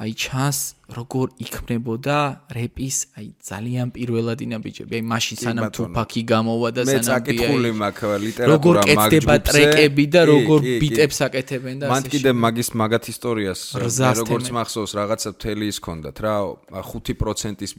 [SPEAKER 2] აი ჩანს როგორ იქმნებოდა რეპის აი ძალიან პირველადინა ბიჭები. აი მაშინ სანამ თუფაკი გამოვა და
[SPEAKER 1] სანამ მე წაკითხული მაქვს ლიტერატურა მაგ
[SPEAKER 2] კეთდება ტრეკები და როგორ ბიტებს აკეთებენ და
[SPEAKER 1] ასე მან კიდე მაგის მაგათ ისტორიას როგორც მახსოვს რაღაცა მთელი ის ქონდათ რა 5%-ის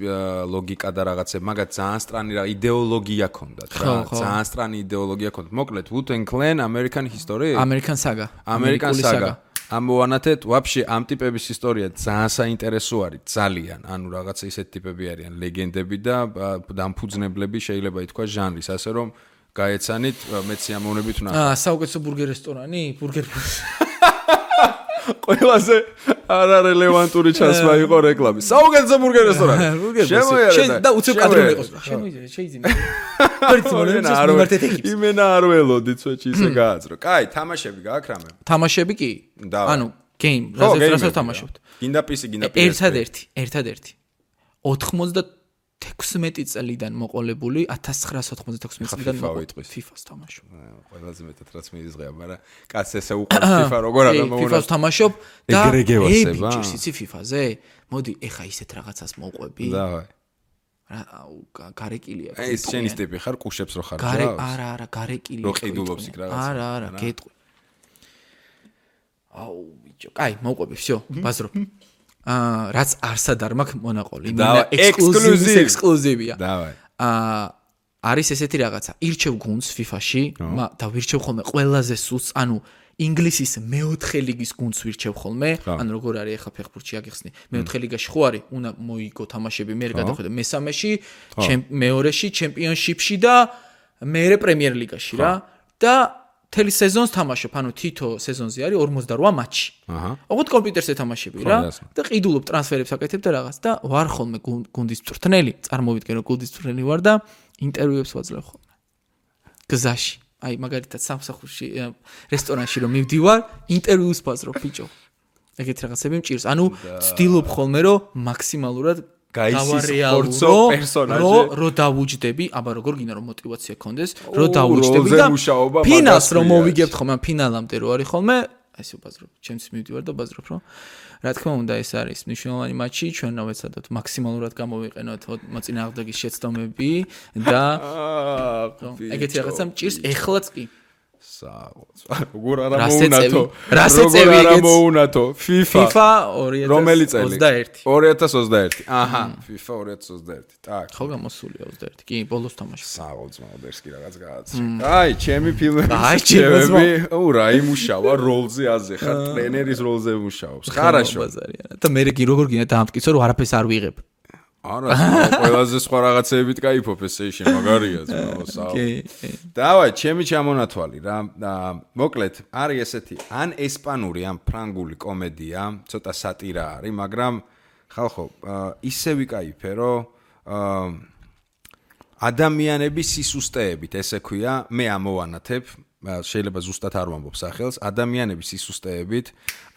[SPEAKER 1] ლოგიკა და რაღაცა მაგათ ძალიან სტრანი რა იდეოლოგია ქონდათ რა ძალიან სტრანი იდეოლოგია ქონდათ. მოკლედ Wu-Tang Clan American History?
[SPEAKER 2] American Saga
[SPEAKER 1] American Saga ამოვანათეთ ვაფშე ამ ტიპების ისტორია ძალიან საინტერესო არის ძალიან. ანუ რაღაცა ისეთ ტიპები არიან. ლეგენდები და დამფუძნებლები შეიძლება ითქვა ჟანრის. ასე რომ გაეცანით მეც სიამოვნებით ვნახე
[SPEAKER 2] აა საუკეთესო ბურგერ რესტორანი ბურგერ
[SPEAKER 1] ყველაზე არარელევანტური ჩასმა იყო რეკლამი. საუკეთესო ბურგერ რესტორანი. <laughs>
[SPEAKER 2] შემოიარა. შენ და უცებ კადრი იყოს. შემოიძინე, <laughs> შეიძლება. პრინციპი
[SPEAKER 1] მოიწონს მიმართეთ ეკიპს. იმენა არ ველოდი წვეჩი <clears throat> ისე გააძრო. კაი, თამაშები გააქ რამე?
[SPEAKER 2] თამაშები კი? ანუ game, რასაც რასაც თამაშობთ.
[SPEAKER 1] გინდა PC, გინდა PS.
[SPEAKER 2] ერთადერთი, ერთადერთი. 90 16 წლიდან მოყოლებული 1996 წლიდან
[SPEAKER 1] მოყოლებული
[SPEAKER 2] FIFA-ს თამაშობ.
[SPEAKER 1] ყველაზე მეტად რაც მიიზღია, მაგრამ კაც ესე უყურებ <coughs> FIFA როგორ არა
[SPEAKER 2] მომონა. FIFA-ს თამაშობ და ეგრეგევასება. იცი FIFA-ზე? მოდი, ეხა ისეთ რაღაცას მოყვები.
[SPEAKER 1] დავაი.
[SPEAKER 2] რა გარეკილია.
[SPEAKER 1] აი ეს შენი ტიპი ხარ, კუშებს რო ხარ.
[SPEAKER 2] გარე არა, არა, გარეკილია.
[SPEAKER 1] რო ყიდულობს იქ რაღაცა.
[SPEAKER 2] არა, არა, გეტყვი. აუ, ბიჭო, კაი, მოყვები, всё, ბაზრო. აა რაც არსად არ მაქვს მონაყოლი.
[SPEAKER 1] იმენა ექსკლუზივი
[SPEAKER 2] ექსკლუზივია.
[SPEAKER 1] დავაი.
[SPEAKER 2] აა არის ესეთი რაღაცა. ირჩევ გუნდს FIFA-ში და ვირჩევ ხოლმე ყველაზე სულს, ანუ ინგლისის მეოთხე ლიგის გუნდს ვირჩევ ხოლმე. ანუ როგორ არის ახლა ფეხბურთში აგიხსნი? მეოთხე ლიგაში ხო არის? უნდა მოიგო თამაშები, მე გადახედე მესამეში, მეორეში, ჩემპიონშიპში და მეორე პრემიერ ლიგაში რა. და თელი სეზონს თამაშობ, ანუ თითო სეზონზე არის 48 მატჩი. აჰა. ოღონდ კომპიუტერზე თამაშები რა და ყიდულობ ტრანსფერებს აკეთებ და რაღაც და ვარ ხოლმე გუნდის წვრთნელი, წარმოვიდგენ რომ გუნდის წვრთნელი ვარ და ინტერვიუებს ვაძლევ ხოლმე. გზაში. აი მაგალითად სამსახურში რესტორანში რომ მივდივარ, ინტერვიუს ვაძლევ ბიჭო. ეგეთ რაღაცები მჭირს. ანუ ცდილობ ხოლმე რომ მაქსიმალურად
[SPEAKER 1] გაისის ხორცო პერსონაჟი.
[SPEAKER 2] რო რო დავუჯდები, აბა როგორ გინდა რომ мотиваცია გქონდეს, რო დავუჯდები და ფინალს რომ მოვიგებთ ხოლმე ფინალამდე რო არის ხოლმე ასე ვბაზრობ. ჩემს მივდივარ და ვბაზრობ, რომ რა თქმა უნდა ეს არის მნიშვნელოვანი მატჩი, ჩვენ რა ვეცადოთ მაქსიმალურად გამოვიყენოთ მოწინააღმდეგის შეცდომები და <laughs> ეგეთი რაღაცა მჭირს ეხლაც კი.
[SPEAKER 1] საყოც. როგორ <laughs> არა მოუნათო? როგორ არა მოუნათო? FIFA.
[SPEAKER 2] FIFA 2021.
[SPEAKER 1] 2021. აჰა, FIFA 2021. так.
[SPEAKER 2] ხო გამოსულია 21. კი, ბოლოს თამაში.
[SPEAKER 1] საყოც მოდერს კი რაღაც გააცი. აი, ჩემი ფილმები. აი, ჩემი. უ რა იმუშავა როლზე აზე ხარ, ტრენერის როლზე მუშაობს. ხარაშო.
[SPEAKER 2] და მე რე კი როგორ გინდა დაამტკიცო რომ არაფერს არ ვიღებ.
[SPEAKER 1] არა, ყველაზე სხვა რაღაცებით кайფობ, ესე ისე მაგარია, ძმაო. <laughs> კი. დავა, ჩემი ჩამონათვალი რა. მოკლედ, არის ესეთი ან ესპანური, ან ფრანგული კომედია, ცოტა სატირა არის, მაგრამ ხალხო, ისე ვიკაიფე, რომ ადამიანების სისუსტეებით, ესე ქვია, მე ამოვანათებ შეიძლება ზუსტად არ ვამბობ სახელს, ადამიანების სისუსტეებით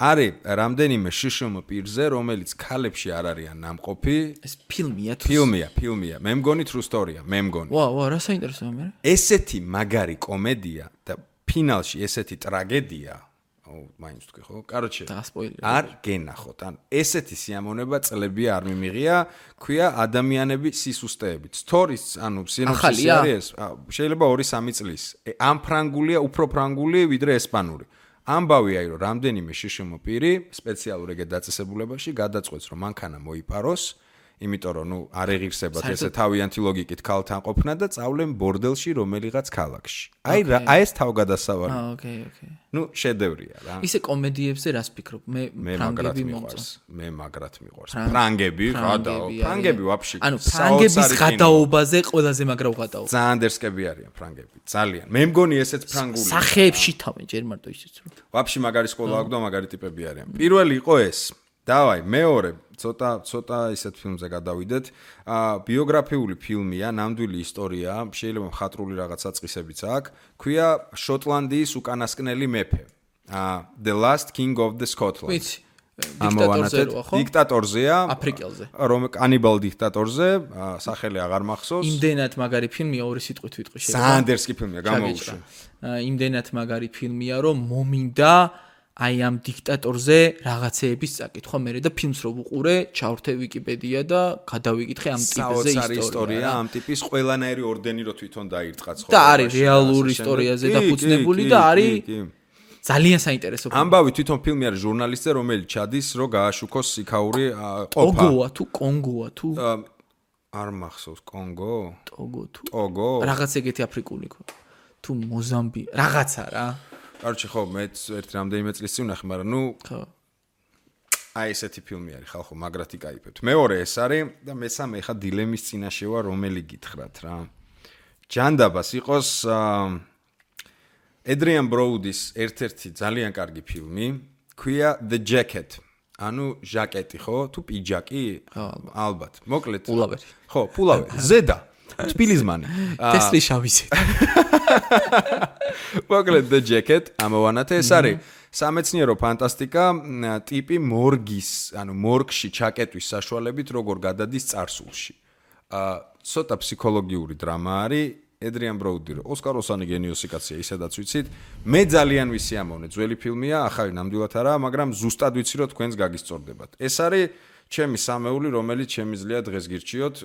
[SPEAKER 1] არის რამდენიმე შშმ პირზე, რომელიც ქალებში არ არიან ნამყოფი.
[SPEAKER 2] ეს ფილმია თუ?
[SPEAKER 1] ფილმია, ფილმია. მე მგონი true story-ა, მე მგონი.
[SPEAKER 2] ვა, ვა, რა საინტერესოა მე?
[SPEAKER 1] ესეთი მაგარი კომედია და ფინალში ესეთი ტრაგედია. აუ, მაინც თქვი ხო? კაროჩე. არ გენახოთ. ან ესეთი სიამონება წლები არ მიმიღია, ქვია ადამიანები სისუსტეებით. სტორის, ანუ სინოპსისი არის, შეიძლება 2-3 წლის. ამ ფრანგულია, უფრო ფრანგული ვიდრე ესპანური. ამბავია, რომ რამდენიმე შშმ პირი სპეციალურ ეგეთ დაწესებულებაში გადაწყვეტს, რომ მანქანა მოიპაროს. იმიტომ რომ ნუ არ ეღირსებათ ესე თავიანთი ლოგიკით ქალთან ყოფნა და წავლენ ბორდელში რომელიღაც ქალაქში. აი რა, აი ეს თავგადასავალი.
[SPEAKER 2] აა, ოკეი, ოკეი.
[SPEAKER 1] ნუ შედევრია რა.
[SPEAKER 2] ისე კომედიებზე რას ფიქრობ? მე ფრანგები
[SPEAKER 1] მომწონს. მე მაგრად მიყვარს. ფრანგები, გადაო. ფრანგები ვაფშე.
[SPEAKER 2] ანუ ფრანგების გადაობაზე ყველაზე მაგრა უღადაო.
[SPEAKER 1] ძალიან დერსკები არიან ფრანგები. ძალიან. მე მგონი ესეც ფრანგული.
[SPEAKER 2] სახეებში თავენ ჯერ მარტო ისეც რომ.
[SPEAKER 1] ვაფშე მაგარი სკოლა აქვს და მაგარი ტიპები არიან. პირველი იყო ეს. დავაი, მეორე, ცოტა ცოტა ისეთ ფილმზე გადავიდეთ. აა ბიოგრაფიული ფილმია, ნამდვილი ისტორია, შეიძლება მხატრული რაღაც საწყისებიც აქვს. ქვია შოტლანდიის უკანასკნელი მეფე. აა The Last King of the Scotland.
[SPEAKER 2] ვიცი. დიქტატორზე როა ხო?
[SPEAKER 1] დიქტატორზეა.
[SPEAKER 2] აფრიკელზე.
[SPEAKER 1] რომ კანიბალ დიქტატორზე, სახელი აღარ მახსოვს.
[SPEAKER 2] იმდენად მაგარი ფილმია ორი სიტყვით ვიტყვი
[SPEAKER 1] შეიძლება. სანდერსკი ფილმია, გამოუშვი.
[SPEAKER 2] აა იმდენად მაგარი ფილმია, რომ მომინდა აი ამ დიქტატორზე რაღაცეების წაკითხვა მე და ფილმს რო ვუყურე, ჩავრთე ვიკიპედია და გადავიკითხე ამ ტიპზე
[SPEAKER 1] ისტორია. ამ ტიპის ყველანაირი ორდენი რო თვითონ დაირწყა
[SPEAKER 2] ხო? და არის რეალური ისტორიაზე დაფუძნებული და არის ძალიან საინტერესო
[SPEAKER 1] ფილმი. ამბავი თვითონ ფილმი არის ჟურნალისტზე, რომელიც ჩადის, რო გააშუქოს სიქაური ყოფა.
[SPEAKER 2] ოგოა თუ კონგოა თუ
[SPEAKER 1] არ მახსოვს კონგო?
[SPEAKER 2] ტოგო თუ
[SPEAKER 1] ტოგო?
[SPEAKER 2] რაღაც ეგეთი აფრიკული ხო? თუ მოზამბი, რაღაცა რა.
[SPEAKER 1] კარჩი ხო მეც ერთ რამდენიმე წლის წინ ვნახე, მაგრამ ნუ ხო აი ესეთი ფილმი არის ხალხო, მაგრათი кайფებთ. მეორე ეს არის და მესამე ხა დილემის წინაშე ვარ, რომელი გითხრათ რა. ჯანდაბას იყოს ედრიან ბროუდის ერთ-ერთი ძალიან კარგი ფილმი, ქვია The Jacket. ანუ ჟაკეტი ხო? თუ პიჯაკი? ალბათ. მოკლედ.
[SPEAKER 2] პულავერი.
[SPEAKER 1] ხო, პულავერი. ზედა. თბილისმანი. <laughs>
[SPEAKER 2] ტესლი შავიზი.
[SPEAKER 1] მოკლედ The Jacket ამოვანათე ეს არის სამეცნიერო ფანტასტიკა ტიპი მორგის, ანუ მორგში ჩაკეტვის საშუალებით როგორ გადადის царსულში. აა ცოტა ფსიქოლოგიური დრამა არის, ედრიან ბროუდი, ოსკაროსანი გენიოსი კაცია, ისედაც ვიცით. მე ძალიან ვისიამოვნე, ძველი ფილმია, ახალი ნამდვილად არაა, მაგრამ ზუსტად ვიცი რომ თქვენს გაგისწორდებათ. ეს არის ჩემი სამეული, რომელიც შემიძლია დღეს გირჩიოთ,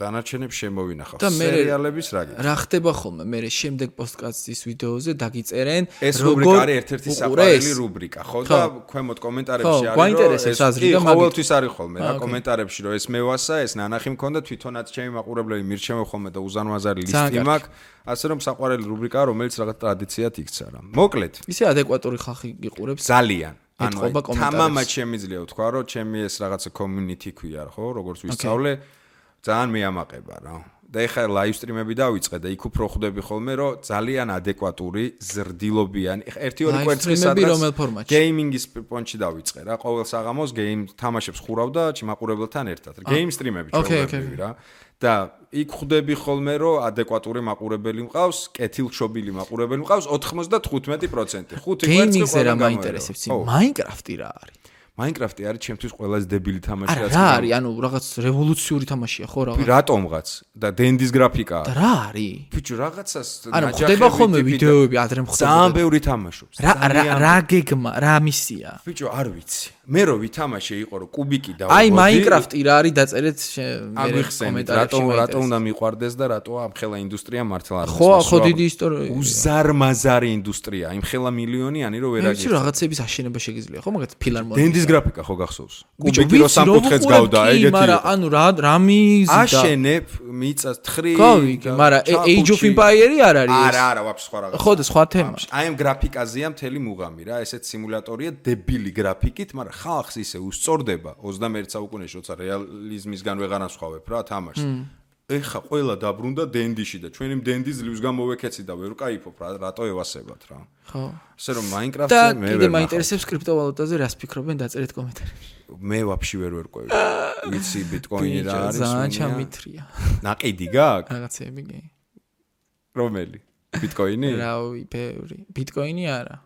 [SPEAKER 1] დანარჩენებს შემოვინახავ. სერიალების რა გიქ?
[SPEAKER 2] რა ხდება ხოლმე? მე შემდეგ პოსტკასტის ვიდეოზე დაგიწერენ,
[SPEAKER 1] ეს რუბრიკა არის ერთ-ერთი საყვარელი რუბრიკა, ხო და ქვემოთ კომენტარებში
[SPEAKER 2] არის, რომ ეს აზრი და
[SPEAKER 1] მაგით. ყოველთვის არის ხოლმე რა კომენტარებში, რომ ეს მევასა, ეს ნანახი მქონდა, თვითონაც ჩემი მაყურებლები მირჩევენ ხოლმე და უზარმაზარი ლისტი მაქვს. ასე რომ საყვარელი რუბრიკაა, რომელიც რაღაც ტრადიციად იქცა რა. მოკლედ.
[SPEAKER 2] ისე ადეკვატური ხალხი იყურებს.
[SPEAKER 1] ძალიან. ანუ თამამად შემიძლია ვთქვა, რომ ჩემი ეს რაღაცა community ქვია, ხო, როგორც ვისწავლე, ძალიან მეამაყება რა. და ეხლა live stream-ები დავიწყე და იქ უფრო ხვდები ხოლმე, რომ ძალიან ადეკვატური, ზრდილობიანი, ეხლა ერთი ორი კვერცხი სადაც gaming-ის პონჩი დავიწყე რა, ყოველ საღამოს game თამაშებს ხურავ და ჩიმაყურებელთან ერთად. game stream-ები ჩვენები რა. და იქ ხვდები ხოლმე რომ ადეკვატური მაყურებელი მყავს, კეთილშობილი მაყურებელი მყავს 95%. 5
[SPEAKER 2] კვერცხი ყველა რა მაინტერესებს? Minecraft-ი რა არის?
[SPEAKER 1] Minecraft-ი არის ჩემთვის ყველაზე დებილი თამაში
[SPEAKER 2] რაც რა არის? ანუ რაღაც რევოლუციური თამაშია ხო
[SPEAKER 1] რაღაც? რატომღაც და დენდის გრაფიკაა.
[SPEAKER 2] და რა არის?
[SPEAKER 1] ბიჭო, რაღაცას
[SPEAKER 2] ანუ ხდება ხოლმე ვიდეოები ადრე მხდება.
[SPEAKER 1] ძალიან ბევრი თამაშობს.
[SPEAKER 2] რა რა გეგმა, რა მისია?
[SPEAKER 1] ბიჭო, არ ვიცი. მე რო ვითამაშე იყო რომ კუბიკი და
[SPEAKER 2] აი Minecraft-ი რა არის დაწერეთ
[SPEAKER 1] მე კომენტარებში რატო რატო უნდა მიყვარდეს და რატო ამ ხელა ინდუსტრია მართლა არის
[SPEAKER 2] ხო ხო დიდი ისტორია
[SPEAKER 1] უზარმაზარი ინდუსტრია იმ ხელა მილიონიანი რომ ვერ
[SPEAKER 2] აგიჩი რაღაცების აშენება შეგიძლია ხო მაგათ ფილარმონია
[SPEAKER 1] დენდის გრაფიკა ხო გახსოვს? კუბიკი რო სამკუთხედს გავდა ეგეთი
[SPEAKER 2] მაგრამ ანუ რა რა მიზდა
[SPEAKER 1] აშენებ მიწას თხრი
[SPEAKER 2] კოვიკი მაგრამ Age of Empire-ი არ არის
[SPEAKER 1] არა არა ვაფშე სხვა რაღაცა
[SPEAKER 2] ხო და სხვა თემა
[SPEAKER 1] აი ამ გრაფიკაზეა მთელი მუღამი რა ესეც სიმულატორია დებილი გრაფიკით მაგრამ ხალხს ისე უსწორდება 21 საუკუნეში, როცა რეალიზმისგან ვეღარ ასხვავებ რა თამაშს. ეხა ყველა დაბრუნდა დენდიში და ჩვენი დენდი ძლივს გამოვეკეცი და ვერ ვკაიფობ რა რატო ევასებათ რა.
[SPEAKER 2] ხო.
[SPEAKER 1] ესე რომ მაინკრაფტზე
[SPEAKER 2] მე ვერ და კიდე მაინტერესებს კრიპტოვალუტაზე რას ფიქრობენ დაწერეთ კომენტარებში.
[SPEAKER 1] მე ვაფშე ვერ ვერკვევი. ვიცი ბიტკოინი რა არის.
[SPEAKER 2] ძალიან ჩამითრია.
[SPEAKER 1] ნაყიდი გაქვს?
[SPEAKER 2] რაღაცები კი.
[SPEAKER 1] რომელი? ბიტკოინი?
[SPEAKER 2] რავი, ბევრი. ბიტკოინი არა.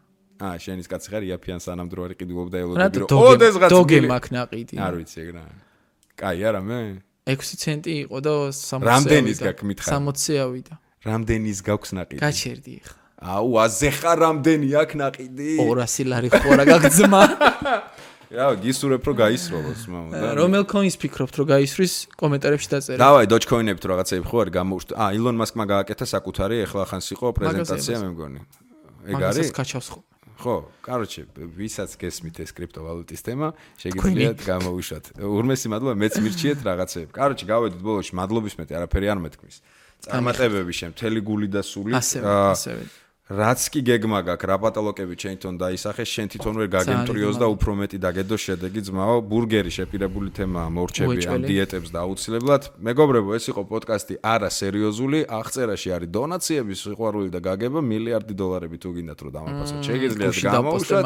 [SPEAKER 1] აა შენის კაცი ხარ იაფიან სანამდრო არ იყიდულობდა ელოდები რომ ოდეს
[SPEAKER 2] გაცი დოგე მაქვს ნაყიდი
[SPEAKER 1] არ ვიცი ეგ რა. კაი არა მე
[SPEAKER 2] 6 ცენტი იყო და 60
[SPEAKER 1] რამდენის გაქვს მითხარ
[SPEAKER 2] 60 ავიდა
[SPEAKER 1] რამდენის გაქვს ნაყიდი?
[SPEAKER 2] გაჩერდი ხა
[SPEAKER 1] აუ აზე ხარ რამდენი აქვს ნაყიდი?
[SPEAKER 2] 200 ლარი ხო რა გაგძმა.
[SPEAKER 1] რა გისურებ რომ გაისროლოს მამა და
[SPEAKER 2] რომელ კოინს ფიქრობთ რომ გაისვრის კომენტარებში დაწერე
[SPEAKER 1] დავაი დოჯკოინებთ რაღაცეები ხო არ გამოუშთ აა ილონ მასკმა გააკეთა საკუთარი ეხლა ხანს იყო პრეზენტაცია მე მგონი. ეგ არის?
[SPEAKER 2] კაჩავს ხო
[SPEAKER 1] ხო, კაროჩე, ვისაც გესმით ეს კრიპტოვალუტის თემა, შეგიძლიათ გამოუშვათ. ურმესი მადლობა, მეც მირჩიეთ რაღაცეებ. კაროჩე, გავედით ბოლოში, მადლობის მეტი, არაფერი არ მეთქმის. წარმატებები შენ, მთელი გული და სული.
[SPEAKER 2] ასევე, ასევე.
[SPEAKER 1] რაც კი გეგმა გაქვს, რა პატოლოგები შენ თვითონ დაისახე, შენ თვითონ ვერ გაგემტრიოს და უფრო მეტი დაგედო შედეგი ძმაო, ბურგერი შეპირებული თემაა, მორჩები ამ დიეტებს და აუცილებლად. მეგობრებო, ეს იყო პოდკასტი არა სერიოზული, აღწერაში არის დონაციების სიყვარული და გაგება მილიარდი დოლარები თუ გინდათ რომ დამაფასოთ. შეგიძლიათ გამოუშვათ.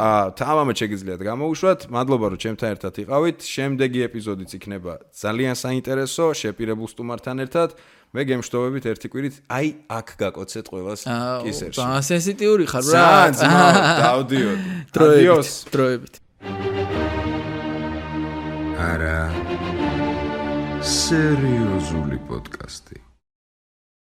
[SPEAKER 1] აა, თამამად შეგიძლიათ გამოუშვათ. მადლობა რომ ჩემთან ერთად იყავით. შემდეგი ეპიზოდიც იქნება ძალიან საინტერესო, შეპირებულ სტუმართან ერთად. მე გემშტოვებით ერთი კვირით, აი აქ გაკოცეთ ყოველას კისერში.
[SPEAKER 2] აა, სენსიტიური ხარ რა.
[SPEAKER 1] დავდიოდ. <laughs>
[SPEAKER 2] დროებით, დროებით.
[SPEAKER 3] არა. სერიოზული პოდკასტი.